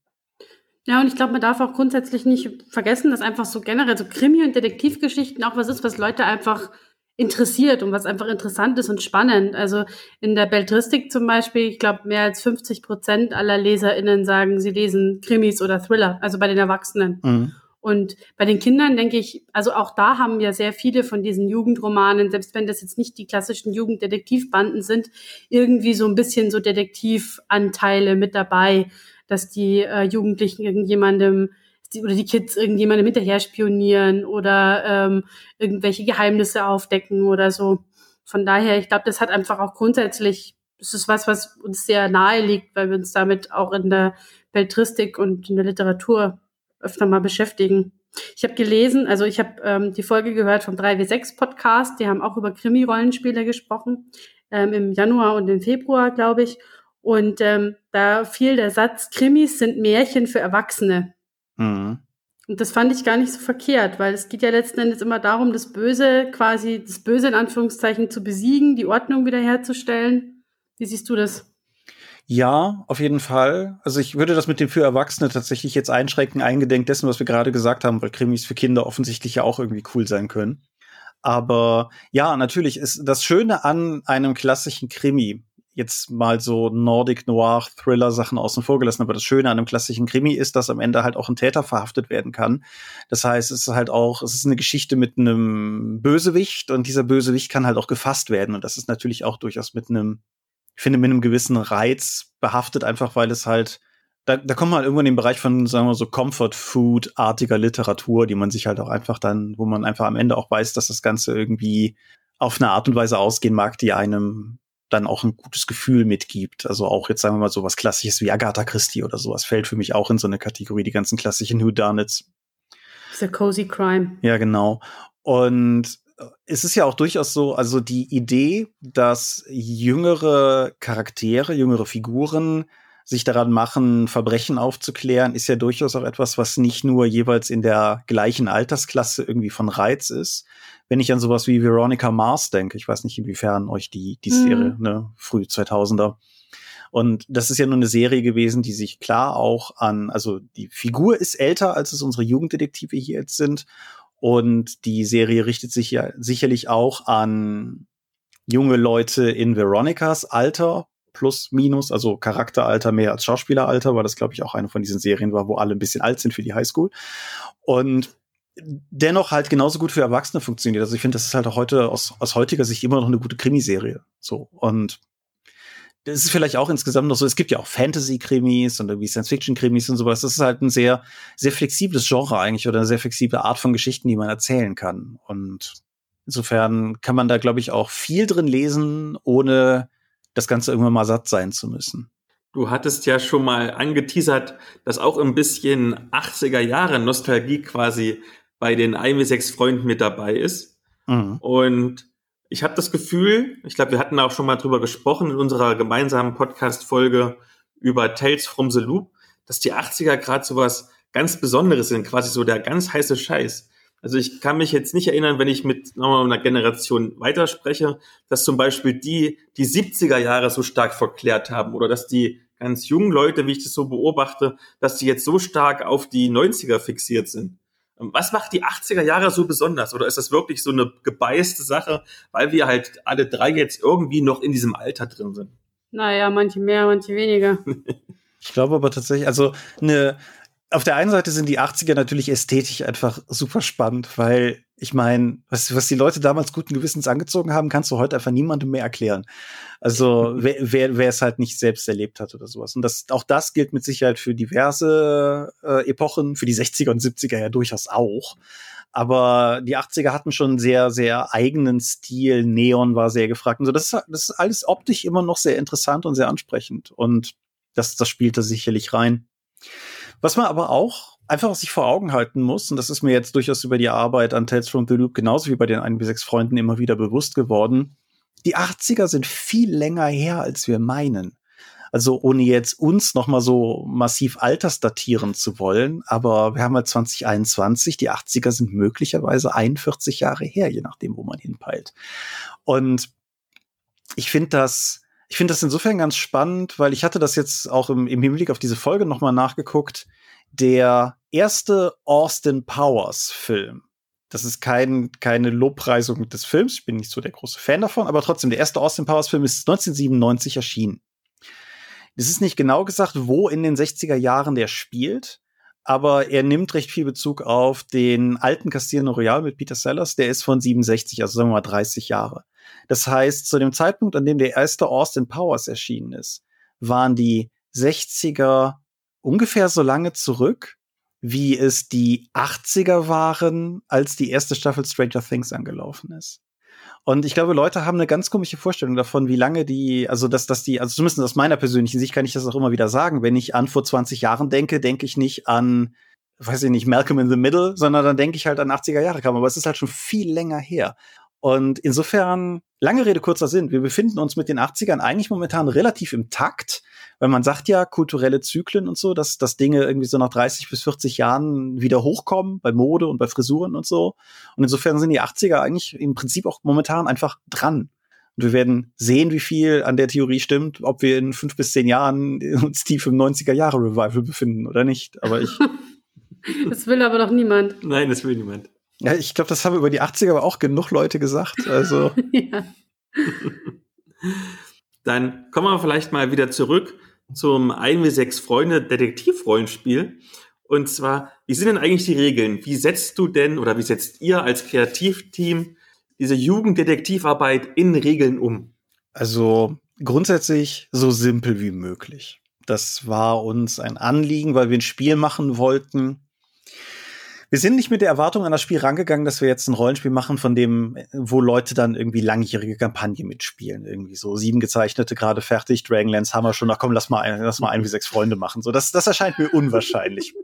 Ja, und ich glaube, man darf auch grundsätzlich nicht vergessen, dass einfach so generell so Krimi- und Detektivgeschichten auch was ist, was Leute einfach interessiert und was einfach interessant ist und spannend. Also in der Beltristik zum Beispiel, ich glaube, mehr als 50 Prozent aller LeserInnen sagen, sie lesen Krimis oder Thriller, also bei den Erwachsenen. Mhm. Und bei den Kindern denke ich, also auch da haben ja sehr viele von diesen Jugendromanen, selbst wenn das jetzt nicht die klassischen Jugenddetektivbanden sind, irgendwie so ein bisschen so Detektivanteile mit dabei dass die äh, Jugendlichen irgendjemandem die, oder die Kids irgendjemandem hinterher spionieren oder ähm, irgendwelche Geheimnisse aufdecken oder so. Von daher, ich glaube, das hat einfach auch grundsätzlich, das ist was, was uns sehr nahe liegt, weil wir uns damit auch in der Beltristik und in der Literatur öfter mal beschäftigen. Ich habe gelesen, also ich habe ähm, die Folge gehört vom 3W6 Podcast, die haben auch über Krimi-Rollenspiele gesprochen, ähm, im Januar und im Februar, glaube ich. Und ähm, da fiel der Satz, Krimis sind Märchen für Erwachsene. Mhm. Und das fand ich gar nicht so verkehrt, weil es geht ja letzten Endes immer darum, das Böse quasi, das Böse in Anführungszeichen zu besiegen, die Ordnung wiederherzustellen. Wie siehst du das? Ja, auf jeden Fall. Also ich würde das mit dem für Erwachsene tatsächlich jetzt einschränken, eingedenk dessen, was wir gerade gesagt haben, weil Krimis für Kinder offensichtlich ja auch irgendwie cool sein können. Aber ja, natürlich ist das Schöne an einem klassischen Krimi jetzt mal so Nordic Noir Thriller Sachen außen vor gelassen. Aber das Schöne an einem klassischen Krimi ist, dass am Ende halt auch ein Täter verhaftet werden kann. Das heißt, es ist halt auch, es ist eine Geschichte mit einem Bösewicht und dieser Bösewicht kann halt auch gefasst werden. Und das ist natürlich auch durchaus mit einem, ich finde, mit einem gewissen Reiz behaftet, einfach weil es halt da, da kommt man halt irgendwann in den Bereich von, sagen wir so, Comfort-Food-artiger Literatur, die man sich halt auch einfach dann, wo man einfach am Ende auch weiß, dass das Ganze irgendwie auf eine Art und Weise ausgehen mag, die einem dann auch ein gutes Gefühl mitgibt. Also auch jetzt sagen wir mal so was Klassisches wie Agatha Christie oder sowas fällt für mich auch in so eine Kategorie, die ganzen klassischen Whodunits. Dieser Cozy Crime. Ja, genau. Und es ist ja auch durchaus so, also die Idee, dass jüngere Charaktere, jüngere Figuren sich daran machen, Verbrechen aufzuklären, ist ja durchaus auch etwas, was nicht nur jeweils in der gleichen Altersklasse irgendwie von Reiz ist. Wenn ich an sowas wie Veronica Mars denke, ich weiß nicht, inwiefern euch die, die Serie, mhm. ne, früh 2000er. Und das ist ja nur eine Serie gewesen, die sich klar auch an, also die Figur ist älter, als es unsere Jugenddetektive hier jetzt sind. Und die Serie richtet sich ja sicherlich auch an junge Leute in Veronicas Alter, plus minus, also Charakteralter mehr als Schauspieleralter, weil das, glaube ich, auch eine von diesen Serien war, wo alle ein bisschen alt sind für die Highschool. Und dennoch halt genauso gut für Erwachsene funktioniert. Also ich finde, das ist halt auch heute aus, aus heutiger Sicht immer noch eine gute Krimiserie. So. Und das ist vielleicht auch insgesamt noch so, es gibt ja auch Fantasy-Krimis und irgendwie Science-Fiction-Krimis und sowas. Das ist halt ein sehr, sehr flexibles Genre eigentlich oder eine sehr flexible Art von Geschichten, die man erzählen kann. Und insofern kann man da, glaube ich, auch viel drin lesen, ohne das Ganze irgendwann mal satt sein zu müssen. Du hattest ja schon mal angeteasert, dass auch ein bisschen 80er Jahre Nostalgie quasi bei den 1 6 Freunden mit dabei ist. Mhm. Und ich habe das Gefühl, ich glaube, wir hatten auch schon mal drüber gesprochen in unserer gemeinsamen Podcast-Folge über Tales from the Loop, dass die 80er gerade so was ganz Besonderes sind, quasi so der ganz heiße Scheiß. Also ich kann mich jetzt nicht erinnern, wenn ich mit nochmal einer Generation weiterspreche, dass zum Beispiel die die 70er Jahre so stark verklärt haben oder dass die ganz jungen Leute, wie ich das so beobachte, dass die jetzt so stark auf die 90er fixiert sind. Was macht die 80er Jahre so besonders? Oder ist das wirklich so eine gebeißte Sache, weil wir halt alle drei jetzt irgendwie noch in diesem Alter drin sind? Naja, manche mehr, manche weniger. Ich glaube aber tatsächlich, also eine, auf der einen Seite sind die 80er natürlich ästhetisch einfach super spannend, weil ich meine, was, was die Leute damals guten Gewissens angezogen haben, kannst du heute einfach niemandem mehr erklären. Also wer, wer, wer es halt nicht selbst erlebt hat oder sowas. Und das, auch das gilt mit Sicherheit für diverse äh, Epochen, für die 60er und 70er ja durchaus auch. Aber die 80er hatten schon sehr, sehr eigenen Stil. Neon war sehr gefragt. Und so, das ist, das ist alles optisch immer noch sehr interessant und sehr ansprechend. Und das, das spielt da sicherlich rein. Was man aber auch einfach sich vor Augen halten muss, und das ist mir jetzt durchaus über die Arbeit an Tales from the Loop genauso wie bei den 1 bis 6 Freunden immer wieder bewusst geworden, die 80er sind viel länger her, als wir meinen. Also ohne jetzt uns noch mal so massiv altersdatieren zu wollen, aber wir haben halt 2021, die 80er sind möglicherweise 41 Jahre her, je nachdem, wo man hinpeilt. Und ich finde das ich finde das insofern ganz spannend, weil ich hatte das jetzt auch im, im Hinblick auf diese Folge nochmal nachgeguckt. Der erste Austin Powers Film. Das ist kein, keine Lobpreisung des Films. Ich bin nicht so der große Fan davon, aber trotzdem, der erste Austin Powers Film ist 1997 erschienen. Es ist nicht genau gesagt, wo in den 60er Jahren der spielt, aber er nimmt recht viel Bezug auf den alten Casino Royale mit Peter Sellers. Der ist von 67, also sagen wir mal 30 Jahre. Das heißt, zu dem Zeitpunkt, an dem der erste Austin Powers erschienen ist, waren die 60er ungefähr so lange zurück, wie es die 80er waren, als die erste Staffel Stranger Things angelaufen ist. Und ich glaube, Leute haben eine ganz komische Vorstellung davon, wie lange die, also dass, dass die, also zumindest aus meiner persönlichen Sicht kann ich das auch immer wieder sagen. Wenn ich an vor 20 Jahren denke, denke ich nicht an, weiß ich nicht, Malcolm in the Middle, sondern dann denke ich halt an 80er Jahre kam. Aber es ist halt schon viel länger her. Und insofern, lange Rede, kurzer Sinn, wir befinden uns mit den 80ern eigentlich momentan relativ im Takt, weil man sagt ja, kulturelle Zyklen und so, dass, dass Dinge irgendwie so nach 30 bis 40 Jahren wieder hochkommen, bei Mode und bei Frisuren und so. Und insofern sind die 80er eigentlich im Prinzip auch momentan einfach dran. Und wir werden sehen, wie viel an der Theorie stimmt, ob wir in fünf bis zehn Jahren uns tief im 90er Jahre Revival befinden oder nicht. Aber ich. das will aber doch niemand. Nein, das will niemand. Ja, ich glaube, das haben über die 80er aber auch genug Leute gesagt. Also. ja. Dann kommen wir vielleicht mal wieder zurück zum 1W6 Freunde Detektivrollenspiel. Und zwar, wie sind denn eigentlich die Regeln? Wie setzt du denn oder wie setzt ihr als Kreativteam diese Jugenddetektivarbeit in Regeln um? Also grundsätzlich so simpel wie möglich. Das war uns ein Anliegen, weil wir ein Spiel machen wollten. Wir sind nicht mit der Erwartung an das Spiel rangegangen, dass wir jetzt ein Rollenspiel machen, von dem, wo Leute dann irgendwie langjährige Kampagne mitspielen. Irgendwie so sieben gezeichnete gerade fertig, Dragonlance haben wir schon, ach komm, lass mal ein, lass mal ein wie sechs Freunde machen. So, das, das erscheint mir unwahrscheinlich.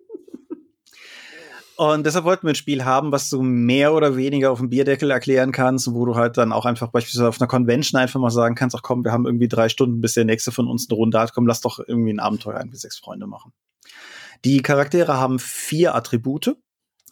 Und deshalb wollten wir ein Spiel haben, was du mehr oder weniger auf dem Bierdeckel erklären kannst, wo du halt dann auch einfach beispielsweise auf einer Convention einfach mal sagen kannst, ach komm, wir haben irgendwie drei Stunden, bis der nächste von uns eine Runde hat, komm, lass doch irgendwie ein Abenteuer ein wie sechs Freunde machen. Die Charaktere haben vier Attribute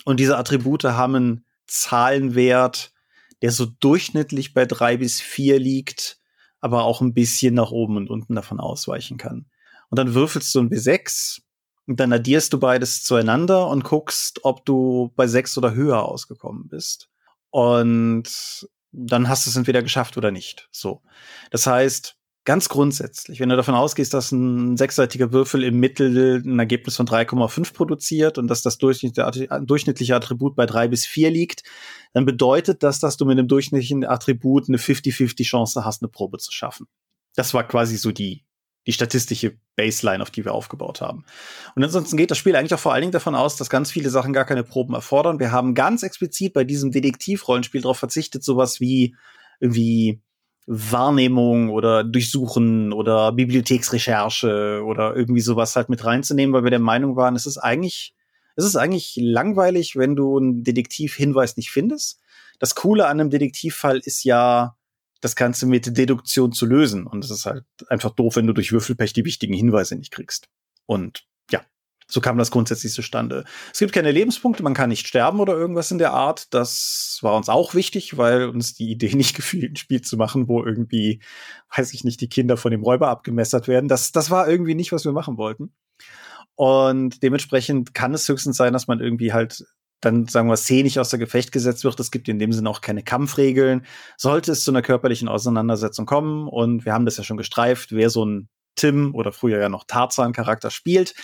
und diese Attribute haben einen Zahlenwert, der so durchschnittlich bei drei bis vier liegt, aber auch ein bisschen nach oben und unten davon ausweichen kann. Und dann würfelst du ein B6 und dann addierst du beides zueinander und guckst, ob du bei sechs oder höher ausgekommen bist. Und dann hast du es entweder geschafft oder nicht. So. Das heißt, ganz grundsätzlich, wenn du davon ausgehst, dass ein sechsseitiger Würfel im Mittel ein Ergebnis von 3,5 produziert und dass das durchschnittliche Attribut bei drei bis vier liegt, dann bedeutet das, dass du mit einem durchschnittlichen Attribut eine 50-50 Chance hast, eine Probe zu schaffen. Das war quasi so die die statistische Baseline, auf die wir aufgebaut haben. Und ansonsten geht das Spiel eigentlich auch vor allen Dingen davon aus, dass ganz viele Sachen gar keine Proben erfordern. Wir haben ganz explizit bei diesem Detektivrollenspiel darauf verzichtet, sowas wie irgendwie Wahrnehmung oder Durchsuchen oder Bibliotheksrecherche oder irgendwie sowas halt mit reinzunehmen, weil wir der Meinung waren, es ist eigentlich, es ist eigentlich langweilig, wenn du einen Detektivhinweis nicht findest. Das Coole an einem Detektivfall ist ja, das Ganze mit Deduktion zu lösen. Und es ist halt einfach doof, wenn du durch Würfelpech die wichtigen Hinweise nicht kriegst. Und so kam das grundsätzlich zustande. Es gibt keine Lebenspunkte, man kann nicht sterben oder irgendwas in der Art. Das war uns auch wichtig, weil uns die Idee nicht gefiel, ein Spiel zu machen, wo irgendwie, weiß ich nicht, die Kinder von dem Räuber abgemessert werden. Das, das war irgendwie nicht, was wir machen wollten. Und dementsprechend kann es höchstens sein, dass man irgendwie halt dann sagen wir szenisch aus der Gefecht gesetzt wird. Es gibt in dem Sinne auch keine Kampfregeln. Sollte es zu einer körperlichen Auseinandersetzung kommen und wir haben das ja schon gestreift, wer so ein Tim oder früher ja noch Tarzan-Charakter spielt,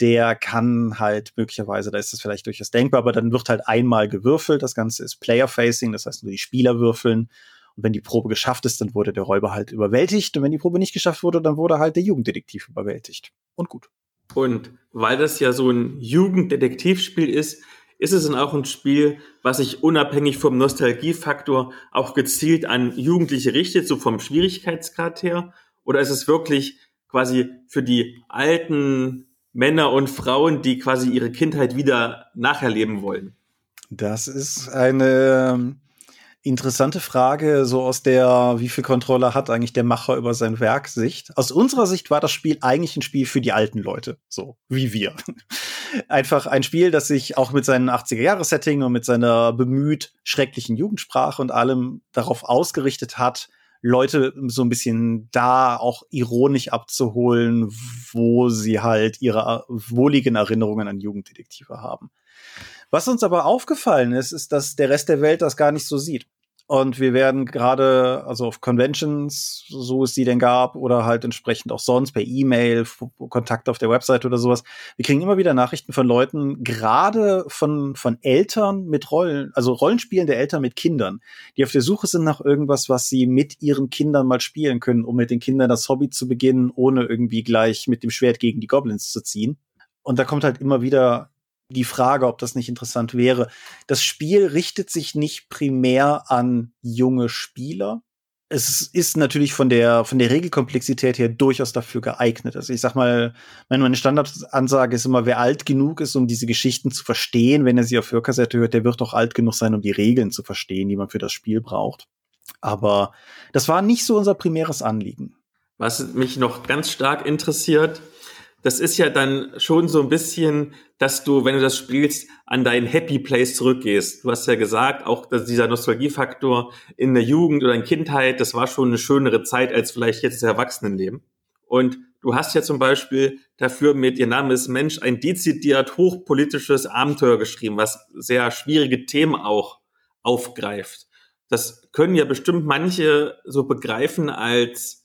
der kann halt möglicherweise, da ist das vielleicht durchaus denkbar, aber dann wird halt einmal gewürfelt. Das Ganze ist Player-Facing, das heißt nur die Spieler würfeln. Und wenn die Probe geschafft ist, dann wurde der Räuber halt überwältigt. Und wenn die Probe nicht geschafft wurde, dann wurde halt der Jugenddetektiv überwältigt. Und gut. Und weil das ja so ein Jugenddetektivspiel ist, ist es dann auch ein Spiel, was sich unabhängig vom Nostalgiefaktor auch gezielt an Jugendliche richtet, so vom Schwierigkeitsgrad her? Oder ist es wirklich quasi für die alten Männer und Frauen, die quasi ihre Kindheit wieder nacherleben wollen? Das ist eine interessante Frage, so aus der, wie viel Kontrolle hat eigentlich der Macher über sein Werk Sicht. Aus unserer Sicht war das Spiel eigentlich ein Spiel für die alten Leute, so wie wir. Einfach ein Spiel, das sich auch mit seinem 80er-Jahre-Setting und mit seiner bemüht schrecklichen Jugendsprache und allem darauf ausgerichtet hat, Leute so ein bisschen da auch ironisch abzuholen, wo sie halt ihre wohligen Erinnerungen an Jugenddetektive haben. Was uns aber aufgefallen ist, ist, dass der Rest der Welt das gar nicht so sieht. Und wir werden gerade, also auf Conventions, so es die denn gab, oder halt entsprechend auch sonst per E-Mail, Kontakt auf der Website oder sowas. Wir kriegen immer wieder Nachrichten von Leuten, gerade von, von Eltern mit Rollen, also Rollenspielende Eltern mit Kindern, die auf der Suche sind nach irgendwas, was sie mit ihren Kindern mal spielen können, um mit den Kindern das Hobby zu beginnen, ohne irgendwie gleich mit dem Schwert gegen die Goblins zu ziehen. Und da kommt halt immer wieder die Frage, ob das nicht interessant wäre. Das Spiel richtet sich nicht primär an junge Spieler. Es ist natürlich von der, von der Regelkomplexität her durchaus dafür geeignet. Also ich sag mal, meine Standardansage ist immer, wer alt genug ist, um diese Geschichten zu verstehen, wenn er sie auf Hörkassette hört, der wird auch alt genug sein, um die Regeln zu verstehen, die man für das Spiel braucht. Aber das war nicht so unser primäres Anliegen. Was mich noch ganz stark interessiert, das ist ja dann schon so ein bisschen, dass du, wenn du das spielst, an deinen Happy Place zurückgehst. Du hast ja gesagt, auch dass dieser Nostalgiefaktor in der Jugend oder in Kindheit, das war schon eine schönere Zeit als vielleicht jetzt das Erwachsenenleben. Und du hast ja zum Beispiel dafür mit, ihr Name ist Mensch, ein dezidiert hochpolitisches Abenteuer geschrieben, was sehr schwierige Themen auch aufgreift. Das können ja bestimmt manche so begreifen als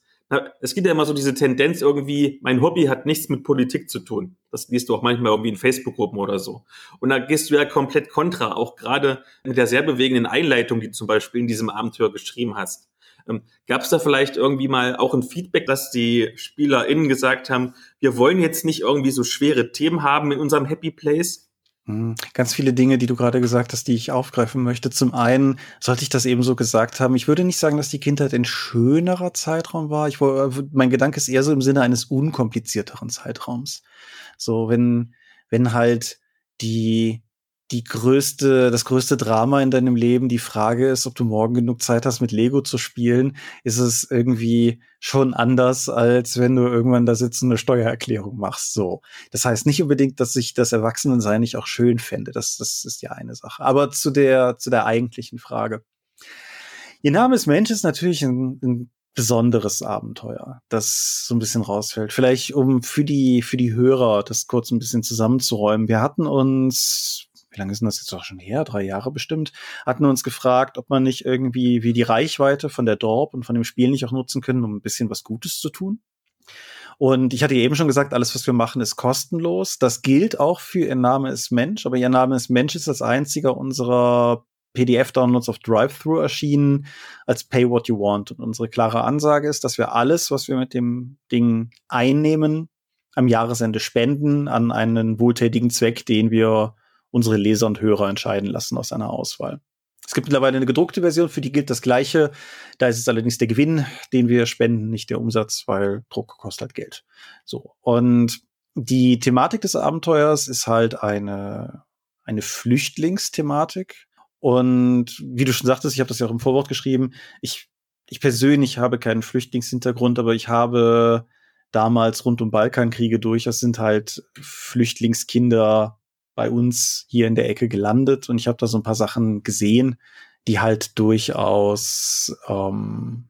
es gibt ja immer so diese Tendenz irgendwie, mein Hobby hat nichts mit Politik zu tun. Das liest du auch manchmal irgendwie in Facebook-Gruppen oder so. Und da gehst du ja komplett kontra, auch gerade mit der sehr bewegenden Einleitung, die du zum Beispiel in diesem Abenteuer geschrieben hast. Ähm, Gab es da vielleicht irgendwie mal auch ein Feedback, dass die SpielerInnen gesagt haben, wir wollen jetzt nicht irgendwie so schwere Themen haben in unserem Happy Place? Hm, ganz viele Dinge, die du gerade gesagt hast, die ich aufgreifen möchte. Zum einen sollte ich das eben so gesagt haben. Ich würde nicht sagen, dass die Kindheit ein schönerer Zeitraum war. Ich, mein Gedanke ist eher so im Sinne eines unkomplizierteren Zeitraums. So, wenn, wenn halt die, die größte, das größte Drama in deinem Leben die Frage ist, ob du morgen genug Zeit hast, mit Lego zu spielen, ist es irgendwie schon anders, als wenn du irgendwann da sitzt und eine Steuererklärung machst. So. Das heißt nicht unbedingt, dass ich das Erwachsenensein nicht auch schön fände. Das, das ist ja eine Sache. Aber zu der, zu der eigentlichen Frage. Ihr Name ist Mensch ist natürlich ein, ein besonderes Abenteuer, das so ein bisschen rausfällt. Vielleicht um für die, für die Hörer das kurz ein bisschen zusammenzuräumen. Wir hatten uns wie lange ist denn das jetzt auch schon her? Drei Jahre bestimmt, hatten uns gefragt, ob man nicht irgendwie wie die Reichweite von der Dorp und von dem Spiel nicht auch nutzen können, um ein bisschen was Gutes zu tun. Und ich hatte eben schon gesagt, alles, was wir machen, ist kostenlos. Das gilt auch für Ihr Name ist Mensch, aber Ihr Name ist Mensch ist das einzige unserer PDF-Downloads auf Drive-Thru erschienen als Pay What You Want. Und unsere klare Ansage ist, dass wir alles, was wir mit dem Ding einnehmen, am Jahresende spenden an einen wohltätigen Zweck, den wir unsere Leser und Hörer entscheiden lassen aus einer Auswahl. Es gibt mittlerweile eine gedruckte Version, für die gilt das Gleiche. Da ist es allerdings der Gewinn, den wir spenden, nicht der Umsatz, weil Druck kostet halt Geld. So. Und die Thematik des Abenteuers ist halt eine, eine Flüchtlingsthematik. Und wie du schon sagtest, ich habe das ja auch im Vorwort geschrieben, ich, ich persönlich habe keinen Flüchtlingshintergrund, aber ich habe damals rund um Balkankriege durch, das sind halt Flüchtlingskinder bei uns hier in der Ecke gelandet und ich habe da so ein paar Sachen gesehen, die halt durchaus, ähm,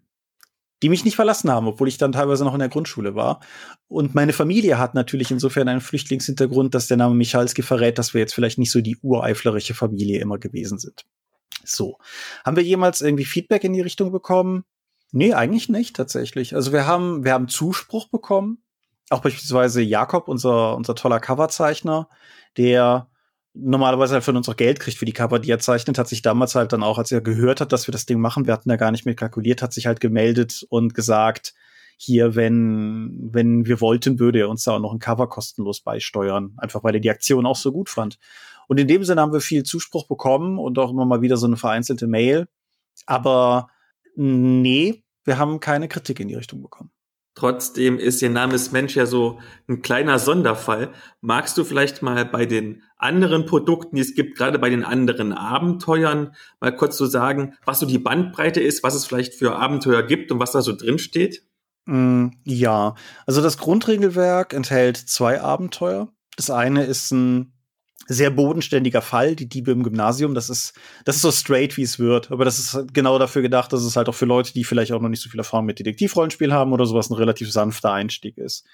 die mich nicht verlassen haben, obwohl ich dann teilweise noch in der Grundschule war. Und meine Familie hat natürlich insofern einen Flüchtlingshintergrund, dass der Name Michalski verrät, dass wir jetzt vielleicht nicht so die ureiflerische Familie immer gewesen sind. So. Haben wir jemals irgendwie Feedback in die Richtung bekommen? Nee, eigentlich nicht tatsächlich. Also wir haben, wir haben Zuspruch bekommen. Auch beispielsweise Jakob, unser, unser toller Coverzeichner, der normalerweise halt von uns auch Geld kriegt für die Cover, die er zeichnet, hat sich damals halt dann auch, als er gehört hat, dass wir das Ding machen, wir hatten da gar nicht mit kalkuliert, hat sich halt gemeldet und gesagt, hier, wenn, wenn wir wollten, würde er uns da auch noch ein Cover kostenlos beisteuern, einfach weil er die Aktion auch so gut fand. Und in dem Sinne haben wir viel Zuspruch bekommen und auch immer mal wieder so eine vereinzelte Mail. Aber nee, wir haben keine Kritik in die Richtung bekommen. Trotzdem ist Ihr Name ist Mensch ja so ein kleiner Sonderfall. Magst du vielleicht mal bei den anderen Produkten, die es gibt, gerade bei den anderen Abenteuern, mal kurz so sagen, was so die Bandbreite ist, was es vielleicht für Abenteuer gibt und was da so drin steht? Mm, ja, also das Grundregelwerk enthält zwei Abenteuer. Das eine ist ein sehr bodenständiger Fall, die Diebe im Gymnasium. Das ist, das ist so straight, wie es wird. Aber das ist genau dafür gedacht, dass es halt auch für Leute, die vielleicht auch noch nicht so viel Erfahrung mit Detektivrollenspiel haben oder sowas, ein relativ sanfter Einstieg ist.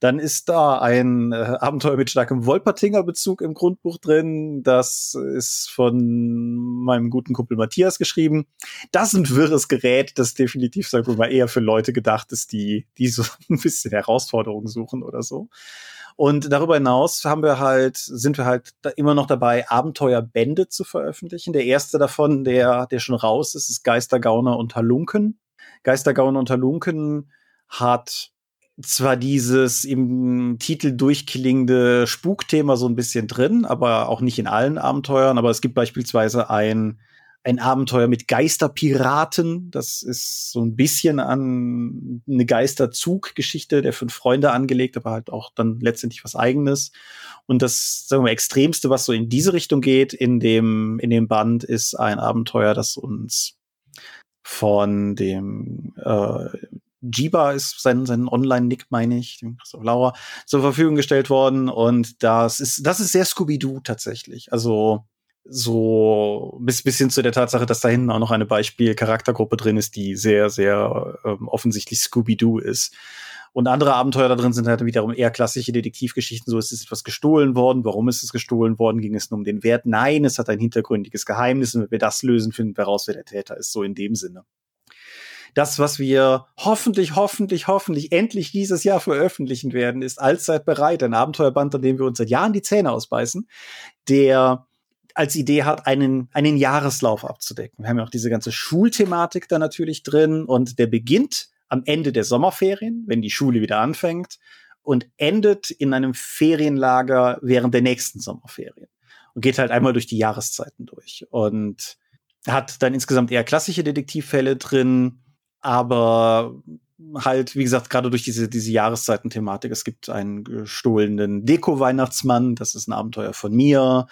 Dann ist da ein äh, Abenteuer mit starkem Wolpertinger-Bezug im Grundbuch drin. Das ist von meinem guten Kumpel Matthias geschrieben. Das ist ein wirres Gerät, das definitiv, sagen wir mal, eher für Leute gedacht ist, die, die so ein bisschen Herausforderungen suchen oder so. Und darüber hinaus haben wir halt, sind wir halt immer noch dabei, Abenteuerbände zu veröffentlichen. Der erste davon, der, der schon raus ist, ist Geistergauner und Halunken. Geistergauner und Halunken hat zwar dieses im Titel durchklingende Spukthema so ein bisschen drin, aber auch nicht in allen Abenteuern. Aber es gibt beispielsweise ein ein Abenteuer mit Geisterpiraten. Das ist so ein bisschen an eine Geisterzuggeschichte der fünf Freunde angelegt, aber halt auch dann letztendlich was eigenes. Und das, sagen wir, extremste, was so in diese Richtung geht, in dem, in dem Band, ist ein Abenteuer, das uns von dem äh, Jiba ist sein, sein Online-Nick, meine ich, dem Christoph Lauer, zur Verfügung gestellt worden. Und das ist, das ist sehr Scooby-Doo tatsächlich. Also so bis, bis hin zu der Tatsache, dass da hinten auch noch eine Beispiel-Charaktergruppe drin ist, die sehr, sehr ähm, offensichtlich Scooby-Doo ist. Und andere Abenteuer da drin sind halt wiederum eher klassische Detektivgeschichten. So ist es etwas gestohlen worden. Warum ist es gestohlen worden? Ging es nur um den Wert? Nein, es hat ein hintergründiges Geheimnis. Und wenn wir das lösen, finden wir raus, wer der Täter ist. So in dem Sinne. das, was wir hoffentlich, hoffentlich, hoffentlich endlich dieses Jahr veröffentlichen werden, ist allzeit bereit. Ein Abenteuerband, an dem wir uns seit Jahren die Zähne ausbeißen, der als Idee hat, einen, einen Jahreslauf abzudecken. Wir haben ja auch diese ganze Schulthematik da natürlich drin und der beginnt am Ende der Sommerferien, wenn die Schule wieder anfängt und endet in einem Ferienlager während der nächsten Sommerferien und geht halt einmal durch die Jahreszeiten durch und hat dann insgesamt eher klassische Detektivfälle drin, aber halt, wie gesagt, gerade durch diese, diese Jahreszeitenthematik. Es gibt einen gestohlenen Deko-Weihnachtsmann, das ist ein Abenteuer von mir.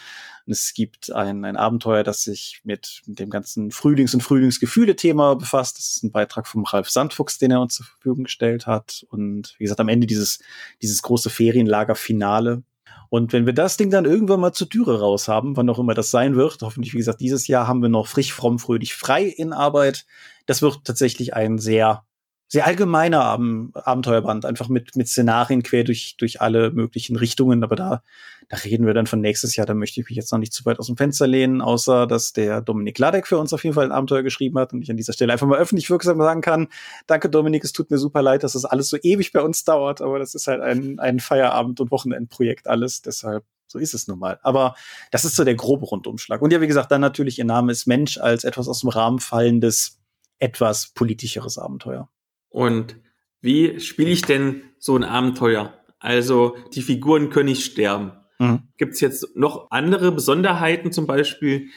Es gibt ein, ein Abenteuer, das sich mit dem ganzen Frühlings- und Frühlingsgefühle-Thema befasst. Das ist ein Beitrag vom Ralf Sandfuchs, den er uns zur Verfügung gestellt hat. Und wie gesagt, am Ende dieses, dieses große Ferienlager-Finale. Und wenn wir das Ding dann irgendwann mal zur Türe raus haben, wann auch immer das sein wird, hoffentlich, wie gesagt, dieses Jahr haben wir noch frisch, fromm, fröhlich, frei in Arbeit. Das wird tatsächlich ein sehr sehr allgemeiner Ab Abenteuerband, einfach mit, mit Szenarien quer durch, durch alle möglichen Richtungen. Aber da, da reden wir dann von nächstes Jahr. Da möchte ich mich jetzt noch nicht zu weit aus dem Fenster lehnen, außer dass der Dominik Ladek für uns auf jeden Fall ein Abenteuer geschrieben hat und ich an dieser Stelle einfach mal öffentlich wirksam sagen kann, danke Dominik, es tut mir super leid, dass das alles so ewig bei uns dauert, aber das ist halt ein, ein Feierabend- und Wochenendprojekt alles. Deshalb so ist es nun mal. Aber das ist so der grobe Rundumschlag. Und ja, wie gesagt, dann natürlich ihr Name ist Mensch als etwas aus dem Rahmen fallendes, etwas politischeres Abenteuer. Und wie spiele ich denn so ein Abenteuer? Also die Figuren können nicht sterben. Mhm. Gibt es jetzt noch andere Besonderheiten zum Beispiel?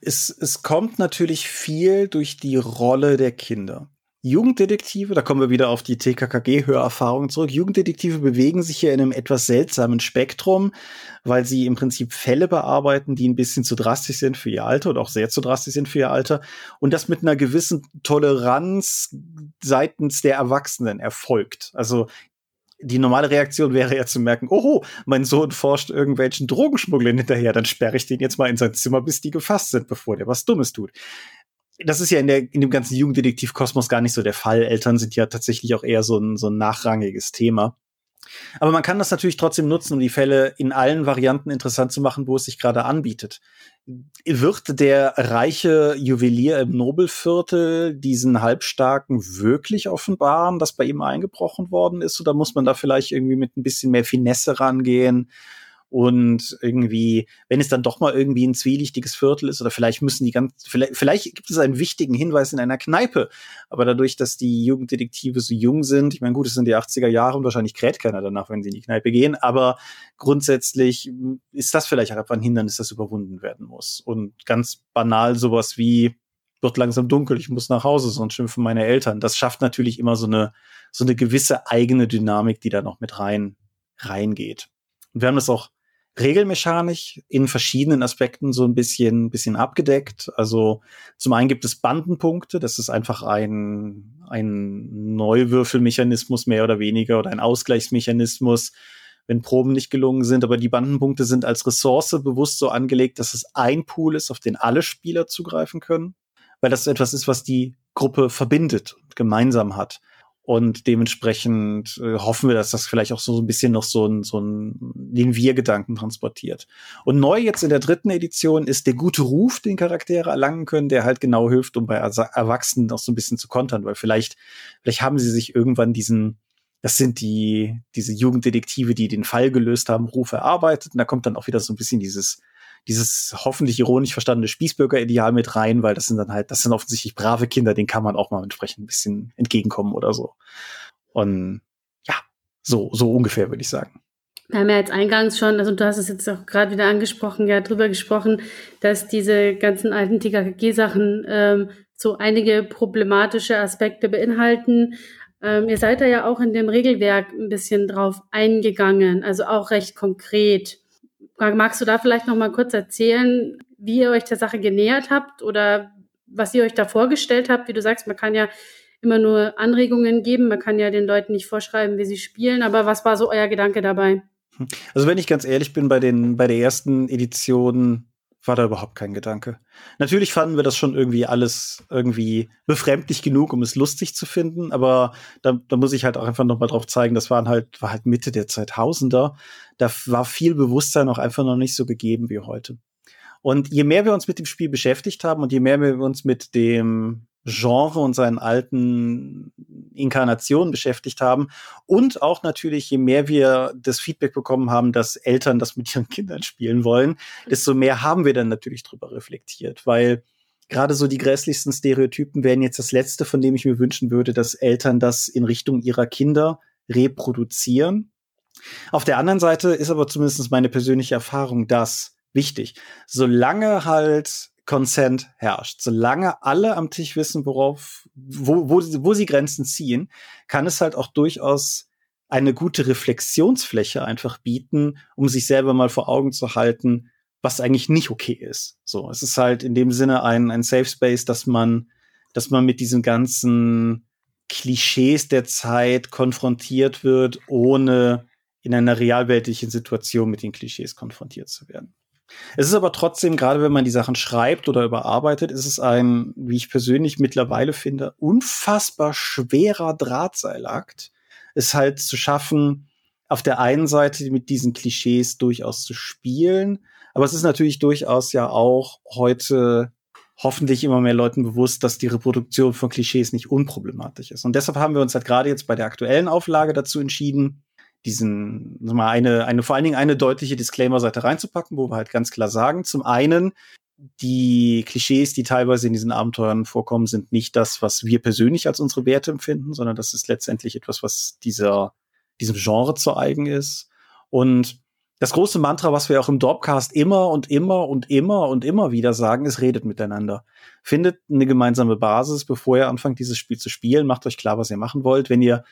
Es, es kommt natürlich viel durch die Rolle der Kinder. Jugenddetektive, da kommen wir wieder auf die TKKG-Hörerfahrung zurück. Jugenddetektive bewegen sich hier in einem etwas seltsamen Spektrum, weil sie im Prinzip Fälle bearbeiten, die ein bisschen zu drastisch sind für ihr Alter oder auch sehr zu drastisch sind für ihr Alter. Und das mit einer gewissen Toleranz seitens der Erwachsenen erfolgt. Also die normale Reaktion wäre ja zu merken, oho, mein Sohn forscht irgendwelchen Drogenschmugglern hinterher, dann sperre ich den jetzt mal in sein Zimmer, bis die gefasst sind, bevor der was Dummes tut das ist ja in, der, in dem ganzen Jugenddetektiv-Kosmos gar nicht so der Fall. Eltern sind ja tatsächlich auch eher so ein, so ein nachrangiges Thema. Aber man kann das natürlich trotzdem nutzen, um die Fälle in allen Varianten interessant zu machen, wo es sich gerade anbietet. Wird der reiche Juwelier im Nobelviertel diesen Halbstarken wirklich offenbaren, dass bei ihm eingebrochen worden ist? Oder muss man da vielleicht irgendwie mit ein bisschen mehr Finesse rangehen? Und irgendwie, wenn es dann doch mal irgendwie ein zwielichtiges Viertel ist, oder vielleicht müssen die ganz, vielleicht, vielleicht gibt es einen wichtigen Hinweis in einer Kneipe. Aber dadurch, dass die Jugenddetektive so jung sind, ich meine, gut, es sind die 80er Jahre und wahrscheinlich kräht keiner danach, wenn sie in die Kneipe gehen. Aber grundsätzlich ist das vielleicht auch ein Hindernis, das überwunden werden muss. Und ganz banal sowas wie, wird langsam dunkel, ich muss nach Hause, sonst schimpfen meine Eltern. Das schafft natürlich immer so eine, so eine gewisse eigene Dynamik, die da noch mit rein, reingeht. Und wir haben das auch regelmechanisch in verschiedenen Aspekten so ein bisschen, bisschen abgedeckt. Also zum einen gibt es Bandenpunkte, das ist einfach ein, ein Neuwürfelmechanismus mehr oder weniger oder ein Ausgleichsmechanismus, wenn Proben nicht gelungen sind. Aber die Bandenpunkte sind als Ressource bewusst so angelegt, dass es ein Pool ist, auf den alle Spieler zugreifen können, weil das etwas ist, was die Gruppe verbindet und gemeinsam hat. Und dementsprechend äh, hoffen wir, dass das vielleicht auch so ein bisschen noch so ein, so ein den Wir-Gedanken transportiert. Und neu jetzt in der dritten Edition ist der gute Ruf, den Charaktere erlangen können, der halt genau hilft, um bei Erwachsenen auch so ein bisschen zu kontern, weil vielleicht, vielleicht haben sie sich irgendwann diesen, das sind die, diese Jugenddetektive, die den Fall gelöst haben, Ruf erarbeitet. Und da kommt dann auch wieder so ein bisschen dieses, dieses hoffentlich ironisch verstandene Spießbürger-Ideal mit rein, weil das sind dann halt, das sind offensichtlich brave Kinder, denen kann man auch mal entsprechend ein bisschen entgegenkommen oder so. Und ja, so, so ungefähr würde ich sagen. Wir haben ja jetzt eingangs schon, also du hast es jetzt auch gerade wieder angesprochen, ja, drüber gesprochen, dass diese ganzen alten TKG-Sachen ähm, so einige problematische Aspekte beinhalten. Ähm, ihr seid da ja auch in dem Regelwerk ein bisschen drauf eingegangen, also auch recht konkret. Magst du da vielleicht noch mal kurz erzählen, wie ihr euch der Sache genähert habt oder was ihr euch da vorgestellt habt? Wie du sagst, man kann ja immer nur Anregungen geben, man kann ja den Leuten nicht vorschreiben, wie sie spielen, aber was war so euer Gedanke dabei? Also wenn ich ganz ehrlich bin, bei den bei der ersten Edition war da überhaupt kein Gedanke. Natürlich fanden wir das schon irgendwie alles irgendwie befremdlich genug, um es lustig zu finden, aber da, da muss ich halt auch einfach noch mal drauf zeigen, das waren halt, war halt Mitte der 2000er. Da war viel Bewusstsein auch einfach noch nicht so gegeben wie heute. Und je mehr wir uns mit dem Spiel beschäftigt haben und je mehr wir uns mit dem Genre und seinen alten Inkarnationen beschäftigt haben. Und auch natürlich, je mehr wir das Feedback bekommen haben, dass Eltern das mit ihren Kindern spielen wollen, desto mehr haben wir dann natürlich drüber reflektiert, weil gerade so die grässlichsten Stereotypen wären jetzt das letzte, von dem ich mir wünschen würde, dass Eltern das in Richtung ihrer Kinder reproduzieren. Auf der anderen Seite ist aber zumindest meine persönliche Erfahrung das wichtig. Solange halt Consent herrscht. Solange alle am Tisch wissen, worauf, wo, wo, wo sie Grenzen ziehen, kann es halt auch durchaus eine gute Reflexionsfläche einfach bieten, um sich selber mal vor Augen zu halten, was eigentlich nicht okay ist. So, es ist halt in dem Sinne ein, ein Safe Space, dass man, dass man mit diesen ganzen Klischees der Zeit konfrontiert wird, ohne in einer realweltlichen Situation mit den Klischees konfrontiert zu werden. Es ist aber trotzdem, gerade wenn man die Sachen schreibt oder überarbeitet, ist es ein, wie ich persönlich mittlerweile finde, unfassbar schwerer Drahtseilakt, es halt zu schaffen, auf der einen Seite mit diesen Klischees durchaus zu spielen, aber es ist natürlich durchaus ja auch heute hoffentlich immer mehr Leuten bewusst, dass die Reproduktion von Klischees nicht unproblematisch ist. Und deshalb haben wir uns halt gerade jetzt bei der aktuellen Auflage dazu entschieden, diesen, mal eine, eine, vor allen Dingen eine deutliche Disclaimer-Seite reinzupacken, wo wir halt ganz klar sagen, zum einen, die Klischees, die teilweise in diesen Abenteuern vorkommen, sind nicht das, was wir persönlich als unsere Werte empfinden, sondern das ist letztendlich etwas, was dieser, diesem Genre zu eigen ist. Und das große Mantra, was wir auch im Dropcast immer und immer und immer und immer wieder sagen, ist, redet miteinander. Findet eine gemeinsame Basis, bevor ihr anfangt, dieses Spiel zu spielen. Macht euch klar, was ihr machen wollt. Wenn ihr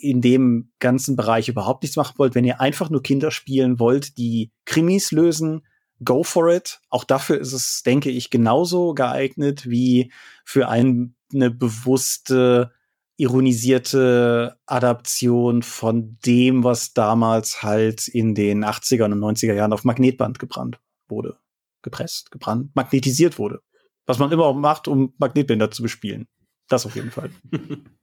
in dem ganzen Bereich überhaupt nichts machen wollt, wenn ihr einfach nur Kinder spielen wollt, die Krimis lösen, go for it. Auch dafür ist es, denke ich, genauso geeignet wie für ein, eine bewusste, ironisierte Adaption von dem, was damals halt in den 80er und 90er Jahren auf Magnetband gebrannt wurde. Gepresst, gebrannt, magnetisiert wurde. Was man immer auch macht, um Magnetbänder zu bespielen. Das auf jeden Fall.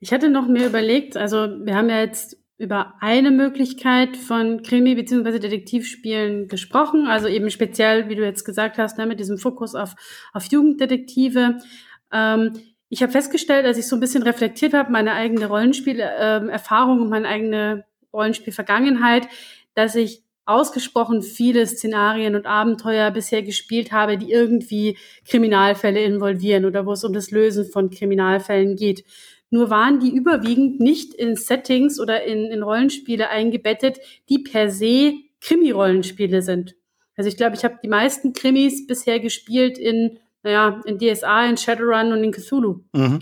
Ich hatte noch mir überlegt, also wir haben ja jetzt über eine Möglichkeit von Krimi- bzw. Detektivspielen gesprochen, also eben speziell, wie du jetzt gesagt hast, ne, mit diesem Fokus auf, auf Jugenddetektive. Ähm, ich habe festgestellt, als ich so ein bisschen reflektiert habe, meine eigene Rollenspielerfahrung ähm, und meine eigene Rollenspielvergangenheit, dass ich ausgesprochen viele Szenarien und Abenteuer bisher gespielt habe, die irgendwie Kriminalfälle involvieren oder wo es um das Lösen von Kriminalfällen geht. Nur waren die überwiegend nicht in Settings oder in, in Rollenspiele eingebettet, die per se Krimi-Rollenspiele sind. Also ich glaube, ich habe die meisten Krimis bisher gespielt in, naja, in DSA, in Shadowrun und in Cthulhu. Mhm.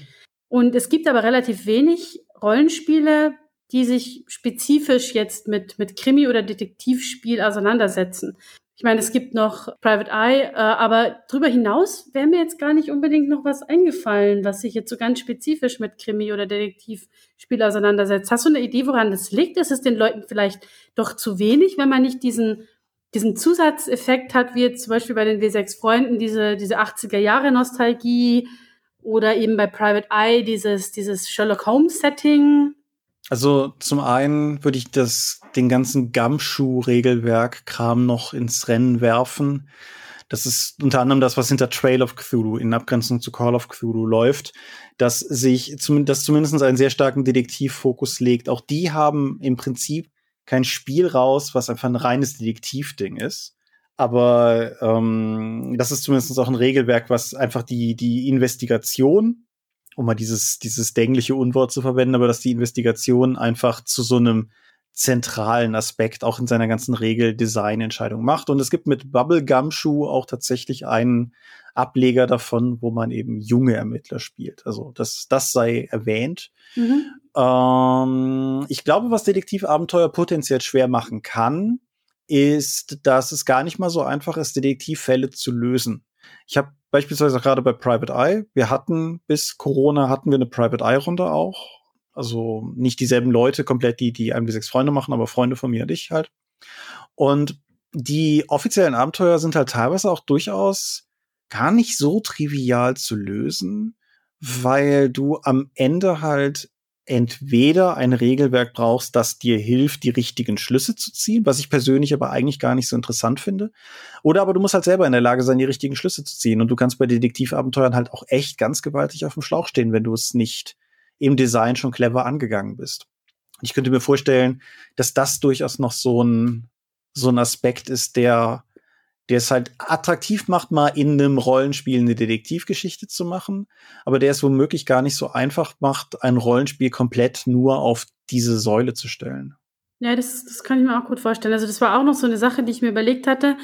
Und es gibt aber relativ wenig Rollenspiele, die sich spezifisch jetzt mit, mit Krimi- oder Detektivspiel auseinandersetzen. Ich meine, es gibt noch Private Eye, äh, aber darüber hinaus wäre mir jetzt gar nicht unbedingt noch was eingefallen, was sich jetzt so ganz spezifisch mit Krimi- oder Detektivspiel auseinandersetzt. Hast du eine Idee, woran das liegt? Ist es den Leuten vielleicht doch zu wenig, wenn man nicht diesen, diesen Zusatzeffekt hat, wie jetzt zum Beispiel bei den W6 Freunden, diese, diese 80er Jahre Nostalgie oder eben bei Private Eye dieses, dieses Sherlock Holmes Setting? Also zum einen würde ich das den ganzen Gumshoe-Regelwerk-Kram noch ins Rennen werfen. Das ist unter anderem das, was hinter Trail of Cthulhu in Abgrenzung zu Call of Cthulhu läuft, dass sich das zumindest einen sehr starken Detektivfokus legt. Auch die haben im Prinzip kein Spiel raus, was einfach ein reines Detektivding ist. Aber ähm, das ist zumindest auch ein Regelwerk, was einfach die, die Investigation um mal dieses, dieses dängliche Unwort zu verwenden, aber dass die Investigation einfach zu so einem zentralen Aspekt auch in seiner ganzen Regel-Design-Entscheidung macht. Und es gibt mit Bubble Gumshoe auch tatsächlich einen Ableger davon, wo man eben junge Ermittler spielt. Also das, das sei erwähnt. Mhm. Ähm, ich glaube, was Detektivabenteuer potenziell schwer machen kann, ist, dass es gar nicht mal so einfach ist, Detektivfälle zu lösen. Ich habe beispielsweise gerade bei Private Eye, wir hatten bis Corona hatten wir eine Private Eye Runde auch. Also nicht dieselben Leute komplett, die die ein bis sechs Freunde machen, aber Freunde von mir und ich halt. Und die offiziellen Abenteuer sind halt teilweise auch durchaus gar nicht so trivial zu lösen, weil du am Ende halt entweder ein Regelwerk brauchst, das dir hilft, die richtigen Schlüsse zu ziehen, was ich persönlich aber eigentlich gar nicht so interessant finde. Oder aber du musst halt selber in der Lage sein, die richtigen Schlüsse zu ziehen. Und du kannst bei Detektivabenteuern halt auch echt ganz gewaltig auf dem Schlauch stehen, wenn du es nicht im Design schon clever angegangen bist. Ich könnte mir vorstellen, dass das durchaus noch so ein, so ein Aspekt ist, der der es halt attraktiv macht, mal in einem Rollenspiel eine Detektivgeschichte zu machen, aber der es womöglich gar nicht so einfach macht, ein Rollenspiel komplett nur auf diese Säule zu stellen. Ja, das, das kann ich mir auch gut vorstellen. Also das war auch noch so eine Sache, die ich mir überlegt hatte,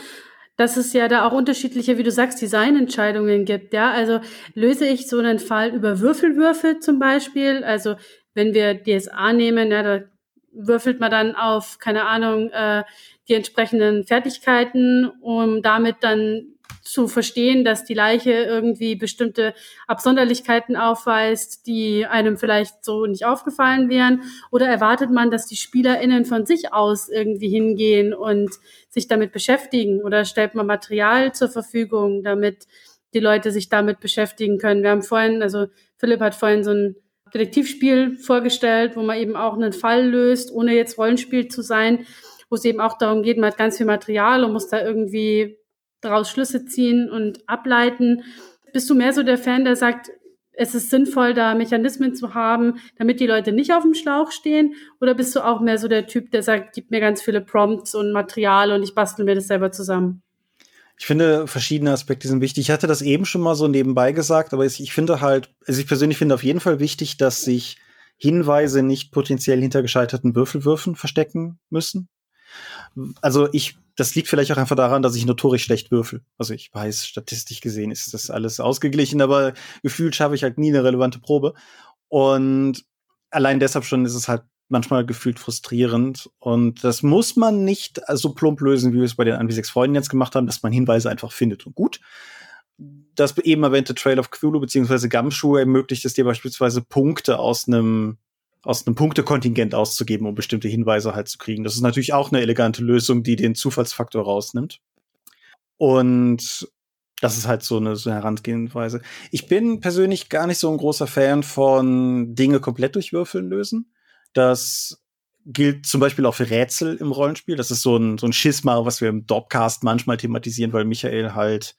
dass es ja da auch unterschiedliche, wie du sagst, Designentscheidungen gibt. Ja, also löse ich so einen Fall über Würfelwürfel zum Beispiel. Also wenn wir DSA nehmen, ja, da würfelt man dann auf, keine Ahnung, äh, die entsprechenden Fertigkeiten, um damit dann zu verstehen, dass die Leiche irgendwie bestimmte Absonderlichkeiten aufweist, die einem vielleicht so nicht aufgefallen wären? Oder erwartet man, dass die SpielerInnen von sich aus irgendwie hingehen und sich damit beschäftigen? Oder stellt man Material zur Verfügung, damit die Leute sich damit beschäftigen können? Wir haben vorhin, also Philipp hat vorhin so ein Detektivspiel vorgestellt, wo man eben auch einen Fall löst, ohne jetzt Rollenspiel zu sein wo es eben auch darum geht, man hat ganz viel Material und muss da irgendwie daraus Schlüsse ziehen und ableiten. Bist du mehr so der Fan, der sagt, es ist sinnvoll, da Mechanismen zu haben, damit die Leute nicht auf dem Schlauch stehen? Oder bist du auch mehr so der Typ, der sagt, gib mir ganz viele Prompts und Material und ich bastel mir das selber zusammen? Ich finde, verschiedene Aspekte sind wichtig. Ich hatte das eben schon mal so nebenbei gesagt, aber ich finde halt, also ich persönlich finde auf jeden Fall wichtig, dass sich Hinweise nicht potenziell hinter gescheiterten Würfelwürfen verstecken müssen also ich, das liegt vielleicht auch einfach daran, dass ich notorisch schlecht würfel. Also ich weiß, statistisch gesehen ist das alles ausgeglichen, aber gefühlt schaffe ich halt nie eine relevante Probe. Und allein deshalb schon ist es halt manchmal gefühlt frustrierend. Und das muss man nicht so plump lösen, wie wir es bei den 1 6 Freunden jetzt gemacht haben, dass man Hinweise einfach findet und gut. Das eben erwähnte Trail of Cthulhu beziehungsweise Gumshoe ermöglicht es dir beispielsweise Punkte aus einem aus einem Punktekontingent auszugeben, um bestimmte Hinweise halt zu kriegen. Das ist natürlich auch eine elegante Lösung, die den Zufallsfaktor rausnimmt. Und das ist halt so eine, so eine Herangehensweise. Ich bin persönlich gar nicht so ein großer Fan von Dinge komplett durch Würfeln lösen. Das gilt zum Beispiel auch für Rätsel im Rollenspiel. Das ist so ein, so ein Schisma, was wir im Dopcast manchmal thematisieren, weil Michael halt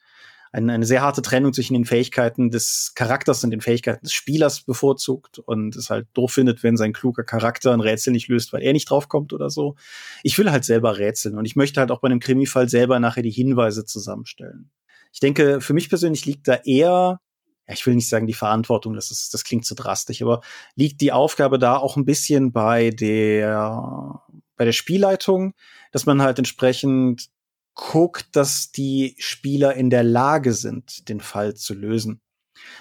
eine, eine sehr harte Trennung zwischen den Fähigkeiten des Charakters und den Fähigkeiten des Spielers bevorzugt und es halt doof findet, wenn sein kluger Charakter ein Rätsel nicht löst, weil er nicht draufkommt oder so. Ich will halt selber rätseln und ich möchte halt auch bei einem Krimifall selber nachher die Hinweise zusammenstellen. Ich denke, für mich persönlich liegt da eher ja, ich will nicht sagen die Verantwortung, das ist, das klingt zu drastisch, aber liegt die Aufgabe da auch ein bisschen bei der, bei der Spielleitung, dass man halt entsprechend guckt, dass die Spieler in der Lage sind, den Fall zu lösen.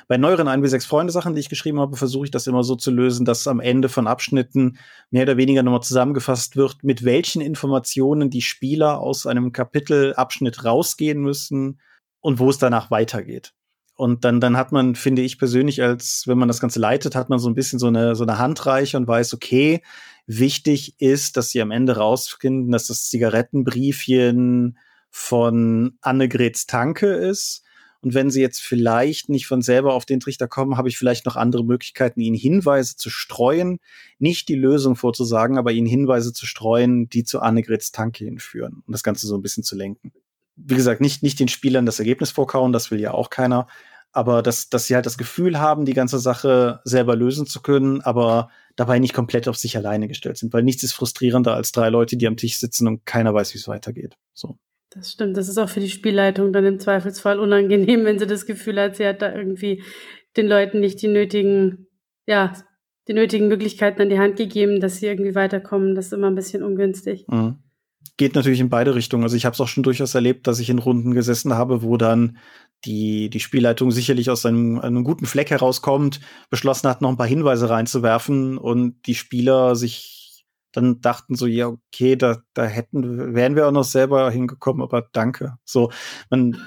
Bei neueren 1 bis 6 Freunde Sachen, die ich geschrieben habe, versuche ich das immer so zu lösen, dass am Ende von Abschnitten mehr oder weniger nochmal zusammengefasst wird, mit welchen Informationen die Spieler aus einem Kapitelabschnitt rausgehen müssen und wo es danach weitergeht. Und dann, dann hat man, finde ich persönlich, als wenn man das Ganze leitet, hat man so ein bisschen so eine, so eine Handreiche und weiß, okay, wichtig ist, dass sie am Ende rausfinden, dass das Zigarettenbriefchen von Annegrets Tanke ist. Und wenn sie jetzt vielleicht nicht von selber auf den Trichter kommen, habe ich vielleicht noch andere Möglichkeiten, ihnen Hinweise zu streuen, nicht die Lösung vorzusagen, aber ihnen Hinweise zu streuen, die zu Annegrets Tanke hinführen und das Ganze so ein bisschen zu lenken. Wie gesagt, nicht, nicht den Spielern das Ergebnis vorkauen, das will ja auch keiner, aber dass, dass sie halt das Gefühl haben, die ganze Sache selber lösen zu können, aber dabei nicht komplett auf sich alleine gestellt sind, weil nichts ist frustrierender als drei Leute, die am Tisch sitzen und keiner weiß, wie es weitergeht. So. Das stimmt. Das ist auch für die Spielleitung dann im Zweifelsfall unangenehm, wenn sie das Gefühl hat, sie hat da irgendwie den Leuten nicht die nötigen, ja, die nötigen Möglichkeiten an die Hand gegeben, dass sie irgendwie weiterkommen. Das ist immer ein bisschen ungünstig. Mhm. Geht natürlich in beide Richtungen. Also ich habe es auch schon durchaus erlebt, dass ich in Runden gesessen habe, wo dann die, die Spielleitung sicherlich aus einem, einem guten Fleck herauskommt, beschlossen hat, noch ein paar Hinweise reinzuwerfen und die Spieler sich dann dachten so, ja, okay, da, da hätten, wären wir auch noch selber hingekommen, aber danke. So, man,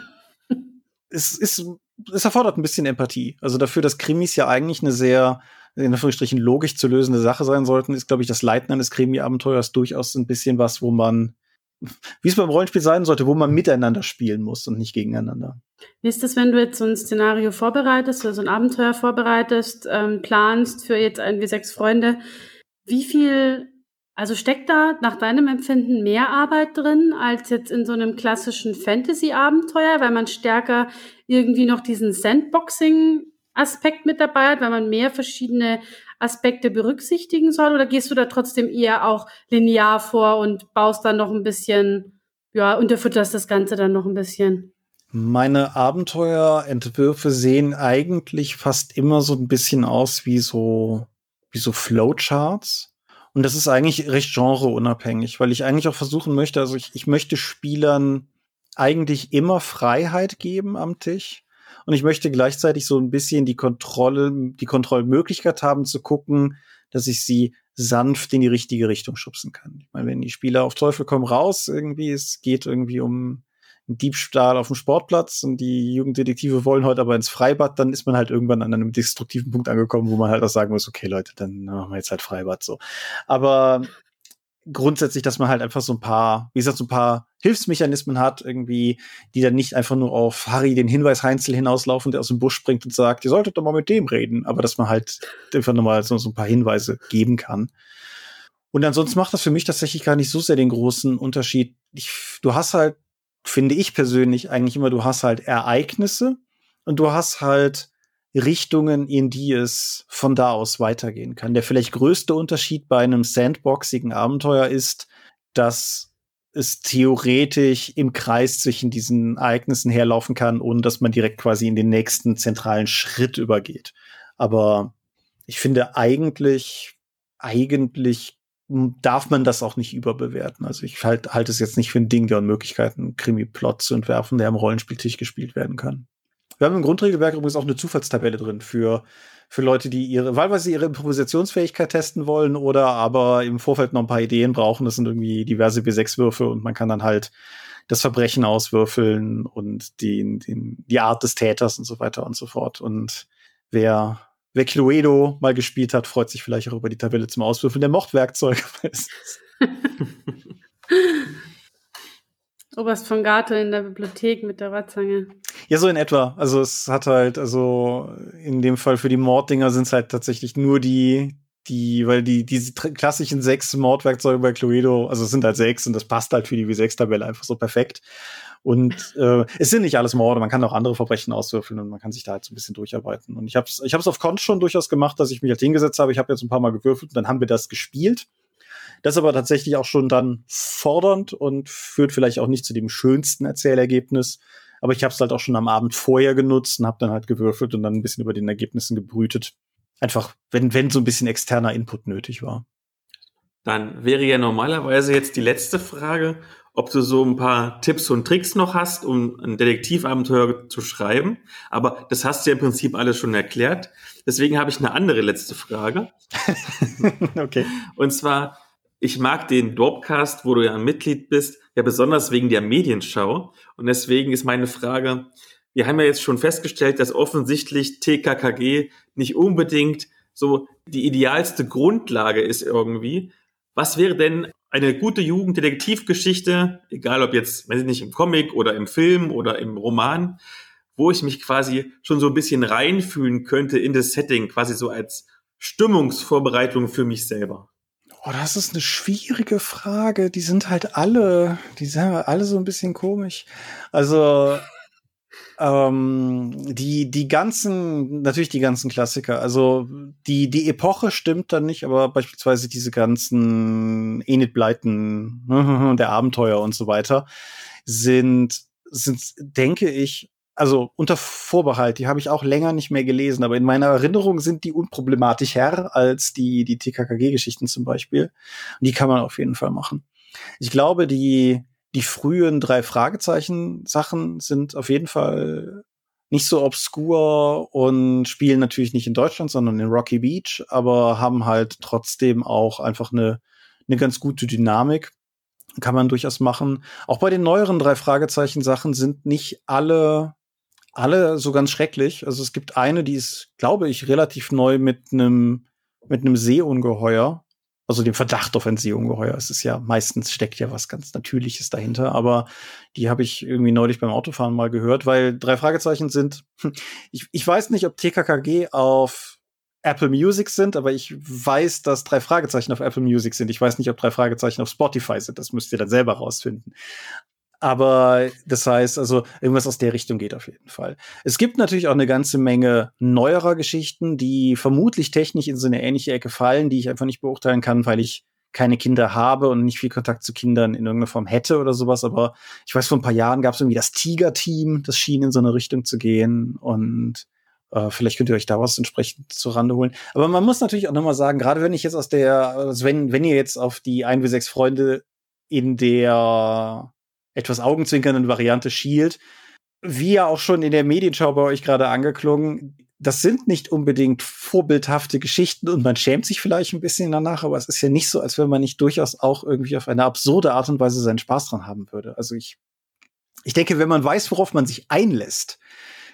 es ist, es erfordert ein bisschen Empathie. Also dafür, dass Krimis ja eigentlich eine sehr, in Anführungsstrichen logisch zu lösende Sache sein sollten, ist, glaube ich, das Leiten eines Krimi-Abenteuers durchaus ein bisschen was, wo man wie es beim Rollenspiel sein sollte, wo man miteinander spielen muss und nicht gegeneinander. Wie ist das, wenn du jetzt so ein Szenario vorbereitest oder so ein Abenteuer vorbereitest, ähm, planst für jetzt ein wie sechs Freunde? Wie viel, also steckt da nach deinem Empfinden mehr Arbeit drin als jetzt in so einem klassischen Fantasy-Abenteuer, weil man stärker irgendwie noch diesen Sandboxing-Aspekt mit dabei hat, weil man mehr verschiedene Aspekte berücksichtigen soll? Oder gehst du da trotzdem eher auch linear vor und baust dann noch ein bisschen, ja, unterfütterst das Ganze dann noch ein bisschen? Meine Abenteuerentwürfe sehen eigentlich fast immer so ein bisschen aus wie so, wie so Flowcharts. Und das ist eigentlich recht genreunabhängig, weil ich eigentlich auch versuchen möchte, also ich, ich möchte Spielern eigentlich immer Freiheit geben am Tisch. Und ich möchte gleichzeitig so ein bisschen die Kontrolle, die Kontrollmöglichkeit haben zu gucken, dass ich sie sanft in die richtige Richtung schubsen kann. Ich meine, wenn die Spieler auf Teufel kommen raus, irgendwie, es geht irgendwie um einen Diebstahl auf dem Sportplatz und die Jugenddetektive wollen heute aber ins Freibad, dann ist man halt irgendwann an einem destruktiven Punkt angekommen, wo man halt auch sagen muss, okay Leute, dann machen wir jetzt halt Freibad so. Aber grundsätzlich, dass man halt einfach so ein paar, wie gesagt, so ein paar Hilfsmechanismen hat, irgendwie, die dann nicht einfach nur auf Harry den Hinweis Heinzel hinauslaufen, der aus dem Busch springt und sagt, ihr solltet doch mal mit dem reden, aber dass man halt einfach nochmal so, so ein paar Hinweise geben kann. Und ansonsten macht das für mich tatsächlich gar nicht so sehr den großen Unterschied. Ich, du hast halt, finde ich persönlich eigentlich immer, du hast halt Ereignisse und du hast halt Richtungen, in die es von da aus weitergehen kann. Der vielleicht größte Unterschied bei einem sandboxigen Abenteuer ist, dass es theoretisch im Kreis zwischen diesen Ereignissen herlaufen kann, ohne dass man direkt quasi in den nächsten zentralen Schritt übergeht. Aber ich finde eigentlich, eigentlich darf man das auch nicht überbewerten. Also ich halte halt es jetzt nicht für ein Ding der Unmöglichkeiten, einen Krimi-Plot zu entwerfen, der am Rollenspieltisch gespielt werden kann. Wir haben im Grundregelwerk übrigens auch eine Zufallstabelle drin für, für Leute, die ihre, wahlweise ihre Improvisationsfähigkeit testen wollen oder aber im Vorfeld noch ein paar Ideen brauchen. Das sind irgendwie diverse W6-Würfe und man kann dann halt das Verbrechen auswürfeln und die, die, die Art des Täters und so weiter und so fort. Und wer, wer Cluedo mal gespielt hat, freut sich vielleicht auch über die Tabelle zum Auswürfeln der Mordwerkzeuge. Oberst von Gato in der Bibliothek mit der Watzange. Ja, so in etwa. Also es hat halt, also in dem Fall für die Morddinger sind es halt tatsächlich nur die, die, weil die, diese klassischen sechs Mordwerkzeuge bei Cluedo, also es sind halt sechs und das passt halt für die W6-Tabelle einfach so perfekt. Und äh, es sind nicht alles Morde, man kann auch andere Verbrechen auswürfeln und man kann sich da halt so ein bisschen durcharbeiten. Und ich habe es ich hab's auf Cons schon durchaus gemacht, dass ich mich halt hingesetzt habe. Ich habe jetzt ein paar Mal gewürfelt und dann haben wir das gespielt. Das ist aber tatsächlich auch schon dann fordernd und führt vielleicht auch nicht zu dem schönsten Erzählergebnis. Aber ich habe es halt auch schon am Abend vorher genutzt und habe dann halt gewürfelt und dann ein bisschen über den Ergebnissen gebrütet. Einfach, wenn, wenn so ein bisschen externer Input nötig war. Dann wäre ja normalerweise jetzt die letzte Frage, ob du so ein paar Tipps und Tricks noch hast, um ein Detektivabenteuer zu schreiben. Aber das hast du ja im Prinzip alles schon erklärt. Deswegen habe ich eine andere letzte Frage. okay. Und zwar, ich mag den Dropcast, wo du ja ein Mitglied bist, ja besonders wegen der Medienschau. Und deswegen ist meine Frage, wir haben ja jetzt schon festgestellt, dass offensichtlich TKKG nicht unbedingt so die idealste Grundlage ist irgendwie. Was wäre denn eine gute Jugenddetektivgeschichte, egal ob jetzt, weiß ich nicht, im Comic oder im Film oder im Roman, wo ich mich quasi schon so ein bisschen reinfühlen könnte in das Setting, quasi so als Stimmungsvorbereitung für mich selber? Oh, das ist eine schwierige Frage. Die sind halt alle, die sind alle so ein bisschen komisch. Also ähm, die die ganzen, natürlich die ganzen Klassiker. Also die die Epoche stimmt dann nicht, aber beispielsweise diese ganzen Enid Blyton, der Abenteuer und so weiter sind sind denke ich also unter Vorbehalt, die habe ich auch länger nicht mehr gelesen, aber in meiner Erinnerung sind die unproblematischer als die, die TKKG-Geschichten zum Beispiel. Und die kann man auf jeden Fall machen. Ich glaube, die, die frühen drei Fragezeichen-Sachen sind auf jeden Fall nicht so obskur und spielen natürlich nicht in Deutschland, sondern in Rocky Beach, aber haben halt trotzdem auch einfach eine, eine ganz gute Dynamik. Kann man durchaus machen. Auch bei den neueren drei Fragezeichen-Sachen sind nicht alle alle so ganz schrecklich. Also es gibt eine, die ist, glaube ich, relativ neu mit einem mit einem Seeungeheuer. also dem Verdacht auf ein Seeungeheuer. Es ist ja meistens steckt ja was ganz Natürliches dahinter, aber die habe ich irgendwie neulich beim Autofahren mal gehört, weil drei Fragezeichen sind. Ich, ich weiß nicht, ob TKKG auf Apple Music sind, aber ich weiß, dass drei Fragezeichen auf Apple Music sind. Ich weiß nicht, ob drei Fragezeichen auf Spotify sind. Das müsst ihr dann selber rausfinden. Aber das heißt, also irgendwas aus der Richtung geht auf jeden Fall. Es gibt natürlich auch eine ganze Menge neuerer Geschichten, die vermutlich technisch in so eine ähnliche Ecke fallen, die ich einfach nicht beurteilen kann, weil ich keine Kinder habe und nicht viel Kontakt zu Kindern in irgendeiner Form hätte oder sowas. Aber ich weiß, vor ein paar Jahren gab es irgendwie das Tiger-Team, das schien in so eine Richtung zu gehen. Und äh, vielleicht könnt ihr euch da was entsprechend zur Rande holen. Aber man muss natürlich auch nochmal sagen, gerade wenn ich jetzt aus der, also wenn, wenn ihr jetzt auf die 1 bis 6 Freunde in der etwas augenzwinkernden Variante schielt. Wie ja auch schon in der Medienschau bei euch gerade angeklungen, das sind nicht unbedingt vorbildhafte Geschichten und man schämt sich vielleicht ein bisschen danach, aber es ist ja nicht so, als wenn man nicht durchaus auch irgendwie auf eine absurde Art und Weise seinen Spaß dran haben würde. Also ich, ich denke, wenn man weiß, worauf man sich einlässt,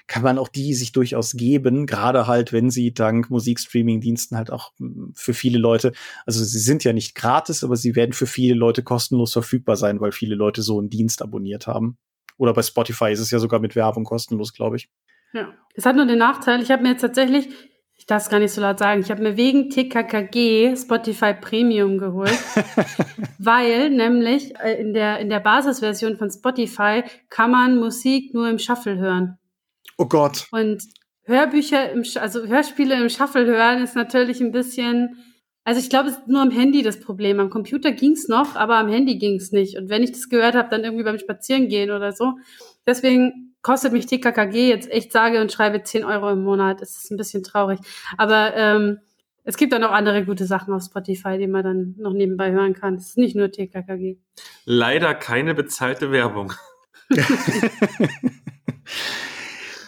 kann man auch die sich durchaus geben, gerade halt, wenn sie dank Musikstreaming-Diensten halt auch hm, für viele Leute, also sie sind ja nicht gratis, aber sie werden für viele Leute kostenlos verfügbar sein, weil viele Leute so einen Dienst abonniert haben. Oder bei Spotify ist es ja sogar mit Werbung kostenlos, glaube ich. Ja. Es hat nur den Nachteil, ich habe mir jetzt tatsächlich, ich darf es gar nicht so laut sagen, ich habe mir wegen TKKG Spotify Premium geholt, weil nämlich äh, in der, in der Basisversion von Spotify kann man Musik nur im Shuffle hören. Oh Gott. Und Hörbücher, im, also Hörspiele im Shuffle hören ist natürlich ein bisschen, also ich glaube, es ist nur am Handy das Problem. Am Computer ging's noch, aber am Handy ging's nicht. Und wenn ich das gehört habe, dann irgendwie beim Spazierengehen oder so. Deswegen kostet mich TKKG jetzt echt sage und schreibe 10 Euro im Monat. Das ist ein bisschen traurig. Aber ähm, es gibt auch noch andere gute Sachen auf Spotify, die man dann noch nebenbei hören kann. Es ist nicht nur TKKG. Leider keine bezahlte Werbung.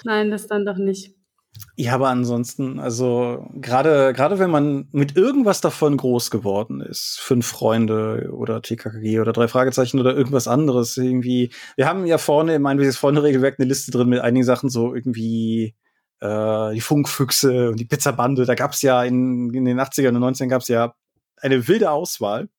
Nein, das dann doch nicht. Ja, aber ansonsten, also gerade gerade wenn man mit irgendwas davon groß geworden ist, fünf Freunde oder TKKG oder drei Fragezeichen oder irgendwas anderes irgendwie. Wir haben ja vorne im Einwesiges vorne Regelwerk eine Liste drin mit einigen Sachen so irgendwie äh, die Funkfüchse und die Pizzabande. Da gab's ja in, in den 80ern und 90ern gab's ja eine wilde Auswahl.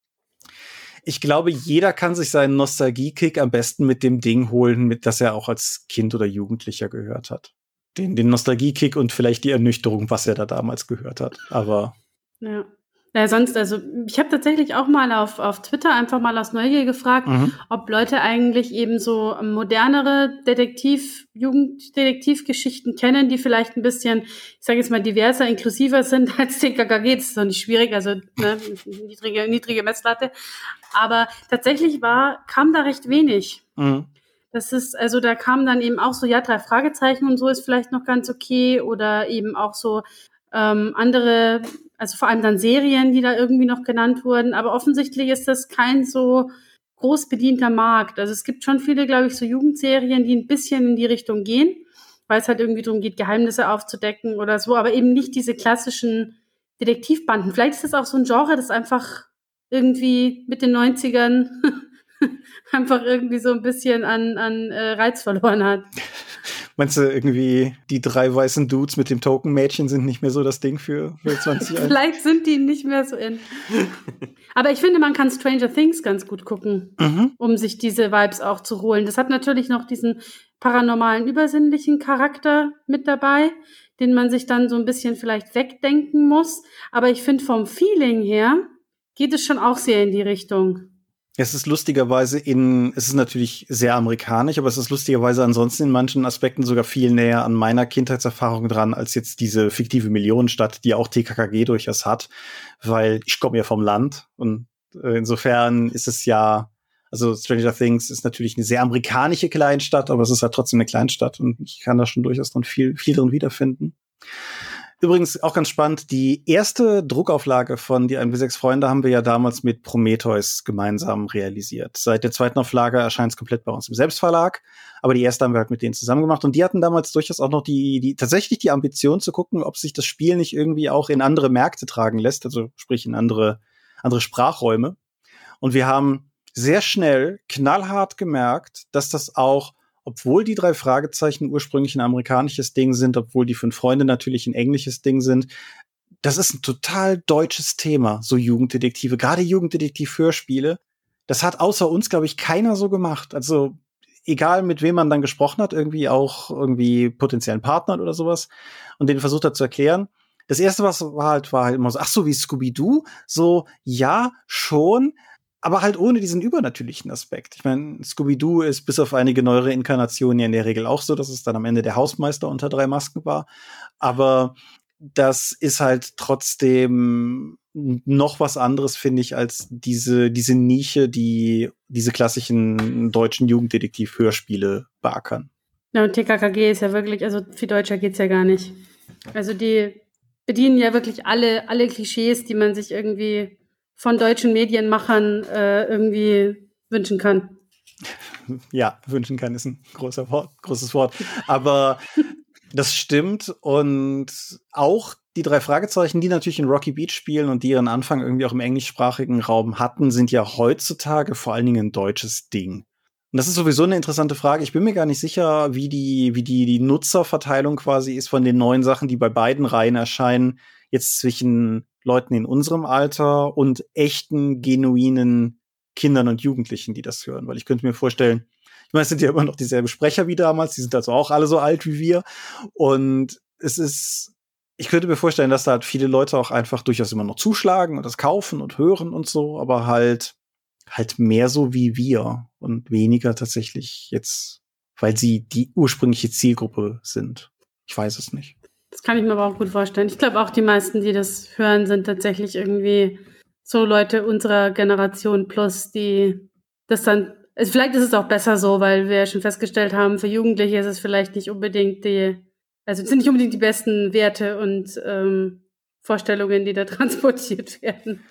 Ich glaube, jeder kann sich seinen Nostalgie-Kick am besten mit dem Ding holen, mit das er auch als Kind oder Jugendlicher gehört hat den, den Nostalgie-Kick und vielleicht die Ernüchterung, was er da damals gehört hat. Aber. Ja. Ja, sonst, also ich habe tatsächlich auch mal auf, auf Twitter einfach mal aus Neugier gefragt, mhm. ob Leute eigentlich eben so modernere Detektiv, Jugenddetektivgeschichten kennen, die vielleicht ein bisschen, ich sage jetzt mal, diverser, inklusiver sind als TKKG. Das ist doch nicht schwierig, also ne, niedrige, niedrige Messlatte. Aber tatsächlich war, kam da recht wenig. Mhm. Das ist, also da kam dann eben auch so, ja, drei Fragezeichen und so ist vielleicht noch ganz okay oder eben auch so ähm, andere, also vor allem dann Serien, die da irgendwie noch genannt wurden. Aber offensichtlich ist das kein so groß bedienter Markt. Also es gibt schon viele, glaube ich, so Jugendserien, die ein bisschen in die Richtung gehen, weil es halt irgendwie darum geht, Geheimnisse aufzudecken oder so, aber eben nicht diese klassischen Detektivbanden. Vielleicht ist das auch so ein Genre, das einfach irgendwie mit den 90ern einfach irgendwie so ein bisschen an, an äh, Reiz verloren hat. Meinst du irgendwie, die drei weißen Dudes mit dem Token-Mädchen sind nicht mehr so das Ding für, für 20 Jahre? Vielleicht sind die nicht mehr so in. Aber ich finde, man kann Stranger Things ganz gut gucken, mhm. um sich diese Vibes auch zu holen. Das hat natürlich noch diesen paranormalen, übersinnlichen Charakter mit dabei, den man sich dann so ein bisschen vielleicht wegdenken muss. Aber ich finde, vom Feeling her geht es schon auch sehr in die Richtung. Es ist lustigerweise in, es ist natürlich sehr amerikanisch, aber es ist lustigerweise ansonsten in manchen Aspekten sogar viel näher an meiner Kindheitserfahrung dran, als jetzt diese fiktive Millionenstadt, die auch TKKG durchaus hat, weil ich komme ja vom Land und äh, insofern ist es ja, also Stranger Things ist natürlich eine sehr amerikanische Kleinstadt, aber es ist halt trotzdem eine Kleinstadt und ich kann da schon durchaus drin viel, viel drin wiederfinden. Übrigens auch ganz spannend, die erste Druckauflage von Die 1 bis 6 Freunde haben wir ja damals mit Prometheus gemeinsam realisiert. Seit der zweiten Auflage erscheint es komplett bei uns im Selbstverlag, aber die erste haben wir halt mit denen zusammen gemacht und die hatten damals durchaus auch noch die, die tatsächlich die Ambition zu gucken, ob sich das Spiel nicht irgendwie auch in andere Märkte tragen lässt, also sprich in andere, andere Sprachräume. Und wir haben sehr schnell knallhart gemerkt, dass das auch obwohl die drei Fragezeichen ursprünglich ein amerikanisches Ding sind, obwohl die fünf Freunde natürlich ein englisches Ding sind, das ist ein total deutsches Thema, so Jugenddetektive, gerade Jugenddetektiv-Hörspiele. Das hat außer uns, glaube ich, keiner so gemacht. Also egal mit wem man dann gesprochen hat, irgendwie auch irgendwie potenziellen Partnern oder sowas und den versucht hat zu erklären. Das erste, was war halt, war halt immer so, ach so, wie Scooby-Doo? So, ja, schon, aber halt ohne diesen übernatürlichen Aspekt. Ich meine, Scooby-Doo ist bis auf einige neuere Inkarnationen ja in der Regel auch so, dass es dann am Ende der Hausmeister unter drei Masken war. Aber das ist halt trotzdem noch was anderes, finde ich, als diese, diese Nische, die diese klassischen deutschen Jugenddetektiv-Hörspiele beackern. Ja, und TKKG ist ja wirklich, also viel deutscher geht's ja gar nicht. Also die bedienen ja wirklich alle, alle Klischees, die man sich irgendwie von deutschen Medienmachern äh, irgendwie wünschen kann. Ja, wünschen kann ist ein großer Wort, großes Wort. Aber das stimmt. Und auch die drei Fragezeichen, die natürlich in Rocky Beach spielen und die ihren Anfang irgendwie auch im englischsprachigen Raum hatten, sind ja heutzutage vor allen Dingen ein deutsches Ding. Und das ist sowieso eine interessante Frage. Ich bin mir gar nicht sicher, wie die, wie die, die Nutzerverteilung quasi ist von den neuen Sachen, die bei beiden Reihen erscheinen, jetzt zwischen Leuten in unserem Alter und echten, genuinen Kindern und Jugendlichen, die das hören. Weil ich könnte mir vorstellen, ich meine, es sind ja immer noch dieselben Sprecher wie damals, die sind also auch alle so alt wie wir. Und es ist, ich könnte mir vorstellen, dass da halt viele Leute auch einfach durchaus immer noch zuschlagen und das kaufen und hören und so, aber halt, halt mehr so wie wir und weniger tatsächlich jetzt, weil sie die ursprüngliche Zielgruppe sind. Ich weiß es nicht. Das kann ich mir aber auch gut vorstellen. Ich glaube auch die meisten, die das hören, sind tatsächlich irgendwie so Leute unserer Generation plus, die das dann also vielleicht ist es auch besser so, weil wir ja schon festgestellt haben, für Jugendliche ist es vielleicht nicht unbedingt die, also es sind nicht unbedingt die besten Werte und ähm, Vorstellungen, die da transportiert werden.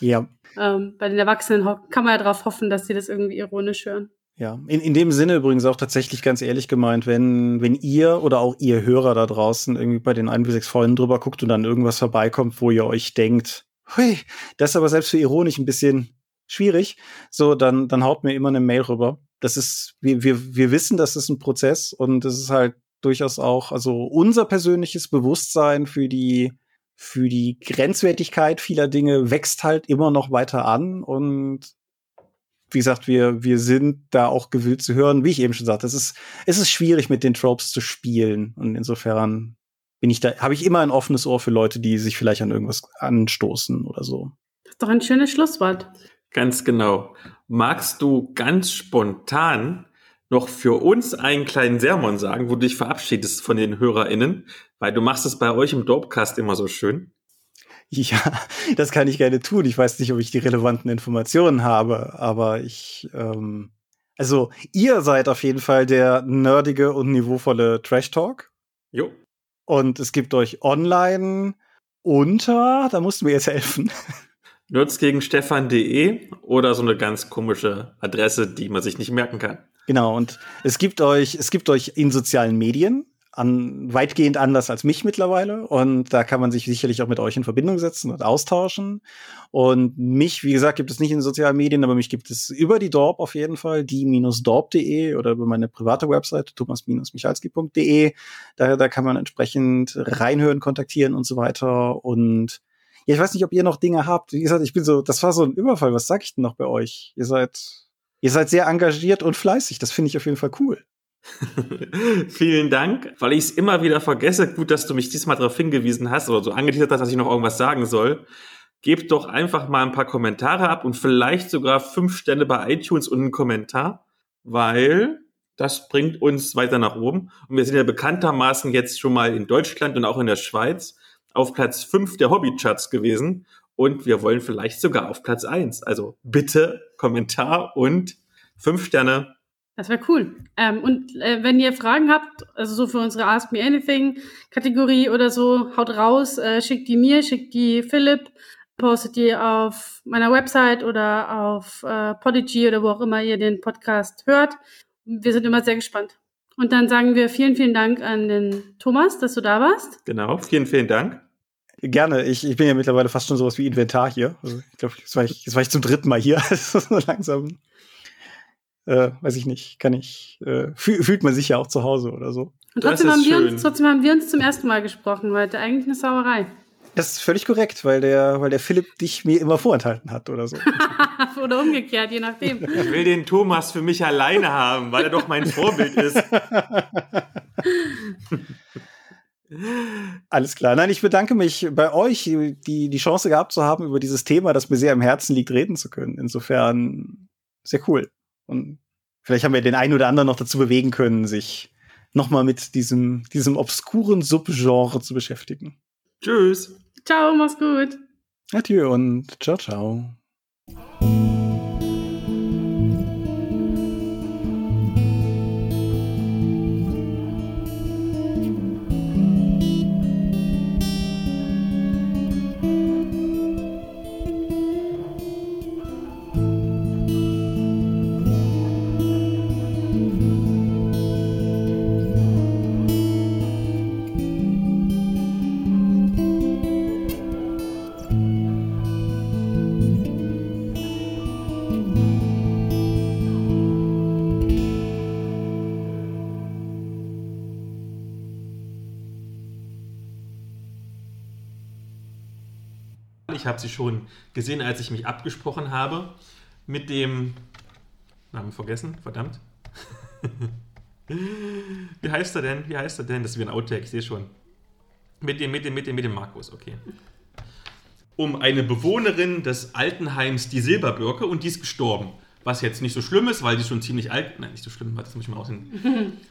Ja. Ähm, bei den Erwachsenen kann man ja darauf hoffen, dass sie das irgendwie ironisch hören. Ja, in, in dem Sinne übrigens auch tatsächlich ganz ehrlich gemeint, wenn, wenn ihr oder auch ihr Hörer da draußen irgendwie bei den 1 bis 6 Freunden drüber guckt und dann irgendwas vorbeikommt, wo ihr euch denkt, hui, das ist aber selbst für ironisch ein bisschen schwierig, so, dann, dann haut mir immer eine Mail rüber. Das ist, wir, wir, wir wissen, das ist ein Prozess und das ist halt durchaus auch, also unser persönliches Bewusstsein für die, für die Grenzwertigkeit vieler Dinge wächst halt immer noch weiter an und wie gesagt, wir, wir sind da auch gewillt zu hören, wie ich eben schon sagte, es ist, es ist schwierig mit den Tropes zu spielen und insofern bin ich da, habe ich immer ein offenes Ohr für Leute, die sich vielleicht an irgendwas anstoßen oder so. Das ist doch ein schönes Schlusswort. Ganz genau. Magst du ganz spontan noch für uns einen kleinen Sermon sagen, wo du dich verabschiedest von den HörerInnen? Weil du machst es bei euch im Dopecast immer so schön. Ja, das kann ich gerne tun. Ich weiß nicht, ob ich die relevanten Informationen habe, aber ich, ähm, also ihr seid auf jeden Fall der nerdige und niveauvolle Trash Talk. Jo. Und es gibt euch online unter, da mussten wir jetzt helfen. Nutzgegenstefan.de oder so eine ganz komische Adresse, die man sich nicht merken kann. Genau, und es gibt euch, es gibt euch in sozialen Medien, an, weitgehend anders als mich mittlerweile. Und da kann man sich sicherlich auch mit euch in Verbindung setzen und austauschen. Und mich, wie gesagt, gibt es nicht in sozialen Medien, aber mich gibt es über die Dorp auf jeden Fall, die-dorp.de oder über meine private Website, thomas-michalski.de. Da, da kann man entsprechend reinhören, kontaktieren und so weiter. Und ja, ich weiß nicht, ob ihr noch Dinge habt. Wie gesagt, ich bin so, das war so ein Überfall. Was sag ich denn noch bei euch? Ihr seid, ihr seid sehr engagiert und fleißig. Das finde ich auf jeden Fall cool. Vielen Dank, weil ich es immer wieder vergesse. Gut, dass du mich diesmal darauf hingewiesen hast oder so angeteasert hast, dass ich noch irgendwas sagen soll. Gebt doch einfach mal ein paar Kommentare ab und vielleicht sogar fünf Sterne bei iTunes und einen Kommentar, weil das bringt uns weiter nach oben. Und wir sind ja bekanntermaßen jetzt schon mal in Deutschland und auch in der Schweiz auf Platz 5 der Hobbycharts gewesen und wir wollen vielleicht sogar auf Platz 1. Also bitte Kommentar und 5 Sterne. Das wäre cool. Ähm, und äh, wenn ihr Fragen habt, also so für unsere Ask Me Anything Kategorie oder so, haut raus, äh, schickt die mir, schickt die Philipp, postet die auf meiner Website oder auf äh, Podigy oder wo auch immer ihr den Podcast hört. Wir sind immer sehr gespannt. Und dann sagen wir vielen, vielen Dank an den Thomas, dass du da warst. Genau, vielen, vielen Dank. Gerne. Ich, ich bin ja mittlerweile fast schon sowas wie Inventar hier. Also ich glaube, jetzt, war ich, jetzt war ich zum dritten Mal hier. so langsam, äh, weiß ich nicht, kann ich, äh, fühl, fühlt man sich ja auch zu Hause oder so. Und trotzdem haben, wir uns, trotzdem haben wir uns zum ersten Mal gesprochen heute. Eigentlich eine Sauerei. Das ist völlig korrekt, weil der, weil der Philipp dich mir immer vorenthalten hat oder so. oder umgekehrt, je nachdem. Ich will den Thomas für mich alleine haben, weil er doch mein Vorbild ist. Alles klar. Nein, ich bedanke mich bei euch, die die Chance gehabt zu haben, über dieses Thema, das mir sehr am Herzen liegt, reden zu können. Insofern sehr cool. Und vielleicht haben wir den einen oder anderen noch dazu bewegen können, sich nochmal mit diesem, diesem obskuren Subgenre zu beschäftigen. Tschüss. Ciao, mach's gut. Adieu und ciao, ciao. Sie schon gesehen, als ich mich abgesprochen habe mit dem Namen vergessen, verdammt. Wie heißt er denn? Wie heißt er denn? Das ist wie ein Outtake, ich sehe schon. Mit dem, mit dem, mit dem, mit dem Markus, okay. Um eine Bewohnerin des Altenheims, die Silberbirke, und die ist gestorben. Was jetzt nicht so schlimm ist, weil die schon ziemlich alt, nein, nicht so schlimm, das muss ich mal aussehen.